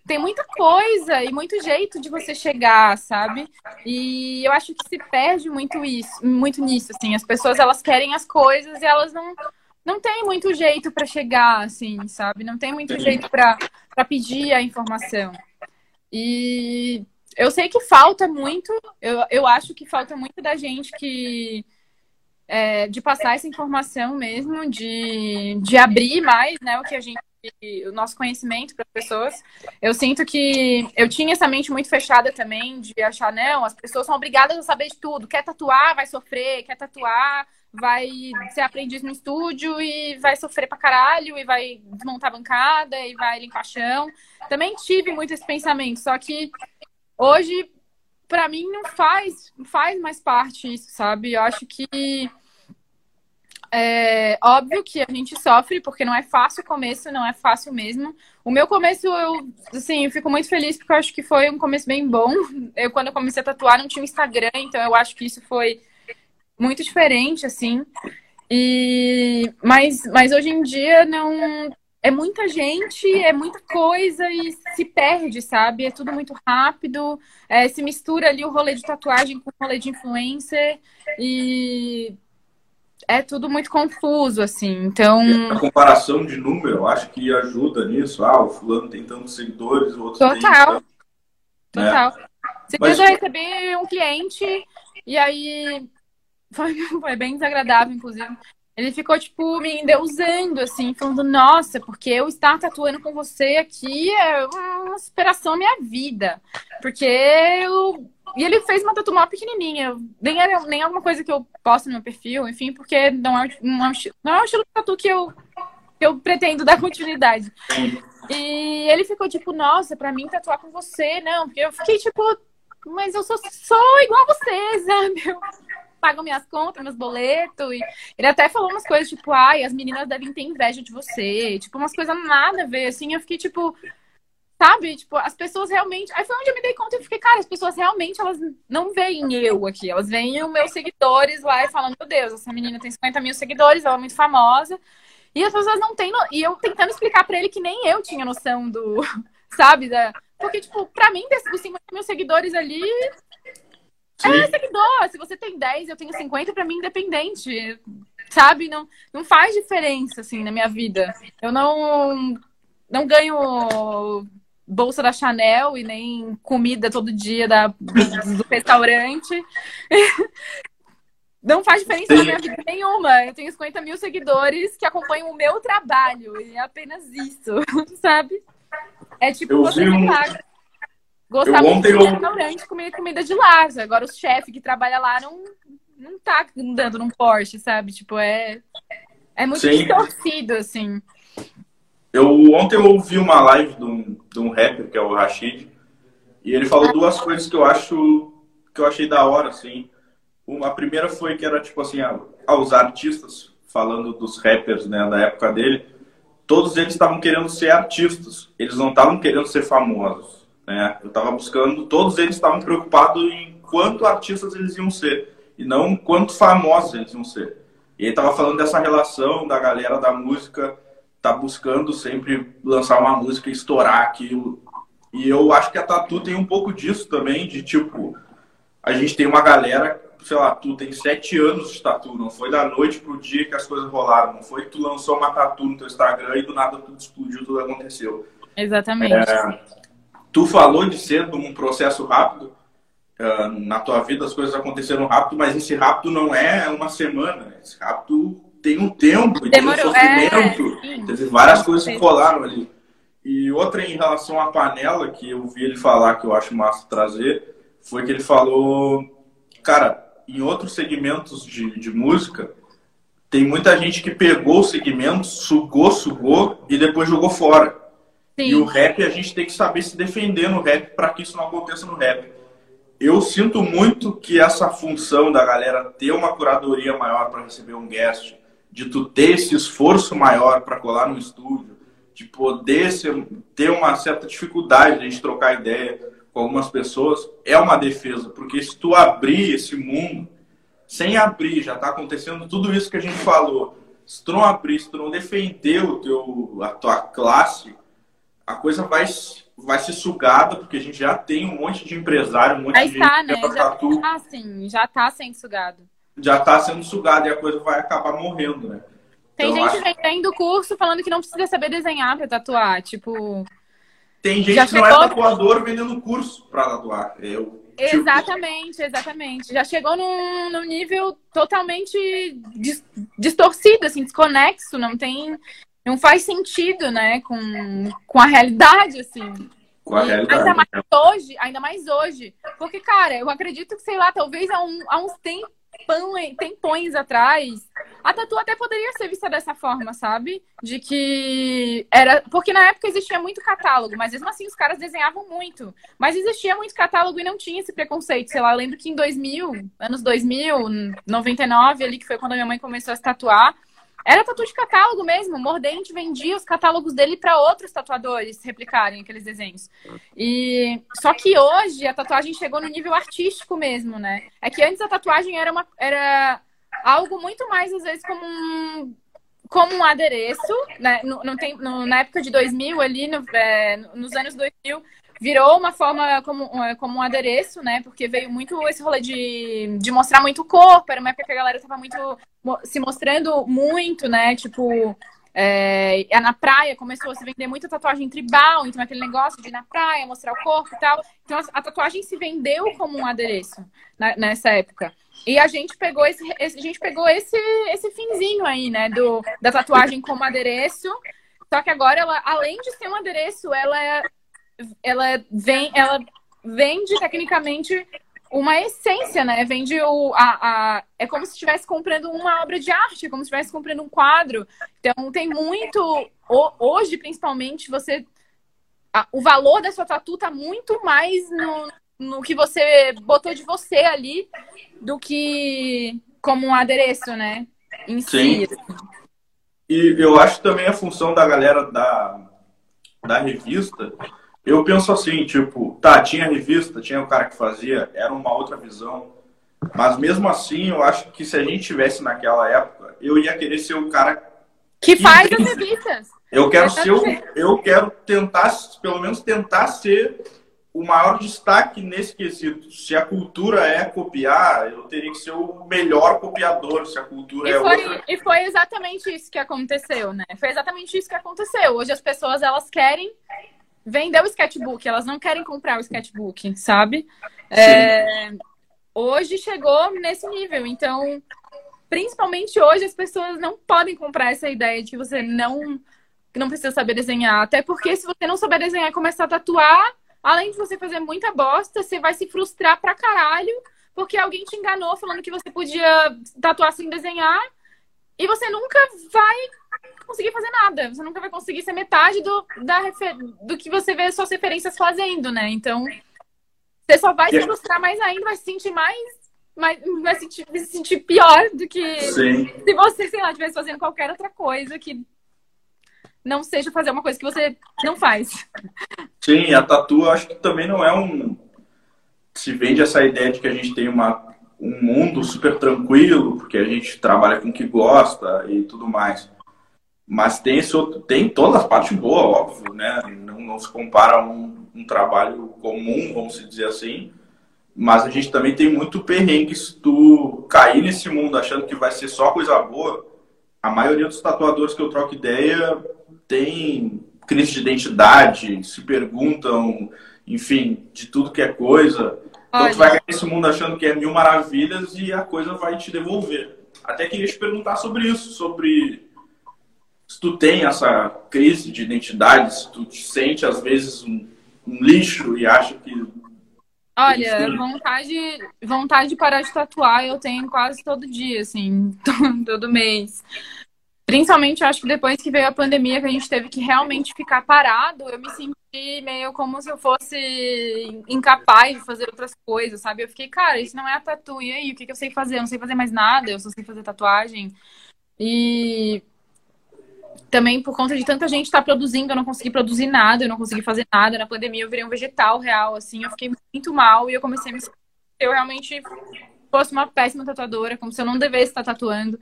tem muita coisa e muito jeito de você chegar, sabe? E eu acho que se perde muito isso, muito nisso, assim. As pessoas elas querem as coisas e elas não não tem muito jeito para chegar, assim, sabe? Não tem muito jeito para pedir a informação. E eu sei que falta muito, eu, eu acho que falta muito da gente que é, de passar essa informação mesmo, de, de abrir mais, né, o que a gente o nosso conhecimento para as pessoas. Eu sinto que eu tinha essa mente muito fechada também de achar, não, as pessoas são obrigadas a saber de tudo. Quer tatuar, vai sofrer, quer tatuar, vai ser aprendiz no estúdio e vai sofrer pra caralho, e vai desmontar a bancada, e vai limpar chão. Também tive muito esse pensamento, só que hoje, para mim, não faz, não faz mais parte isso, sabe? Eu acho que é óbvio que a gente sofre, porque não é fácil o começo, não é fácil mesmo. O meu começo, eu, assim, eu fico muito feliz porque eu acho que foi um começo bem bom. Eu, quando eu comecei a tatuar, não tinha Instagram, então eu acho que isso foi muito diferente, assim. E, mas, mas hoje em dia não. É muita gente, é muita coisa e se perde, sabe? É tudo muito rápido. É, se mistura ali o rolê de tatuagem com o rolê de influencer. E é tudo muito confuso, assim. Então. A comparação de número, eu acho que ajuda nisso. Ah, o fulano tem tantos seguidores, o outro Total. tem. Total. Né? Se Mas... eu receber um cliente e aí foi, foi bem desagradável, inclusive. Ele ficou, tipo, me endeusando, assim, falando, nossa, porque eu estar tatuando com você aqui é uma superação minha vida. Porque eu. E ele fez uma tatu mó pequenininha. Nem, era, nem alguma coisa que eu posto no meu perfil, enfim, porque não é, não é, não é um estilo de tatu que eu, que eu pretendo dar continuidade. E ele ficou, tipo, nossa, pra mim tatuar com você, não. Porque eu fiquei, tipo, mas eu sou só igual a você, sabe? Eu pago minhas contas, meus boletos. E ele até falou umas coisas, tipo, ai, as meninas devem ter inveja de você. Tipo, umas coisas nada a ver, assim. Eu fiquei, tipo, sabe? Tipo, as pessoas realmente. Aí foi onde eu me dei conta e fiquei, cara, as pessoas realmente, elas não veem eu aqui. Elas veem os meus seguidores lá e falando, meu Deus, essa menina tem 50 mil seguidores, ela é muito famosa. E as pessoas não têm. No... E eu tentando explicar para ele que nem eu tinha noção do. Sabe? Da... Porque, tipo, pra mim, dos 50 mil seguidores ali, Sim. É seguidor. Se você tem 10, eu tenho 50, pra mim, independente. Sabe? Não, não faz diferença, assim, na minha vida. Eu não, não ganho bolsa da Chanel e nem comida todo dia da, do restaurante. Não faz diferença na minha vida nenhuma. Eu tenho 50 mil seguidores que acompanham o meu trabalho. E é apenas isso, sabe? É tipo eu você um... Gostava muito de restaurante comer comida de lá. Agora o chefe que trabalha lá não, não tá andando num Porsche, sabe? Tipo, é, é muito Sim. distorcido, assim. Eu, ontem eu ouvi uma live de um, de um rapper, que é o Rashid, e ele falou duas coisas que eu acho que eu achei da hora, assim. Uma, a primeira foi que era, tipo assim, aos artistas, falando dos rappers, né, da época dele, todos eles estavam querendo ser artistas, eles não estavam querendo ser famosos. Né? Eu estava buscando, todos eles estavam preocupados em quanto artistas eles iam ser e não quanto famosos eles iam ser. E ele estava falando dessa relação da galera da música tá buscando sempre lançar uma música estourar aquilo. E eu acho que a Tatu tem um pouco disso também, de tipo, a gente tem uma galera, sei lá, tu tem sete anos de tatu, não foi da noite pro dia que as coisas rolaram, não foi que tu lançou uma tatu no teu Instagram e do nada tudo explodiu, tudo aconteceu. Exatamente. É, Tu falou de ser um processo rápido. Uh, na tua vida as coisas aconteceram rápido, mas esse rápido não é uma semana. Esse rápido tem um tempo, Demorou. tem um sofrimento. É, teve várias coisas que rolaram ali. E outra em relação à panela, que eu vi ele falar, que eu acho massa trazer, foi que ele falou, cara, em outros segmentos de, de música, tem muita gente que pegou o segmento, sugou, sugou e depois jogou fora. Sim. E o rap, a gente tem que saber se defender no rap para que isso não aconteça no rap. Eu sinto muito que essa função da galera ter uma curadoria maior para receber um guest, de tu ter esse esforço maior para colar no estúdio, de poder ser, ter uma certa dificuldade de a gente trocar ideia com algumas pessoas, é uma defesa. Porque se tu abrir esse mundo, sem abrir, já está acontecendo tudo isso que a gente falou. Se tu não abrir, se tu não defender o teu, a tua classe, a coisa vai, vai ser sugada, porque a gente já tem um monte de empresário, um monte de tá, né? Já tá, sim, já tá sendo sugado. Já tá sendo sugado e a coisa vai acabar morrendo, né? Tem então, gente acho... vendendo curso falando que não precisa saber desenhar pra tatuar, tipo... Tem gente já que chegou... não é tatuador vendendo curso pra tatuar. Eu, tipo, Exatamente, exatamente. Já chegou num, num nível totalmente distorcido, assim, desconexo, não tem não faz sentido, né, com, com a realidade, assim. Com a realidade. Ainda mais hoje, ainda mais hoje. Porque, cara, eu acredito que, sei lá, talvez há, um, há uns tempos tempões atrás, a tatu até poderia ser vista dessa forma, sabe? De que era. Porque na época existia muito catálogo, mas mesmo assim os caras desenhavam muito. Mas existia muito catálogo e não tinha esse preconceito. Sei lá, eu lembro que em 2000, anos 2000, 99, ali, que foi quando a minha mãe começou a se tatuar, era tatu de catálogo mesmo. Mordente vendia os catálogos dele para outros tatuadores replicarem aqueles desenhos. E só que hoje a tatuagem chegou no nível artístico mesmo, né? É que antes a tatuagem era uma era algo muito mais, às vezes, como um, como um adereço, né? No, no, no, na época de 2000, ali, no, é, nos anos 2000, virou uma forma como, é, como um adereço, né? Porque veio muito esse rolê de, de mostrar muito o corpo, era uma época que a galera tava muito se mostrando muito, né? Tipo, é, na praia começou a se vender muita tatuagem tribal, então aquele negócio de ir na praia, mostrar o corpo e tal. Então a, tatuagem se vendeu como um adereço na, nessa época. E a gente pegou esse, esse, a gente pegou esse, esse finzinho aí, né, do, da tatuagem como adereço. Só que agora ela, além de ser um adereço, ela, ela vem, ela vende tecnicamente uma essência, né? Vende o. A, a, é como se estivesse comprando uma obra de arte, como se estivesse comprando um quadro. Então tem muito. Hoje, principalmente, você. A, o valor da sua tatu tá muito mais no, no que você botou de você ali do que como um adereço, né? Em Sim. Si. E eu acho também a função da galera da, da revista eu penso assim, tipo, tá, tinha revista, tinha o cara que fazia, era uma outra visão. Mas mesmo assim, eu acho que se a gente tivesse naquela época, eu ia querer ser o cara que, que faz as revistas. Eu quero ser o, eu quero tentar, pelo menos tentar ser o maior destaque nesse quesito. Se a cultura é copiar, eu teria que ser o melhor copiador. Se a cultura e é foi, outra. E foi exatamente isso que aconteceu, né? Foi exatamente isso que aconteceu. Hoje as pessoas elas querem vender o sketchbook, elas não querem comprar o sketchbook, sabe? É, hoje chegou nesse nível, então, principalmente hoje, as pessoas não podem comprar essa ideia de que você não, não precisa saber desenhar. Até porque se você não souber desenhar e começar a tatuar, além de você fazer muita bosta, você vai se frustrar pra caralho, porque alguém te enganou falando que você podia tatuar sem desenhar, e você nunca vai conseguir fazer nada. Você nunca vai conseguir ser metade do, da do que você vê suas referências fazendo, né? Então, você só vai se frustrar mais ainda, vai se sentir mais. mais vai se sentir, se sentir pior do que Sim. se você, sei lá, estivesse fazendo qualquer outra coisa que não seja fazer uma coisa que você não faz. Sim, a tatu acho que também não é um. Se vende essa ideia de que a gente tem uma, um mundo super tranquilo, porque a gente trabalha com o que gosta e tudo mais. Mas tem, esse outro, tem todas as partes boas, óbvio, né? Não, não se compara a um, um trabalho comum, vamos dizer assim. Mas a gente também tem muito perrengue se tu cair nesse mundo achando que vai ser só coisa boa. A maioria dos tatuadores que eu troco ideia tem crise de identidade, se perguntam, enfim, de tudo que é coisa. Então tu vai cair nesse mundo achando que é mil maravilhas e a coisa vai te devolver. Até queria te perguntar sobre isso, sobre se tu tem essa crise de identidade, se tu te sente às vezes um, um lixo e acha que. Olha, vontade, vontade de parar de tatuar eu tenho quase todo dia, assim, todo mês. Principalmente, eu acho que depois que veio a pandemia, que a gente teve que realmente ficar parado, eu me senti meio como se eu fosse incapaz de fazer outras coisas, sabe? Eu fiquei, cara, isso não é a tatu, e aí, o que, que eu sei fazer? Eu não sei fazer mais nada, eu só sei fazer tatuagem. E também por conta de tanta gente estar tá produzindo, eu não consegui produzir nada, eu não consegui fazer nada. Na pandemia eu virei um vegetal real, assim, eu fiquei muito mal e eu comecei a me eu realmente fosse uma péssima tatuadora, como se eu não devesse estar tatuando.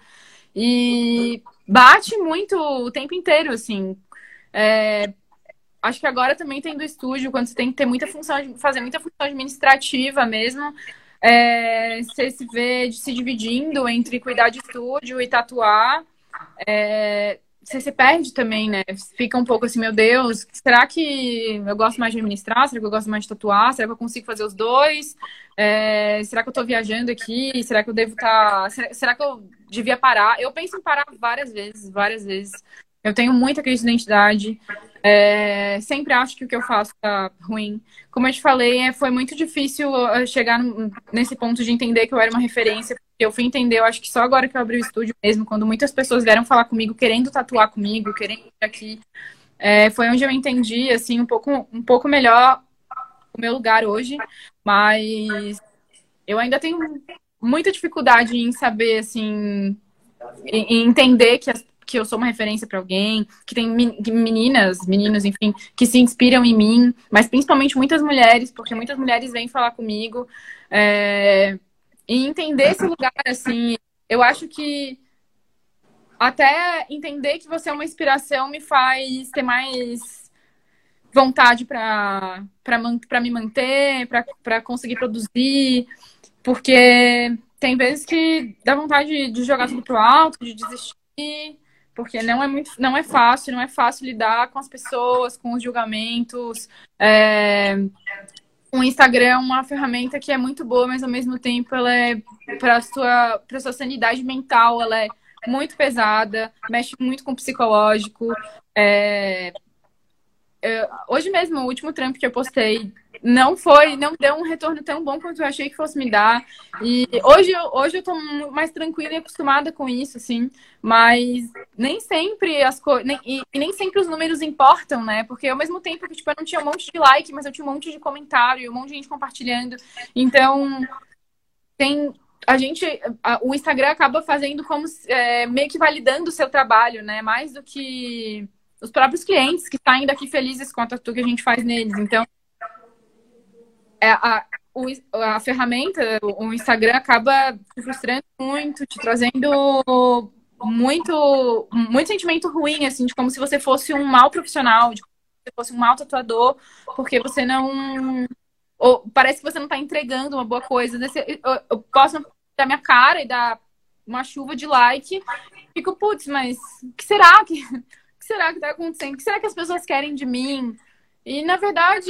E bate muito o tempo inteiro, assim. É, acho que agora também tem do estúdio, quando você tem que ter muita função, fazer muita função administrativa mesmo. É, você se vê se dividindo entre cuidar de estúdio e tatuar. É, você se perde também, né? Fica um pouco assim, meu Deus, será que eu gosto mais de administrar? Será que eu gosto mais de tatuar? Será que eu consigo fazer os dois? É, será que eu tô viajando aqui? Será que eu devo estar. Tá... Será, que eu devia parar? Eu penso em parar várias vezes, várias vezes. Eu tenho muita crise de identidade. É, sempre acho que o que eu faço tá ruim. Como eu te falei, é, foi muito difícil uh, chegar nesse ponto de entender que eu era uma referência. Eu fui entender, eu acho que só agora que eu abri o estúdio mesmo, quando muitas pessoas vieram falar comigo, querendo tatuar comigo, querendo ir aqui, é, foi onde eu entendi, assim, um pouco, um pouco melhor o meu lugar hoje. Mas eu ainda tenho muita dificuldade em saber, assim, em entender que as que eu sou uma referência para alguém, que tem meninas, meninos, enfim, que se inspiram em mim, mas principalmente muitas mulheres, porque muitas mulheres vêm falar comigo é, e entender esse lugar, assim, eu acho que até entender que você é uma inspiração me faz ter mais vontade para me manter, para conseguir produzir, porque tem vezes que dá vontade de jogar tudo pro alto, de desistir, porque não é muito, não é fácil, não é fácil lidar com as pessoas, com os julgamentos. É... O Instagram é uma ferramenta que é muito boa, mas ao mesmo tempo ela é para sua para sua sanidade mental, ela é muito pesada, mexe muito com o psicológico. É... Eu, hoje mesmo, o último trampo que eu postei não foi, não deu um retorno tão bom quanto eu achei que fosse me dar. E hoje, hoje eu tô mais tranquila e acostumada com isso, assim. Mas nem sempre as coisas. E, e, nem sempre os números importam, né? Porque ao mesmo tempo que tipo, eu não tinha um monte de like, mas eu tinha um monte de comentário, um monte de gente compartilhando. Então, tem. A gente. O Instagram acaba fazendo como é, meio que validando o seu trabalho, né? Mais do que os próprios clientes que saem daqui felizes com a tatu que a gente faz neles. Então, é, a, o, a ferramenta, o Instagram acaba te frustrando muito, te trazendo muito, muito sentimento ruim, assim, de como se você fosse um mau profissional, de como se você fosse um mau tatuador, porque você não. Ou, parece que você não está entregando uma boa coisa. Eu, posso dar minha cara e dar uma chuva de like, fico, putz, mas que será que. Que será que está acontecendo? O que será que as pessoas querem de mim? E, na verdade,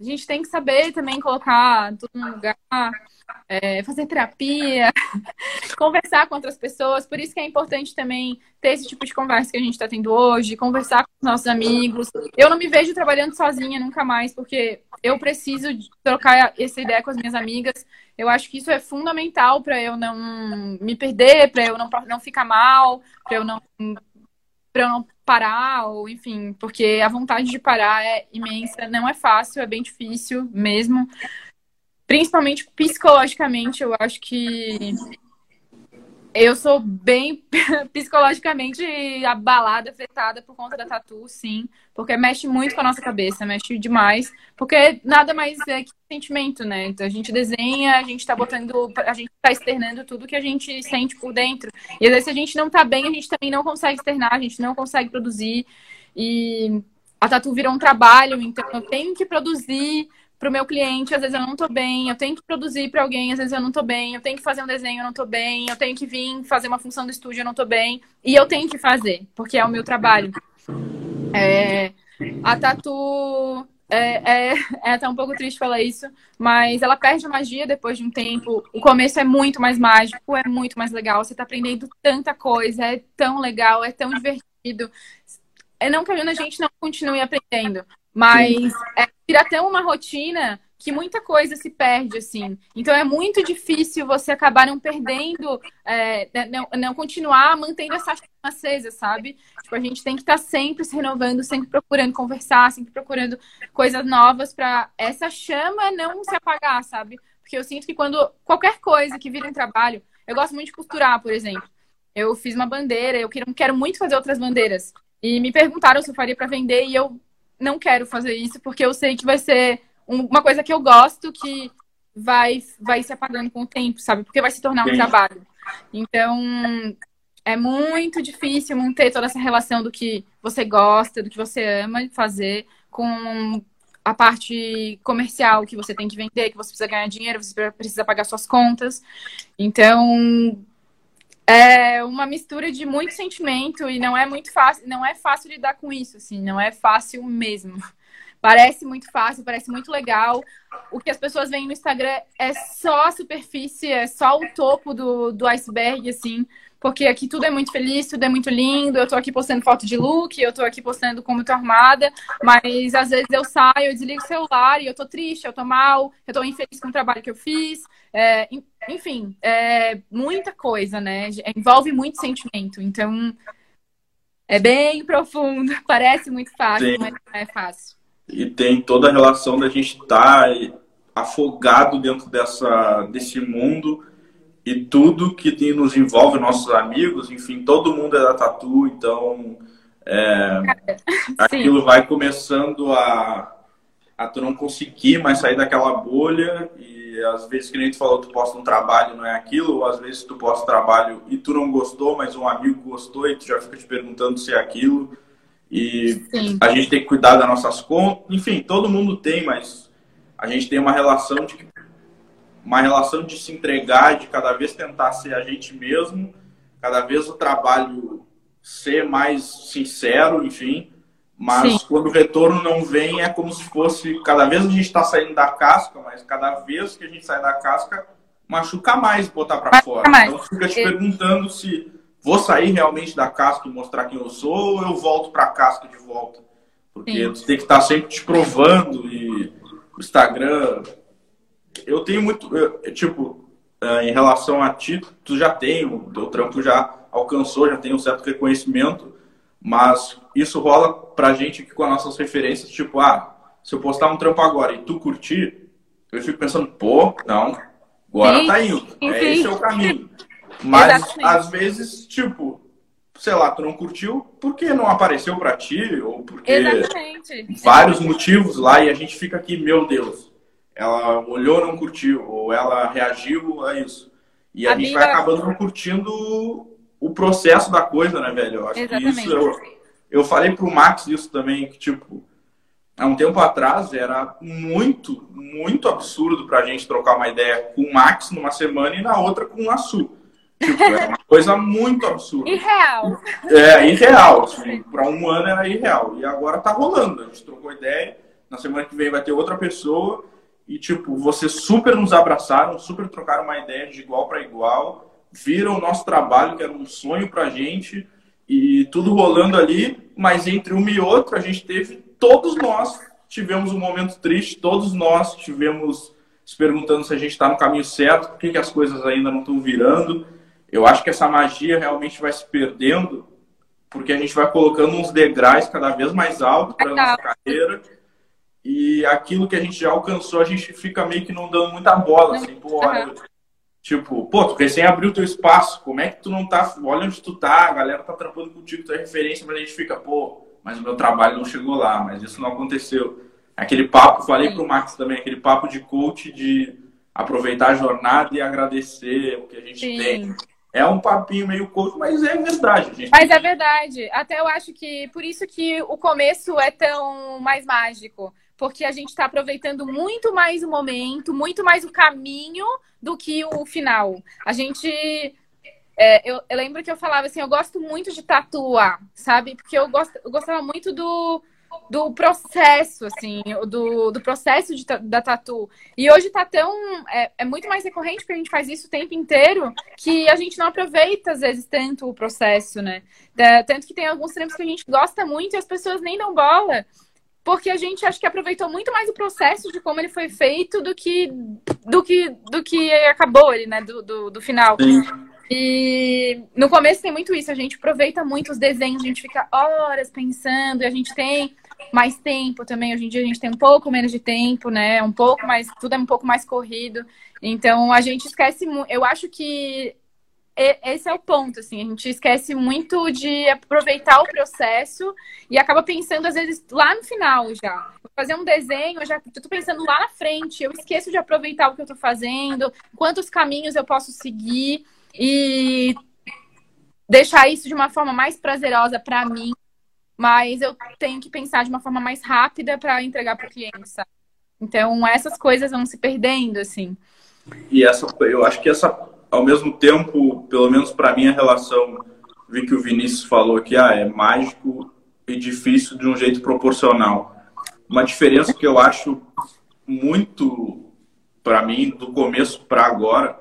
a gente tem que saber também colocar tudo no lugar, é, fazer terapia, conversar com outras pessoas. Por isso que é importante também ter esse tipo de conversa que a gente está tendo hoje, conversar com os nossos amigos. Eu não me vejo trabalhando sozinha nunca mais, porque eu preciso trocar essa ideia com as minhas amigas. Eu acho que isso é fundamental para eu não me perder, para eu não, não ficar mal, para eu não para não parar, ou enfim, porque a vontade de parar é imensa, não é fácil, é bem difícil mesmo. Principalmente psicologicamente, eu acho que eu sou bem psicologicamente abalada, afetada por conta da tatu, sim. Porque mexe muito com a nossa cabeça, mexe demais. Porque nada mais é que sentimento, né? Então a gente desenha, a gente tá botando, a gente tá externando tudo que a gente sente por dentro. E às vezes se a gente não tá bem, a gente também não consegue externar, a gente não consegue produzir. E a tatu virou um trabalho, então eu tenho que produzir para o meu cliente, às vezes eu não estou bem, eu tenho que produzir para alguém, às vezes eu não estou bem, eu tenho que fazer um desenho, eu não estou bem, eu tenho que vir fazer uma função do estúdio, eu não estou bem, e eu tenho que fazer, porque é o meu trabalho. É, a tatu é, é, é, até um pouco triste falar isso, mas ela perde a magia depois de um tempo. O começo é muito mais mágico, é muito mais legal. Você está aprendendo tanta coisa, é tão legal, é tão divertido. É não que a gente não continue aprendendo, mas é, vira até uma rotina que muita coisa se perde, assim. Então é muito difícil você acabar não perdendo, é, né, não, não, continuar mantendo essa chama acesa, sabe? Tipo, a gente tem que estar tá sempre se renovando, sempre procurando conversar, sempre procurando coisas novas para essa chama não se apagar, sabe? Porque eu sinto que quando qualquer coisa que vira um trabalho, eu gosto muito de costurar, por exemplo. Eu fiz uma bandeira, eu quero muito fazer outras bandeiras. E me perguntaram se eu faria para vender e eu não quero fazer isso, porque eu sei que vai ser uma coisa que eu gosto que vai, vai se apagando com o tempo, sabe? Porque vai se tornar um trabalho. Então, é muito difícil manter toda essa relação do que você gosta, do que você ama fazer com a parte comercial que você tem que vender, que você precisa ganhar dinheiro, você precisa pagar suas contas. Então, é uma mistura de muito sentimento e não é muito fácil, não é fácil lidar com isso, assim, não é fácil mesmo. Parece muito fácil, parece muito legal. O que as pessoas veem no Instagram é só a superfície, é só o topo do, do iceberg, assim porque aqui tudo é muito feliz, tudo é muito lindo. Eu tô aqui postando foto de look, eu tô aqui postando como eu tô armada, mas às vezes eu saio, eu desligo o celular e eu tô triste, eu tô mal, eu tô infeliz com o trabalho que eu fiz. É, enfim, é muita coisa, né? Envolve muito sentimento. Então, é bem profundo. Parece muito fácil, Sim. mas não é fácil. E tem toda a relação da gente estar tá afogado dentro dessa, desse mundo e tudo que nos envolve, nossos amigos, enfim, todo mundo é da tatu, então é, aquilo vai começando a, a tu não conseguir mais sair daquela bolha e às vezes, que nem tu falou, tu posta um trabalho não é aquilo, ou às vezes tu posta um trabalho e tu não gostou, mas um amigo gostou e tu já fica te perguntando se é aquilo. E Sim. a gente tem que cuidar das nossas contas. Enfim, todo mundo tem, mas a gente tem uma relação de uma relação de se entregar, de cada vez tentar ser a gente mesmo, cada vez o trabalho ser mais sincero, enfim. Mas Sim. quando o retorno não vem, é como se fosse. Cada vez a gente está saindo da casca, mas cada vez que a gente sai da casca, machuca mais botar para fora. Mais. Então fica te perguntando se vou sair realmente da casca e mostrar quem eu sou ou eu volto para a casca de volta. Porque Sim. tu tem que estar tá sempre te provando e o Instagram. Eu tenho muito. Eu, tipo, eh, em relação a ti, tu já tem, o teu trampo já alcançou, já tem um certo reconhecimento, mas isso rola pra gente aqui com as nossas referências, tipo, ah, se eu postar um trampo agora e tu curtir, eu fico pensando, pô, não, agora sim, tá indo. Sim, é, esse é o caminho. Mas Exatamente. às vezes, tipo, sei lá, tu não curtiu porque não apareceu para ti, ou porque Exatamente. vários motivos lá e a gente fica aqui, meu Deus, ela olhou, não curtiu, ou ela reagiu a isso. E a, a gente vai acabando não curtindo o processo da coisa, né, velho? Eu acho Exatamente. que isso eu, eu falei pro Max isso também, que tipo, há um tempo atrás era muito, muito absurdo pra gente trocar uma ideia com o Max numa semana e na outra com o Nassu. Tipo, era uma coisa muito absurda. Irreal. É, irreal. Assim, pra um ano era irreal. E agora tá rolando. A gente trocou ideia. Na semana que vem vai ter outra pessoa. E, tipo, vocês super nos abraçaram, super trocaram uma ideia de igual para igual viram o nosso trabalho, que era um sonho para a gente, e tudo rolando ali, mas entre uma e outra, a gente teve, todos nós tivemos um momento triste, todos nós tivemos se perguntando se a gente está no caminho certo, por que, que as coisas ainda não estão virando. Eu acho que essa magia realmente vai se perdendo, porque a gente vai colocando uns degraus cada vez mais altos para nossa carreira. E aquilo que a gente já alcançou, a gente fica meio que não dando muita bola. Assim, pô, olha, Tipo, pô, tu recém abriu teu espaço, como é que tu não tá. Olha onde tu tá, a galera tá trampando contigo, tu é referência, mas a gente fica, pô, mas o meu trabalho não chegou lá, mas isso não aconteceu. Aquele papo, falei pro Max também, aquele papo de coach de aproveitar a jornada e agradecer o que a gente Sim. tem. É um papinho meio coach, mas é verdade. Gente. Mas é verdade. Até eu acho que por isso que o começo é tão mais mágico porque a gente está aproveitando muito mais o momento, muito mais o caminho do que o final. A gente. É, eu, eu, lembro que eu falava assim, eu gosto muito de tatuar, sabe? Porque eu, gost, eu gostava muito do, do processo, assim, do, do processo de, da tatu. E hoje tá tão. É, é, muito mais recorrente porque a gente faz isso o tempo inteiro que a gente não aproveita, às vezes, tanto o processo, né? Tanto que tem alguns trampos que a gente gosta muito e as pessoas nem dão bola porque a gente acho que aproveitou muito mais o processo de como ele foi feito do que do que do que acabou ali, né, do, do, do final. Sim. E no começo tem muito isso, a gente aproveita muito os desenhos, a gente fica horas pensando, e a gente tem mais tempo também. Hoje em dia a gente tem um pouco menos de tempo, né? Um pouco mais, tudo é um pouco mais corrido. Então a gente esquece muito. Eu acho que esse é o ponto, assim, a gente esquece muito de aproveitar o processo e acaba pensando, às vezes, lá no final já. Fazer um desenho, eu já estou pensando lá na frente, eu esqueço de aproveitar o que eu estou fazendo, quantos caminhos eu posso seguir e deixar isso de uma forma mais prazerosa para mim, mas eu tenho que pensar de uma forma mais rápida para entregar para o cliente, sabe? Então, essas coisas vão se perdendo, assim. E essa, eu acho que essa ao mesmo tempo, pelo menos para mim, a relação, vi que o Vinícius falou aqui, ah, é mágico e difícil de um jeito proporcional. Uma diferença que eu acho muito, para mim, do começo para agora,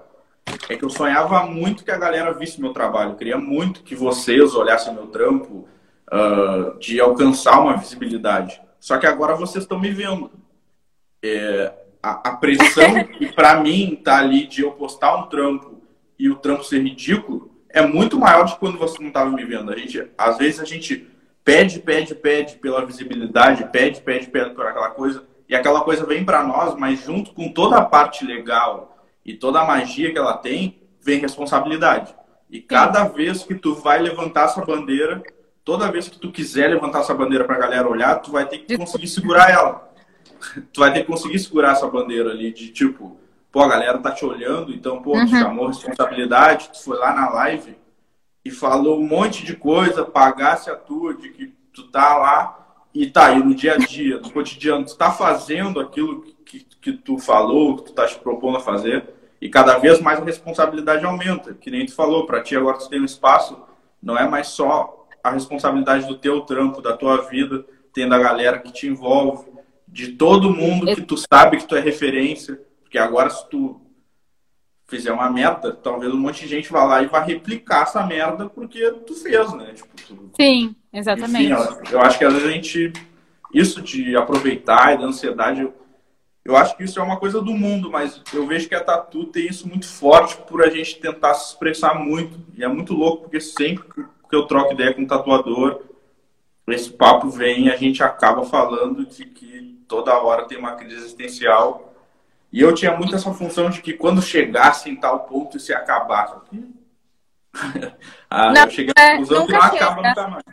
é que eu sonhava muito que a galera visse meu trabalho. Eu queria muito que vocês olhassem meu trampo, uh, de alcançar uma visibilidade. Só que agora vocês estão me vendo. É, a, a, pressão que para mim tá ali de eu postar um trampo e o trampo ser ridículo é muito maior que quando você não estava me vendo. A gente, às vezes a gente pede, pede, pede pela visibilidade, pede, pede, pede por aquela coisa, e aquela coisa vem para nós, mas junto com toda a parte legal e toda a magia que ela tem, vem responsabilidade. E cada vez que tu vai levantar essa bandeira, toda vez que tu quiser levantar essa bandeira para a galera olhar, tu vai ter que conseguir segurar ela. tu vai ter que conseguir segurar essa bandeira ali de tipo, pô, a galera tá te olhando, então, pô, uhum. tu chamou responsabilidade, tu foi lá na live e falou um monte de coisa, pagasse a tua, de que tu tá lá e tá aí no dia a dia, no cotidiano, tu tá fazendo aquilo que, que tu falou, que tu tá te propondo a fazer, e cada vez mais a responsabilidade aumenta. Que nem tu falou, para ti agora tu tem um espaço, não é mais só a responsabilidade do teu trampo, da tua vida, tendo a galera que te envolve, de todo mundo que tu sabe que tu é referência, porque agora se tu fizer uma merda, talvez um monte de gente vá lá e vá replicar essa merda porque tu fez, né? Tipo, tu... Sim, exatamente. Enfim, eu acho que às vezes a gente. Isso de aproveitar e da ansiedade, eu, eu acho que isso é uma coisa do mundo, mas eu vejo que a Tatu tem isso muito forte por a gente tentar se expressar muito. E é muito louco, porque sempre que eu troco ideia com um tatuador, esse papo vem e a gente acaba falando de que toda hora tem uma crise existencial e eu tinha muito essa função de que quando chegasse em tal ponto isso ia acabar. ah, não, eu cheguei à é, conclusão que não acaba nunca mais.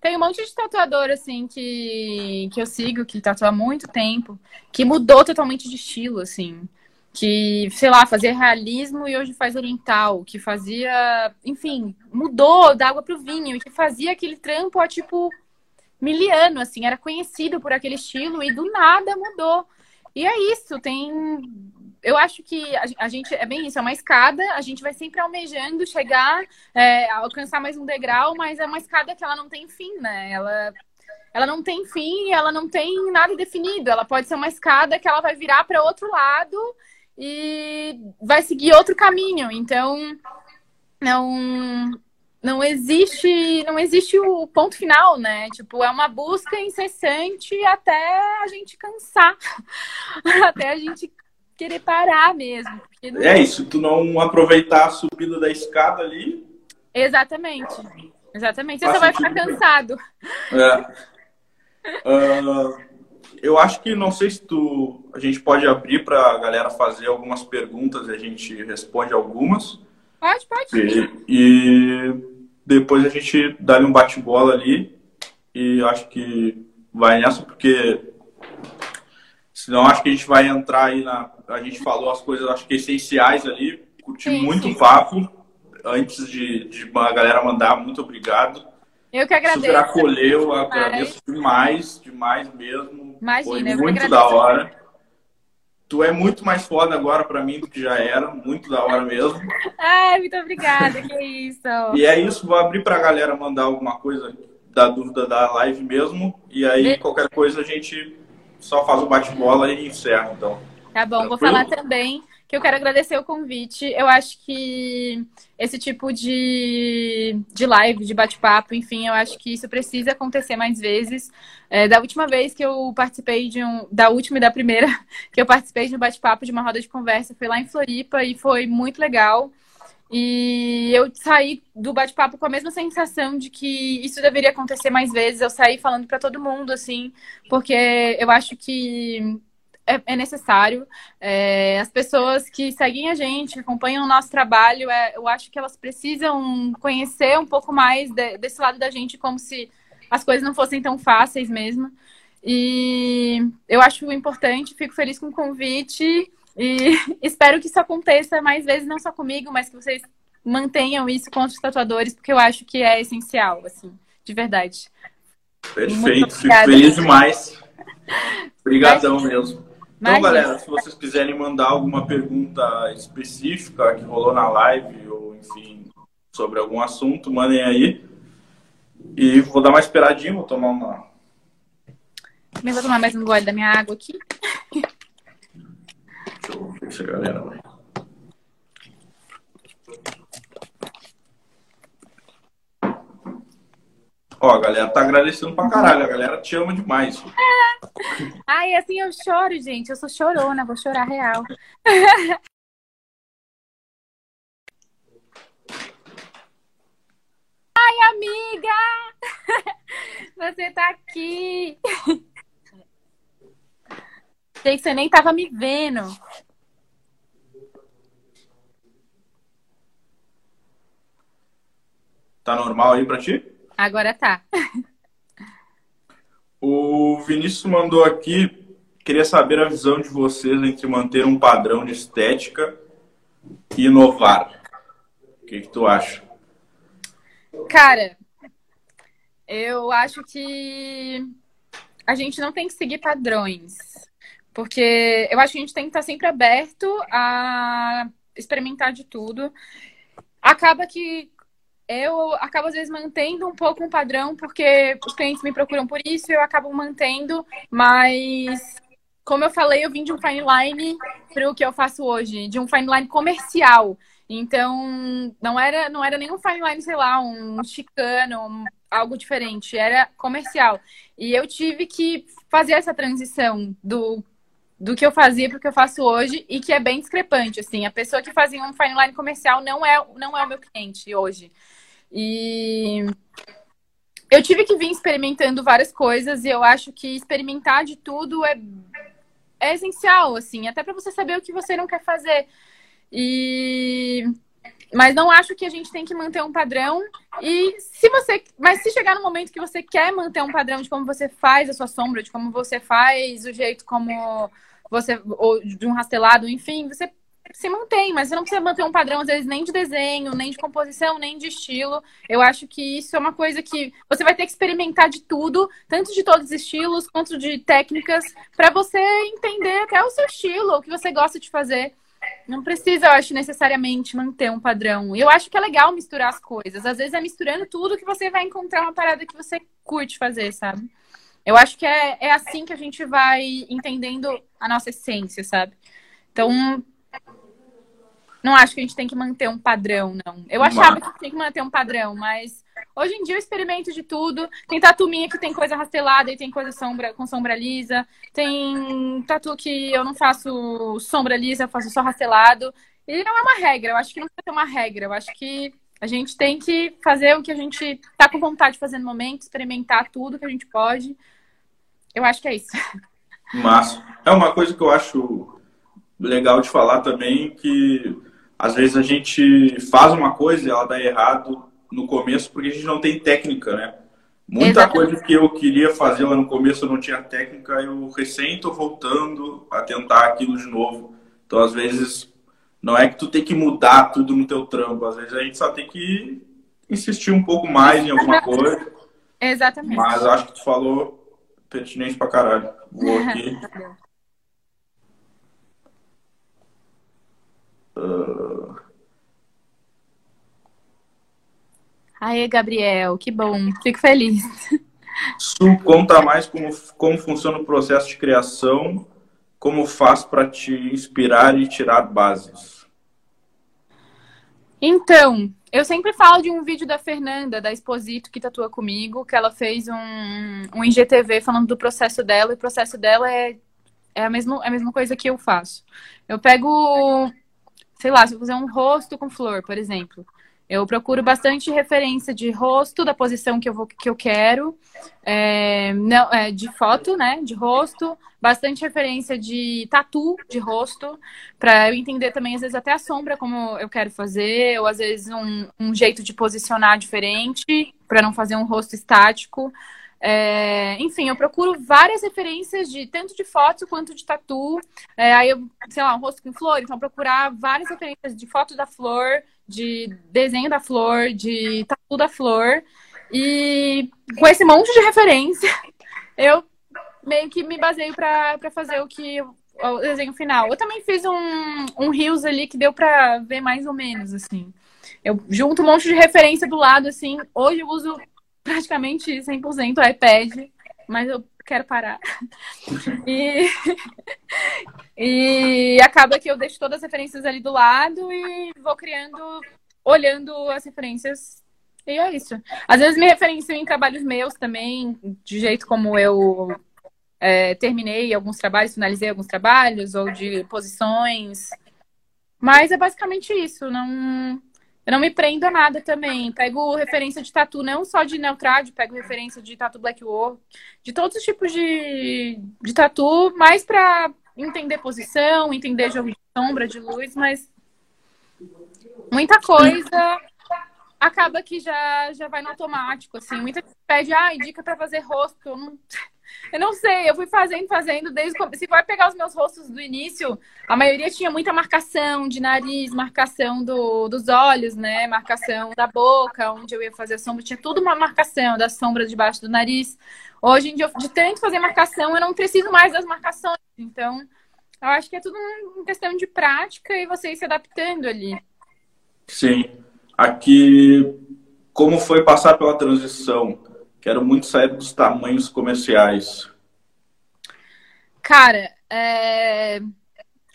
Tem um monte de tatuador, assim, que, que eu sigo, que tatua há muito tempo, que mudou totalmente de estilo, assim. Que, sei lá, fazia realismo e hoje faz oriental. Que fazia, enfim, mudou da água pro vinho. E que fazia aquele trampo há, tipo, miliano, assim. Era conhecido por aquele estilo e do nada mudou. E é isso, tem. Eu acho que a gente é bem isso, é uma escada, a gente vai sempre almejando chegar, é, alcançar mais um degrau, mas é uma escada que ela não tem fim, né? Ela, ela não tem fim, ela não tem nada definido. Ela pode ser uma escada que ela vai virar para outro lado e vai seguir outro caminho. Então, não não existe não existe o ponto final, né? Tipo, é uma busca incessante até a gente cansar, até a gente querer parar mesmo. Não... É isso, tu não aproveitar a subida da escada ali. Exatamente. Exatamente. Você só vai ficar cansado. É. Uh, eu acho que não sei se tu a gente pode abrir para a galera fazer algumas perguntas e a gente responde algumas. Pode, pode. E, e depois a gente dá um bate-bola ali e acho que vai nessa, porque senão acho que a gente vai entrar aí na. A gente falou as coisas, acho que essenciais ali, curti sim, muito sim. o papo. Antes de, de a galera mandar, muito obrigado. Eu que agradeço. Super acolheu, agradeço demais, demais mesmo. Imagina, Foi muito da hora. Tu é muito mais foda agora para mim do que já era, muito da hora mesmo. Ai, muito obrigada, que isso. E é isso, vou abrir pra galera mandar alguma coisa da dúvida da live mesmo. E aí, qualquer coisa, a gente só faz o bate-bola e encerra, então. Tá bom, Tranquilo? vou falar também que eu quero agradecer o convite. Eu acho que esse tipo de, de live, de bate-papo, enfim, eu acho que isso precisa acontecer mais vezes. É, da última vez que eu participei de um. Da última e da primeira, que eu participei de um bate-papo, de uma roda de conversa, foi lá em Floripa e foi muito legal. E eu saí do bate-papo com a mesma sensação de que isso deveria acontecer mais vezes. Eu saí falando para todo mundo, assim, porque eu acho que é, é necessário. É, as pessoas que seguem a gente, acompanham o nosso trabalho, é, eu acho que elas precisam conhecer um pouco mais de, desse lado da gente, como se as coisas não fossem tão fáceis mesmo. E eu acho importante, fico feliz com o convite e espero que isso aconteça mais vezes, não só comigo, mas que vocês mantenham isso com os tatuadores, porque eu acho que é essencial, assim, de verdade. Perfeito, fico feliz demais. Obrigadão mesmo. Então, galera, se vocês quiserem mandar alguma pergunta específica que rolou na live, ou enfim, sobre algum assunto, mandem aí. E vou dar uma esperadinha, vou tomar uma. Também vou tomar mais um gole da minha água aqui. Deixa eu ver se a galera vai. Ó, a galera tá agradecendo pra caralho. A galera te ama demais. Ai, assim eu choro, gente. Eu sou chorona, vou chorar real. Ai, amiga! Você tá aqui! Sei que você nem tava me vendo. Tá normal aí pra ti? Agora tá. O Vinícius mandou aqui queria saber a visão de vocês entre manter um padrão de estética e inovar. O que, que tu acha? Cara, eu acho que a gente não tem que seguir padrões. Porque eu acho que a gente tem que estar sempre aberto a experimentar de tudo. Acaba que eu acabo às vezes mantendo um pouco um padrão, porque os clientes me procuram por isso, eu acabo mantendo, mas como eu falei, eu vim de um fine line para o que eu faço hoje, de um fine line comercial. Então, não era, não era nenhum fine line, sei lá, um chicano, algo diferente, era comercial. E eu tive que fazer essa transição do do que eu fazia para o que eu faço hoje e que é bem discrepante, assim. A pessoa que fazia um fine line comercial não é, não é o meu cliente hoje. E eu tive que vir experimentando várias coisas e eu acho que experimentar de tudo é, é essencial, assim, até para você saber o que você não quer fazer. E mas não acho que a gente tem que manter um padrão. E se você. Mas se chegar no momento que você quer manter um padrão de como você faz a sua sombra, de como você faz o jeito como você. Ou de um rastelado, enfim, você se mantém, mas você não precisa manter um padrão, às vezes, nem de desenho, nem de composição, nem de estilo. Eu acho que isso é uma coisa que você vai ter que experimentar de tudo, tanto de todos os estilos, quanto de técnicas, para você entender até o seu estilo, o que você gosta de fazer. Não precisa, eu acho, necessariamente manter um padrão. Eu acho que é legal misturar as coisas. Às vezes é misturando tudo que você vai encontrar uma parada que você curte fazer, sabe? Eu acho que é, é assim que a gente vai entendendo a nossa essência, sabe? Então, não acho que a gente tem que manter um padrão, não. Eu achava que tinha que manter um padrão, mas hoje em dia eu experimento de tudo. Tem tatu minha que tem coisa rastelada e tem coisa sombra, com sombra lisa. Tem tatu que eu não faço sombra lisa, eu faço só rastelado. E não é uma regra, eu acho que não precisa ter uma regra. Eu acho que a gente tem que fazer o que a gente tá com vontade de fazer no momento, experimentar tudo que a gente pode. Eu acho que é isso. Massa. É uma coisa que eu acho legal de falar também que às vezes a gente faz uma coisa e ela dá errado no começo porque a gente não tem técnica, né? Muita Exatamente. coisa que eu queria fazer lá no começo eu não tinha técnica, eu recém estou voltando a tentar aquilo de novo. Então, às vezes, não é que tu tem que mudar tudo no teu trampo, às vezes a gente só tem que insistir um pouco mais em alguma coisa. Exatamente. Mas acho que tu falou pertinente pra caralho. Vou aqui. Uh... Aê, Gabriel, que bom. Fico feliz. Su, conta mais como, como funciona o processo de criação, como faz para te inspirar e tirar bases. Então, eu sempre falo de um vídeo da Fernanda, da Exposito, que tatua comigo, que ela fez um, um IGTV falando do processo dela, e o processo dela é, é, a mesma, é a mesma coisa que eu faço. Eu pego sei lá, se eu fizer um rosto com flor, por exemplo, eu procuro bastante referência de rosto, da posição que eu, vou, que eu quero, é, não, é, de foto, né, de rosto, bastante referência de tatu de rosto, para eu entender também, às vezes, até a sombra, como eu quero fazer, ou às vezes um, um jeito de posicionar diferente, para não fazer um rosto estático. É, enfim, eu procuro várias referências de tanto de foto quanto de tatu. É, aí eu, sei lá, um rosto com flor, então procurar várias referências de foto da flor, de desenho da flor, de tatu da flor. E com esse monte de referência, eu meio que me baseio para fazer o que o desenho final. Eu também fiz um, um rios ali que deu para ver mais ou menos, assim. Eu junto um monte de referência do lado, assim. Hoje eu uso praticamente 100% iPad, mas eu quero parar. E, e acaba que eu deixo todas as referências ali do lado e vou criando, olhando as referências. E é isso. Às vezes me referencio em trabalhos meus também, de jeito como eu é, terminei alguns trabalhos, finalizei alguns trabalhos, ou de posições. Mas é basicamente isso. Não, eu não me prendo a nada também. Pego referência de tatu, não só de Neutrad, pego referência de tatu Black War, de todos os tipos de, de tatu, mais para entender posição, entender jogo de sombra, de luz, mas muita coisa acaba que já, já vai no automático, assim. Muita gente pede, ah, dica para fazer rosto, eu não, Eu não sei, eu fui fazendo, fazendo, desde Se vai pegar os meus rostos do início, a maioria tinha muita marcação de nariz, marcação do, dos olhos, né? Marcação da boca, onde eu ia fazer a sombra. Tinha tudo uma marcação da sombra debaixo do nariz. Hoje em dia, de tanto fazer marcação, eu não preciso mais das marcações. Então, eu acho que é tudo uma questão de prática e você ir se adaptando ali. Sim. Aqui, como foi passar pela transição? Quero muito sair dos tamanhos comerciais. Cara, é...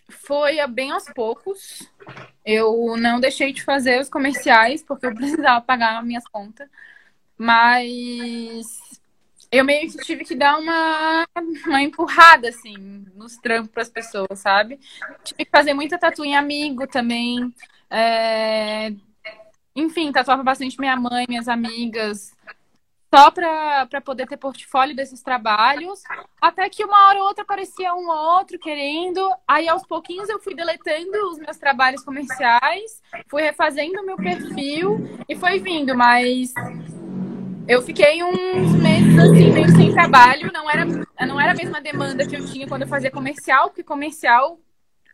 foi bem aos poucos. Eu não deixei de fazer os comerciais porque eu precisava pagar minhas contas. Mas eu meio que tive que dar uma, uma empurrada, assim, nos trampos para as pessoas, sabe? Tive que fazer muita tatu em amigo também. É... Enfim, tatuava bastante minha mãe, minhas amigas, só para poder ter portfólio desses trabalhos. Até que uma hora ou outra aparecia um ou outro querendo. Aí, aos pouquinhos, eu fui deletando os meus trabalhos comerciais, fui refazendo o meu perfil e foi vindo, mas eu fiquei uns meses assim, meio sem trabalho. Não era, não era a mesma demanda que eu tinha quando eu fazia comercial, porque comercial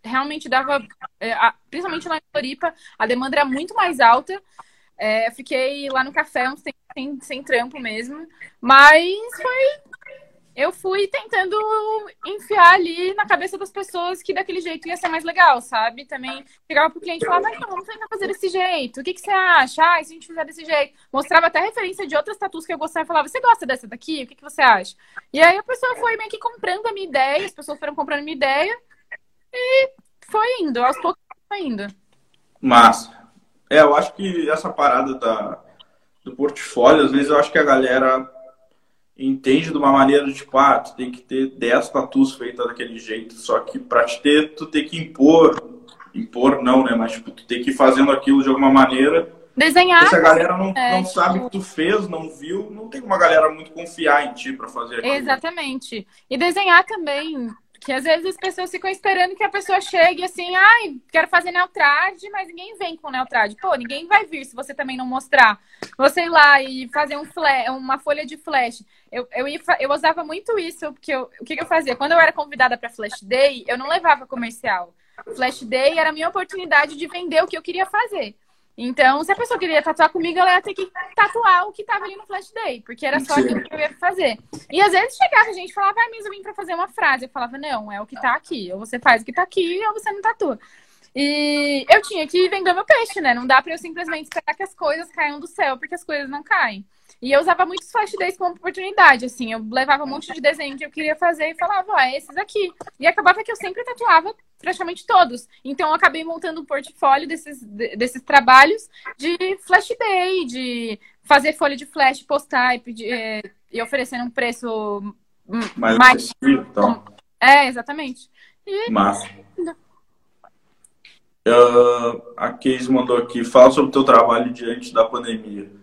realmente dava, é, principalmente lá em Floripa, a demanda era muito mais alta. É, fiquei lá no café um tempo sem, sem trampo mesmo, mas foi. Eu fui tentando enfiar ali na cabeça das pessoas que daquele jeito ia ser mais legal, sabe? Também chegava pro cliente e falava, mas não, vamos tentar fazer desse jeito. O que, que você acha? Ah, se a gente fizer desse jeito. Mostrava até referência de outras tatuas que eu gostava e falava, você gosta dessa daqui? O que, que você acha? E aí a pessoa foi meio que comprando a minha ideia, as pessoas foram comprando a minha ideia. E foi indo, aos poucos foi indo. Massa. É, eu acho que essa parada da, do portfólio, às vezes eu acho que a galera entende de uma maneira de tipo, ah, tu tem que ter 10 tatus feitas daquele jeito, só que pra te ter, tu tem que impor, impor não, né, mas tipo, tu tem que ir fazendo aquilo de alguma maneira. Desenhar. Se a galera não, é, não sabe o tipo... que tu fez, não viu, não tem uma galera muito confiar em ti para fazer aquilo. Exatamente. E desenhar também, que às vezes as pessoas ficam esperando que a pessoa chegue assim, ai, quero fazer neutrade, mas ninguém vem com neutrade. Pô, ninguém vai vir se você também não mostrar. Você ir lá e fazer um flash, uma folha de flash. Eu, eu, ia, eu usava muito isso, porque eu, o que, que eu fazia? Quando eu era convidada para Flash Day, eu não levava comercial. Flash Day era a minha oportunidade de vender o que eu queria fazer. Então, se a pessoa queria tatuar comigo, ela ia ter que tatuar o que tava ali no Flash Day, porque era só aquilo que eu ia fazer. E às vezes chegava a gente e falava, vai, mas eu vim pra fazer uma frase. Eu falava, não, é o que tá aqui. Ou você faz o que tá aqui, ou você não tatua. E eu tinha que vender meu peixe, né? Não dá pra eu simplesmente esperar que as coisas caiam do céu, porque as coisas não caem. E eu usava muitos flash days como oportunidade, assim. Eu levava um monte de desenho que eu queria fazer e falava, ó, é esses aqui. E acabava que eu sempre tatuava praticamente todos. Então eu acabei montando um portfólio desses, desses trabalhos de flash day, de fazer folha de flash, postar e, é, e oferecendo um preço mais, mais... então. É, exatamente. E... Massa. Uh, a Case mandou aqui, fala sobre o teu trabalho diante da pandemia.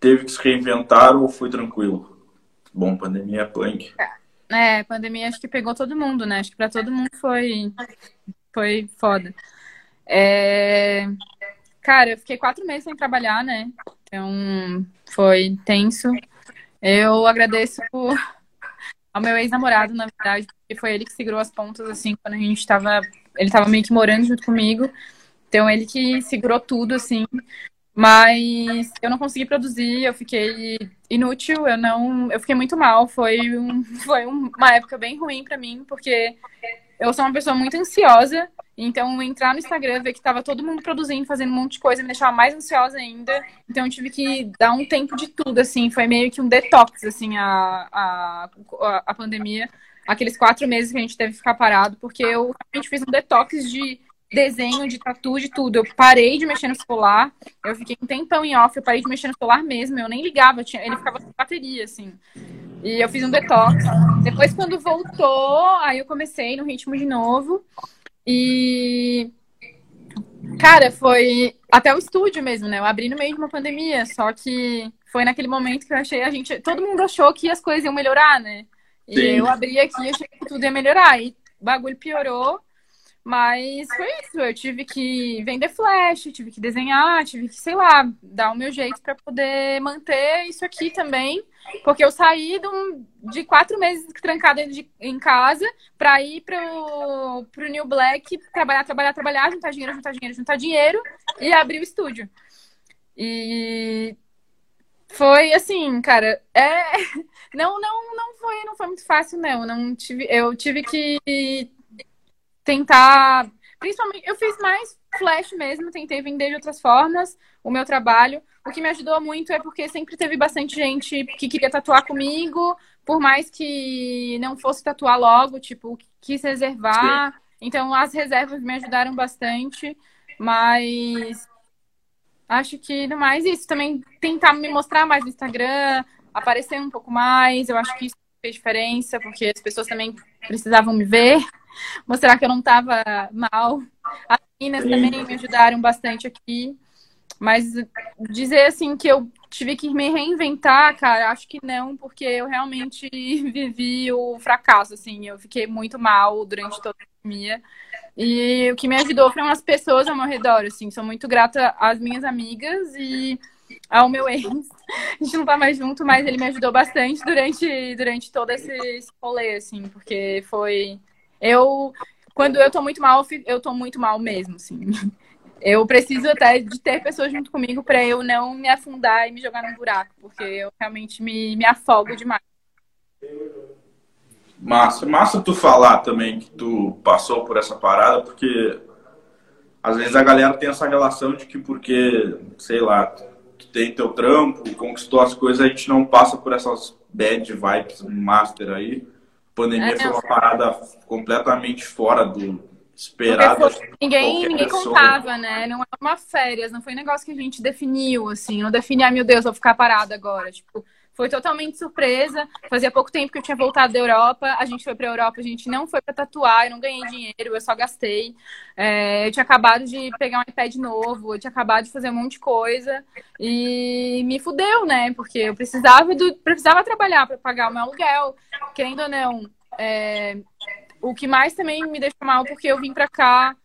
Teve que se reinventar ou foi tranquilo? Bom, pandemia é punk. É, pandemia acho que pegou todo mundo, né? Acho que para todo mundo foi, foi foda. É... Cara, eu fiquei quatro meses sem trabalhar, né? Então, foi tenso. Eu agradeço ao meu ex-namorado, na verdade, porque foi ele que segurou as pontas, assim, quando a gente tava... Ele tava meio que morando junto comigo. Então, ele que segurou tudo, assim. Mas eu não consegui produzir, eu fiquei inútil, eu não, eu fiquei muito mal, foi, um, foi uma época bem ruim para mim, porque eu sou uma pessoa muito ansiosa, então entrar no Instagram, ver que tava todo mundo produzindo, fazendo um monte de coisa, me deixava mais ansiosa ainda, então eu tive que dar um tempo de tudo, assim, foi meio que um detox, assim, a, a, a pandemia, aqueles quatro meses que a gente teve que ficar parado, porque eu realmente fiz um detox de desenho, de tatu, de tudo. Eu parei de mexer no celular, eu fiquei um tempão em off, eu parei de mexer no celular mesmo, eu nem ligava, tinha, ele ficava sem bateria, assim. E eu fiz um detox. Depois, quando voltou, aí eu comecei no ritmo de novo. E. Cara, foi até o estúdio mesmo, né? Eu abri no meio de uma pandemia, só que foi naquele momento que eu achei a gente. Todo mundo achou que as coisas iam melhorar, né? E Sim. eu abri aqui e achei que tudo ia melhorar. E o bagulho piorou. Mas foi isso, eu tive que vender flash, tive que desenhar, tive que, sei lá, dar o meu jeito para poder manter isso aqui também. Porque eu saí de, um, de quatro meses trancada de, em casa para ir pro, pro New Black, trabalhar, trabalhar, trabalhar, juntar dinheiro, juntar dinheiro, juntar dinheiro e abrir o estúdio. E foi assim, cara, é não não não foi não foi muito fácil não, não tive eu tive que tentar, principalmente eu fiz mais flash mesmo, tentei vender de outras formas o meu trabalho. O que me ajudou muito é porque sempre teve bastante gente que queria tatuar comigo, por mais que não fosse tatuar logo, tipo, quis reservar. Sim. Então as reservas me ajudaram bastante, mas acho que no mais isso também tentar me mostrar mais no Instagram, aparecer um pouco mais. Eu acho que isso fez diferença, porque as pessoas também precisavam me ver, mostrar que eu não estava mal. As meninas também me ajudaram bastante aqui. Mas dizer assim que eu tive que me reinventar, cara, acho que não, porque eu realmente vivi o fracasso, assim. Eu fiquei muito mal durante toda a pandemia. E o que me ajudou foram as pessoas ao meu redor, assim. Sou muito grata às minhas amigas e ao meu ex. A gente não tá mais junto, mas ele me ajudou bastante durante, durante todo esse, esse rolê, assim, porque foi. Eu. Quando eu tô muito mal, eu tô muito mal mesmo, assim. Eu preciso até de ter pessoas junto comigo para eu não me afundar e me jogar num buraco, porque eu realmente me, me afogo demais. Massa, massa tu falar também que tu passou por essa parada, porque às vezes a galera tem essa relação de que porque, sei lá, tu tem teu trampo, conquistou as coisas, a gente não passa por essas bad vibes master aí. A pandemia é, foi uma parada completamente fora do, esperado. ninguém ninguém contava, né? Não é uma férias, não foi um negócio que a gente definiu, assim. Não defini, ah, meu Deus, vou ficar parada agora. Tipo, foi totalmente surpresa. Fazia pouco tempo que eu tinha voltado da Europa. A gente foi pra Europa, a gente não foi pra tatuar, eu não ganhei dinheiro, eu só gastei. É, eu tinha acabado de pegar um iPad novo, eu tinha acabado de fazer um monte de coisa. E me fudeu, né? Porque eu precisava, do, precisava trabalhar para pagar o meu aluguel. Querendo ou não, é, o que mais também me deixa mal, porque eu vim pra cá,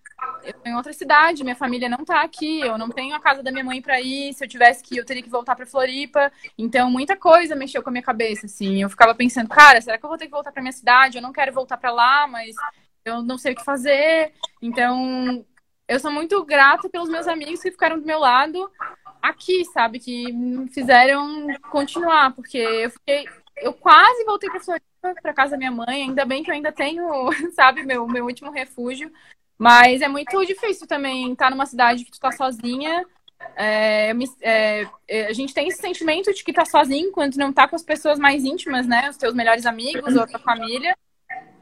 eu tô em outra cidade, minha família não tá aqui, eu não tenho a casa da minha mãe pra ir, se eu tivesse que ir, eu teria que voltar pra Floripa. Então, muita coisa mexeu com a minha cabeça, assim. Eu ficava pensando, cara, será que eu vou ter que voltar pra minha cidade? Eu não quero voltar pra lá, mas eu não sei o que fazer. Então, eu sou muito grata pelos meus amigos que ficaram do meu lado aqui, sabe? Que me fizeram continuar, porque eu fiquei. Eu quase voltei pra Floripa para casa da minha mãe. Ainda bem que eu ainda tenho, sabe, meu, meu último refúgio. Mas é muito difícil também estar numa cidade que tu tá sozinha. É, é, é, a gente tem esse sentimento de que tá sozinho quando não tá com as pessoas mais íntimas, né? Os teus melhores amigos ou a tua família.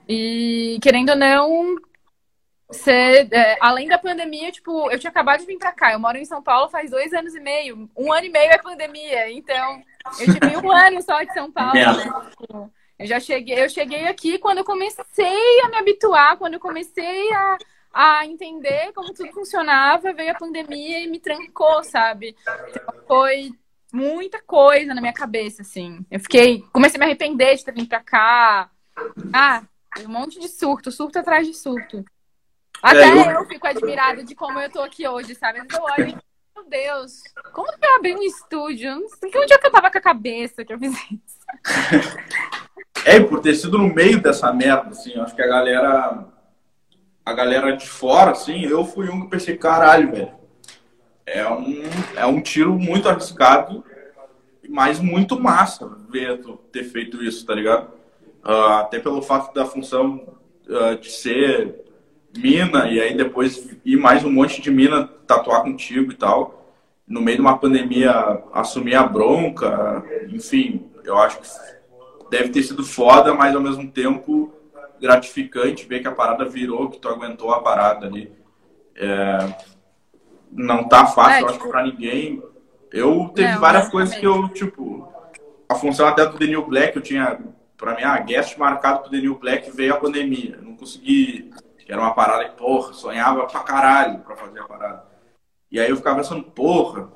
E querendo ou não, ser, é, além da pandemia, tipo, eu tinha acabado de vir pra cá. Eu moro em São Paulo faz dois anos e meio. Um ano e meio é pandemia. Então, eu tive um ano só de São Paulo, né? Tipo, eu já cheguei, eu cheguei aqui quando eu comecei a me habituar, quando eu comecei a, a entender como tudo funcionava, veio a pandemia e me trancou, sabe? Então, foi muita coisa na minha cabeça, assim. Eu fiquei, comecei a me arrepender de ter vindo pra cá. Ah, um monte de surto, surto atrás de surto. Até é, eu... eu... fico admirada de como eu tô aqui hoje, sabe? Eu olho meu Deus, como que eu abri um estúdio? Não sei onde é que eu tava com a cabeça que eu fiz isso. É, por ter sido no meio dessa merda, assim, acho que a galera. A galera de fora, assim, eu fui um que pensei, caralho, velho. É um, é um tiro muito arriscado, mas muito massa ver ter feito isso, tá ligado? Uh, até pelo fato da função uh, de ser mina e aí depois ir mais um monte de mina tatuar contigo e tal. No meio de uma pandemia, assumir a bronca, enfim, eu acho que deve ter sido foda, mas ao mesmo tempo gratificante ver que a parada virou, que tu aguentou a parada ali. É, não tá fácil, é, eu acho, tipo... pra ninguém. Eu teve não, várias coisas que eu, tipo, a função até do New Black, eu tinha, pra mim, a ah, guest marcado pro New Black veio a pandemia. Eu não consegui, era uma parada que, porra, sonhava pra caralho pra fazer a parada. E aí eu ficava pensando, porra,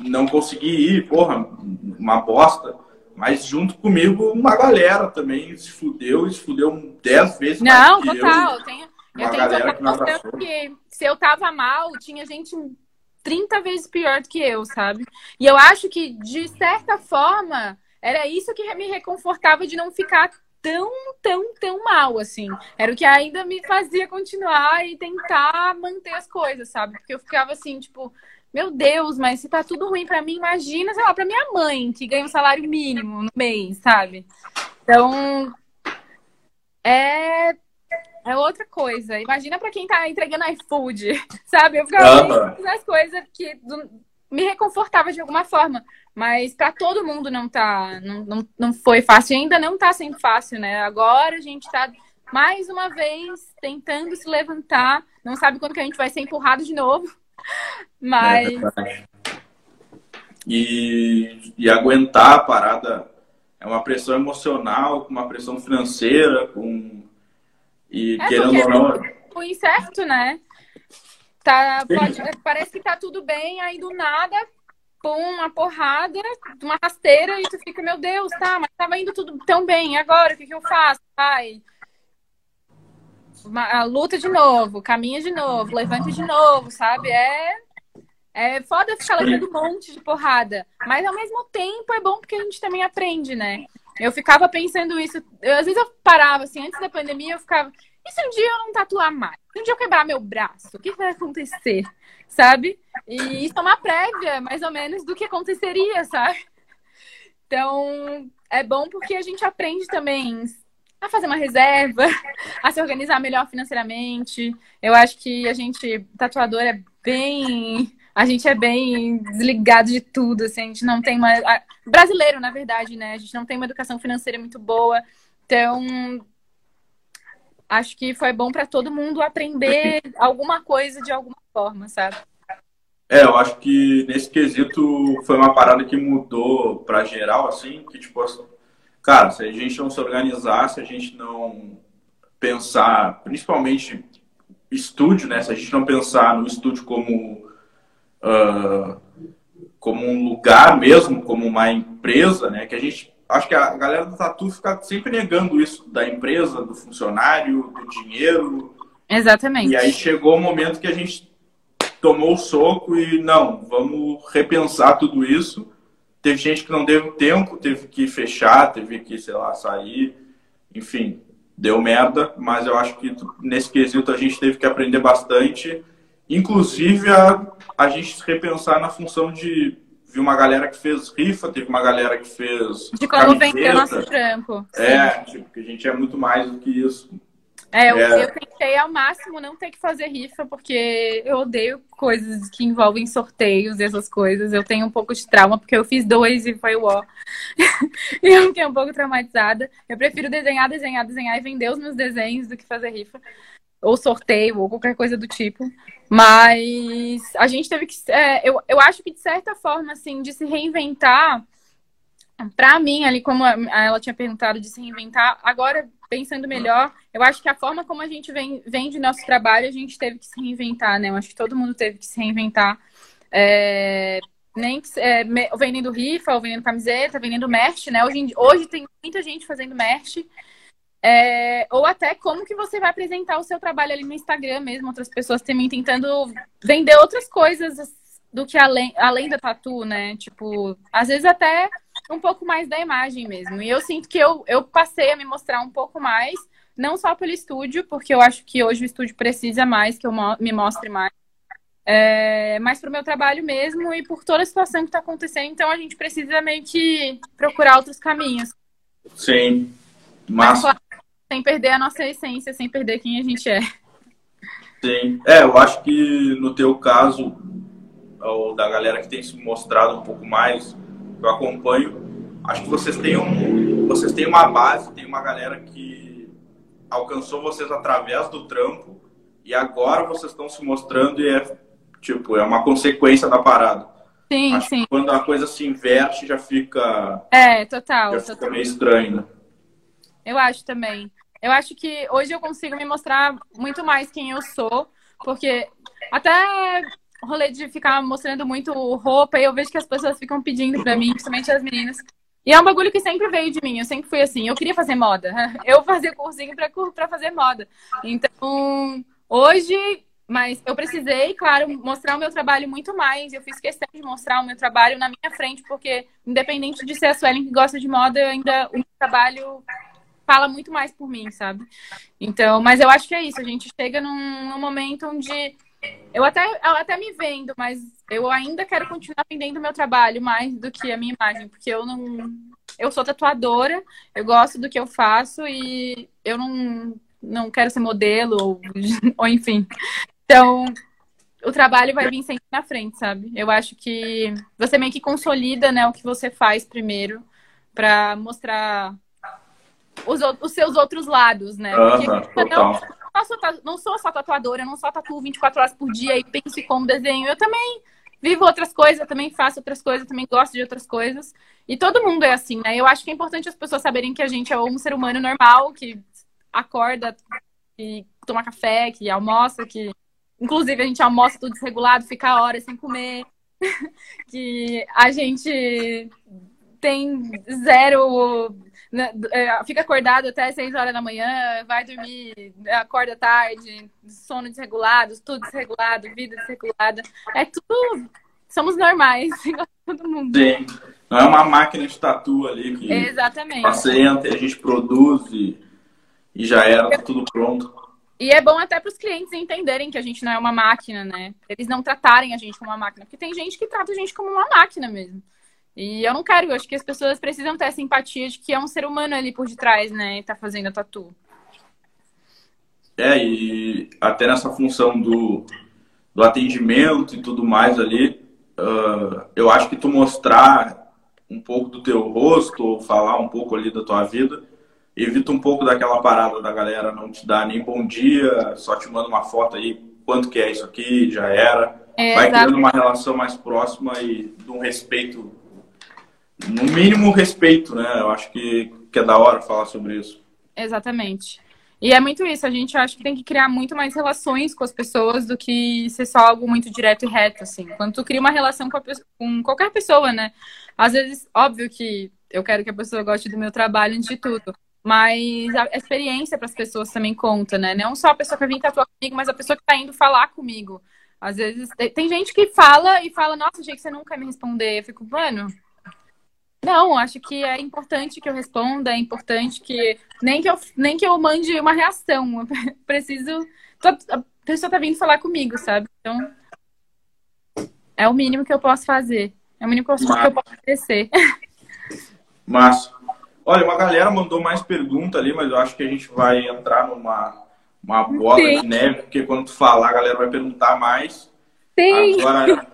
não consegui ir, porra, uma bosta. Mas junto comigo, uma galera também se fudeu se fudeu dez vezes Não, total. Eu. Tenho, eu tenho que total abraçou. noção que se eu tava mal, tinha gente 30 vezes pior do que eu, sabe? E eu acho que, de certa forma, era isso que me reconfortava de não ficar tão, tão, tão mal, assim. Era o que ainda me fazia continuar e tentar manter as coisas, sabe? Porque eu ficava assim, tipo, meu Deus, mas se tá tudo ruim pra mim, imagina, sei lá, pra minha mãe, que ganha um salário mínimo no mês, sabe? Então, é, é outra coisa. Imagina pra quem tá entregando iFood, sabe? Eu ficava pensando nas coisas que me reconfortava de alguma forma. Mas pra todo mundo não tá, não, não, não foi fácil. Ainda não tá sendo fácil, né? Agora a gente tá mais uma vez tentando se levantar. Não sabe quando que a gente vai ser empurrado de novo. Mas É. E, e aguentar a parada é uma pressão emocional, com uma pressão financeira, com. E É, querendo porque- ou não. o incerto, né? Tá, pode- parece que tá tudo bem, aí do nada, pum, uma porrada, uma rasteira, e tu fica, meu Deus, tá, mas tava indo tudo tão bem, agora o que, que eu faço? Ai, luta de novo, caminha de novo, levanta de novo, sabe? É, é foda ficar levando um monte de porrada, mas ao mesmo tempo é bom porque a gente também aprende, né? Eu ficava pensando isso, eu, às vezes eu parava assim, antes da pandemia, eu ficava, e se um dia eu não tatuar mais? Se um dia eu quebrar meu braço, o que vai acontecer? Sabe? E isso é uma prévia, mais ou menos, do que aconteceria, sabe? Então, é bom porque a gente aprende também a fazer uma reserva, a se organizar melhor financeiramente. Eu acho que a gente, tatuador, é bem. A gente é bem desligado de tudo, assim, a gente não tem uma. a- Brasileiro, na verdade, né? A gente não tem uma educação financeira muito boa. Então, acho que foi bom para todo mundo aprender alguma coisa de alguma forma, sabe? É, eu acho que nesse quesito foi uma parada que mudou pra geral, assim, que tipo, cara, se a gente não se organizar, se a gente não pensar, principalmente estúdio, né? Se a gente não pensar no estúdio como ah, como um lugar mesmo, como uma empresa, né? Que a gente acho que a galera do tatu fica sempre negando isso da empresa, do funcionário, do dinheiro. Exatamente. E aí chegou o momento que a gente tomou o soco e não, vamos repensar tudo isso. Teve gente que não deu tempo, teve que fechar, teve que, sei lá, sair. Enfim, deu merda, mas eu acho que nesse quesito a gente teve que aprender bastante. Inclusive a, a gente se repensar na função de. Vi uma galera que fez rifa, teve uma galera que fez. De como camiseta. nosso trampo. É, tipo, que a gente é muito mais do que isso. É, eu, É. eu tentei ao máximo não ter que fazer rifa, porque eu odeio coisas que envolvem sorteios e essas coisas. Eu tenho um pouco de trauma, porque eu fiz dois e foi o ó. e eu fiquei um pouco traumatizada. Eu prefiro desenhar, desenhar, desenhar e vender os meus desenhos do que fazer rifa. Ou sorteio, ou qualquer coisa do tipo. Mas a gente teve que. é, eu, eu acho que, de certa forma, assim, de se reinventar. Pra mim, ali, como ela tinha perguntado de se reinventar, agora, pensando melhor, eu acho que a forma como a gente vem, vende nosso trabalho, a gente teve que se reinventar, né? Eu acho que todo mundo teve que se reinventar. É, nem que, é, vendendo rifa, ou vendendo camiseta, vendendo merch, né? Hoje, hoje tem muita gente fazendo merch. É, ou até como que você vai apresentar o seu trabalho ali no Instagram mesmo, outras pessoas também tentando vender outras coisas do que além, além da tatu, né? Tipo, às vezes até um pouco mais da imagem mesmo. E eu sinto que eu, eu passei a me mostrar um pouco mais, não só pelo estúdio, porque eu acho que hoje o estúdio precisa mais que eu me mostre mais, é, mas pro meu trabalho mesmo e por toda a situação que está acontecendo. Então a gente precisa meio que procurar outros caminhos. Sim. Mas, claro, sem perder a nossa essência, sem perder quem a gente é. Sim. É, eu acho que no teu caso, ou da galera que tem se mostrado um pouco mais, eu acompanho, acho que vocês têm, um, vocês têm uma base, tem uma galera que alcançou vocês através do trampo e agora vocês estão se mostrando e é, tipo, é uma consequência da parada. Sim, acho sim. quando a coisa se inverte já fica, É, total. já total. fica meio estranho, né? Eu acho também. Eu acho que hoje eu consigo me mostrar muito mais quem eu sou, porque até rolê de ficar mostrando muito roupa, eu vejo que as pessoas ficam pedindo pra mim, principalmente as meninas. E é um bagulho que sempre veio de mim. Eu sempre fui assim. Eu queria fazer moda. Eu fazia cursinho pra, pra fazer moda. Então, hoje, mas eu precisei, claro, mostrar o meu trabalho muito mais. Eu fiz questão de mostrar o meu trabalho na minha frente, porque, independente de ser a Suelen que gosta de moda, ainda o meu trabalho fala muito mais por mim, sabe? Então, mas eu acho que é isso. A gente chega num, num momento onde eu até, eu até me vendo, mas eu ainda quero continuar vendendo meu trabalho mais do que a minha imagem, porque eu não. Eu sou tatuadora, eu gosto do que eu faço e eu não, não quero ser modelo, ou, ou enfim. Então, o trabalho vai vir sempre na frente, sabe? Eu acho que você meio que consolida né, o que você faz primeiro para mostrar os, os, seus outros lados, né? Porque uh -huh, não, não sou, não sou só tatuadora, eu não só tatuo 24 horas por dia e penso como desenho. Eu também vivo outras coisas, eu também faço outras coisas, eu também gosto de outras coisas. E todo mundo é assim, né? Eu acho que é importante as pessoas saberem que a gente é um ser humano normal, que acorda e toma café, que almoça, que. Inclusive, a gente almoça tudo desregulado, fica horas sem comer. que a gente tem zero fica acordado até 6 horas da manhã, vai dormir, acorda tarde, sono desregulado, tudo desregulado, vida desregulada. É tudo. Somos normais, igual todo mundo. Sim. Não é uma máquina de tatu ali que Exatamente. você entra e a gente produz e, e já era, tá tudo pronto. E é bom até para os clientes entenderem que a gente não é uma máquina, né? Eles não tratarem a gente como uma máquina. Porque tem gente que trata a gente como uma máquina mesmo. E eu não quero, eu acho que as pessoas precisam ter essa empatia de que é um ser humano ali por detrás, né? E tá fazendo a tatu. É, e até nessa função do, do atendimento e tudo mais ali, uh, eu acho que tu mostrar um pouco do teu rosto, ou falar um pouco ali da tua vida, evita um pouco daquela parada da galera não te dar nem bom dia, só te manda uma foto aí, quanto que é isso aqui, já era. É, Vai criando uma relação mais próxima e de um respeito no mínimo respeito, né? Eu acho que, que é da hora falar sobre isso. Exatamente. E é muito isso, a gente acha que tem que criar muito mais relações com as pessoas do que ser só algo muito direto e reto, assim. Quando tu cria uma relação com, pessoa, com qualquer pessoa, né? Às vezes, óbvio que eu quero que a pessoa goste do meu trabalho antes de tudo. Mas a experiência para as pessoas também conta, né? Não só a pessoa que vem tatuar comigo, mas a pessoa que está indo falar comigo. Às vezes, tem gente que fala e fala, nossa, que você nunca me responder. Eu fico, mano, não, acho que é importante que eu responda, é importante que nem que eu, nem que eu mande uma reação. Eu preciso. A pessoa tá vindo falar comigo, sabe? Então, é o mínimo que eu posso fazer. É o mínimo que eu, que eu posso oferecer. Massa. Olha, uma galera mandou mais pergunta ali, mas eu acho que a gente vai entrar numa uma bola Sim. de neve, porque quando tu falar, a galera vai perguntar mais. Sim. Agora,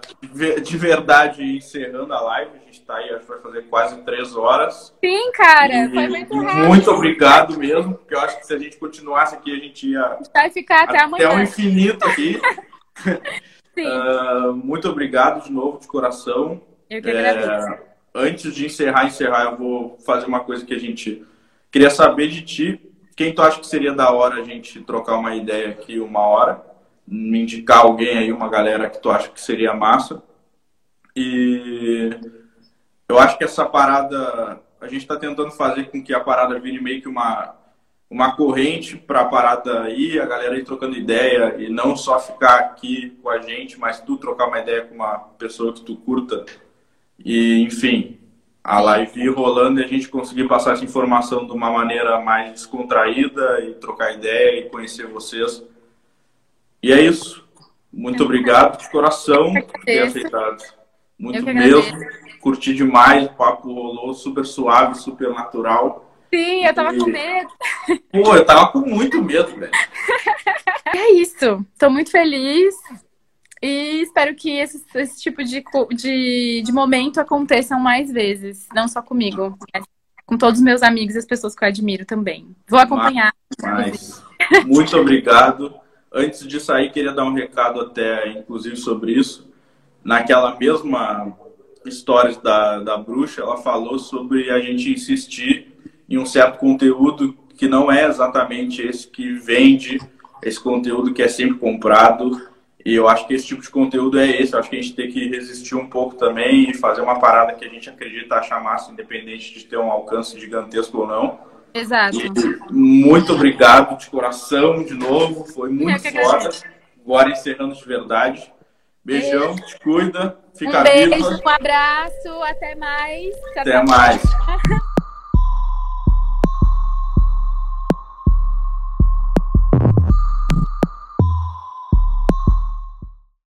de verdade, encerrando a live, está aí, acho que vai fazer quase três horas. Sim, cara, e, foi muito rápido. Muito obrigado mesmo, porque eu acho que se a gente continuasse aqui, a gente ia. Vai ficar até, até amanhã. Até o infinito aqui. Sim. uh, muito obrigado de novo, de coração. Eu que agradeço. É, antes de encerrar, encerrar, eu vou fazer uma coisa que a gente queria saber de ti. Quem tu acha que seria da hora a gente trocar uma ideia aqui uma hora? me indicar alguém aí, uma galera que tu acha que seria massa. E eu acho que essa parada, a gente está tentando fazer com que a parada vire meio que uma, uma corrente para a parada ir, a galera ir trocando ideia e não só ficar aqui com a gente, mas tu trocar uma ideia com uma pessoa que tu curta. E, enfim, a live ir rolando e a gente conseguir passar essa informação de uma maneira mais descontraída e trocar ideia e conhecer vocês e é isso. Muito obrigado de coração por ter aceitado. Muito mesmo. Curti demais, o papo rolou super suave, super natural. Sim, eu tava e... com medo. Pô, eu tava com muito medo, velho. É isso. Tô muito feliz. E espero que esse, esse tipo de, de, de momento aconteçam mais vezes. Não só comigo, mas com todos os meus amigos e as pessoas que eu admiro também. Vou acompanhar. Mas, muito obrigado. Antes de sair, queria dar um recado até, inclusive, sobre isso. Naquela mesma história da, da bruxa, ela falou sobre a gente insistir em um certo conteúdo que não é exatamente esse que vende, esse conteúdo que é sempre comprado E eu acho que esse tipo de conteúdo é esse. Eu acho que a gente tem que resistir um pouco também e fazer uma parada que a gente acredita achar massa, independente de ter um alcance gigantesco ou não. Exato. E muito obrigado de coração de novo. Foi muito foda. Agora encerrando de verdade. Beijão, beijo. te cuida, fica um beijo, viva. Um abraço, até mais. Até mais.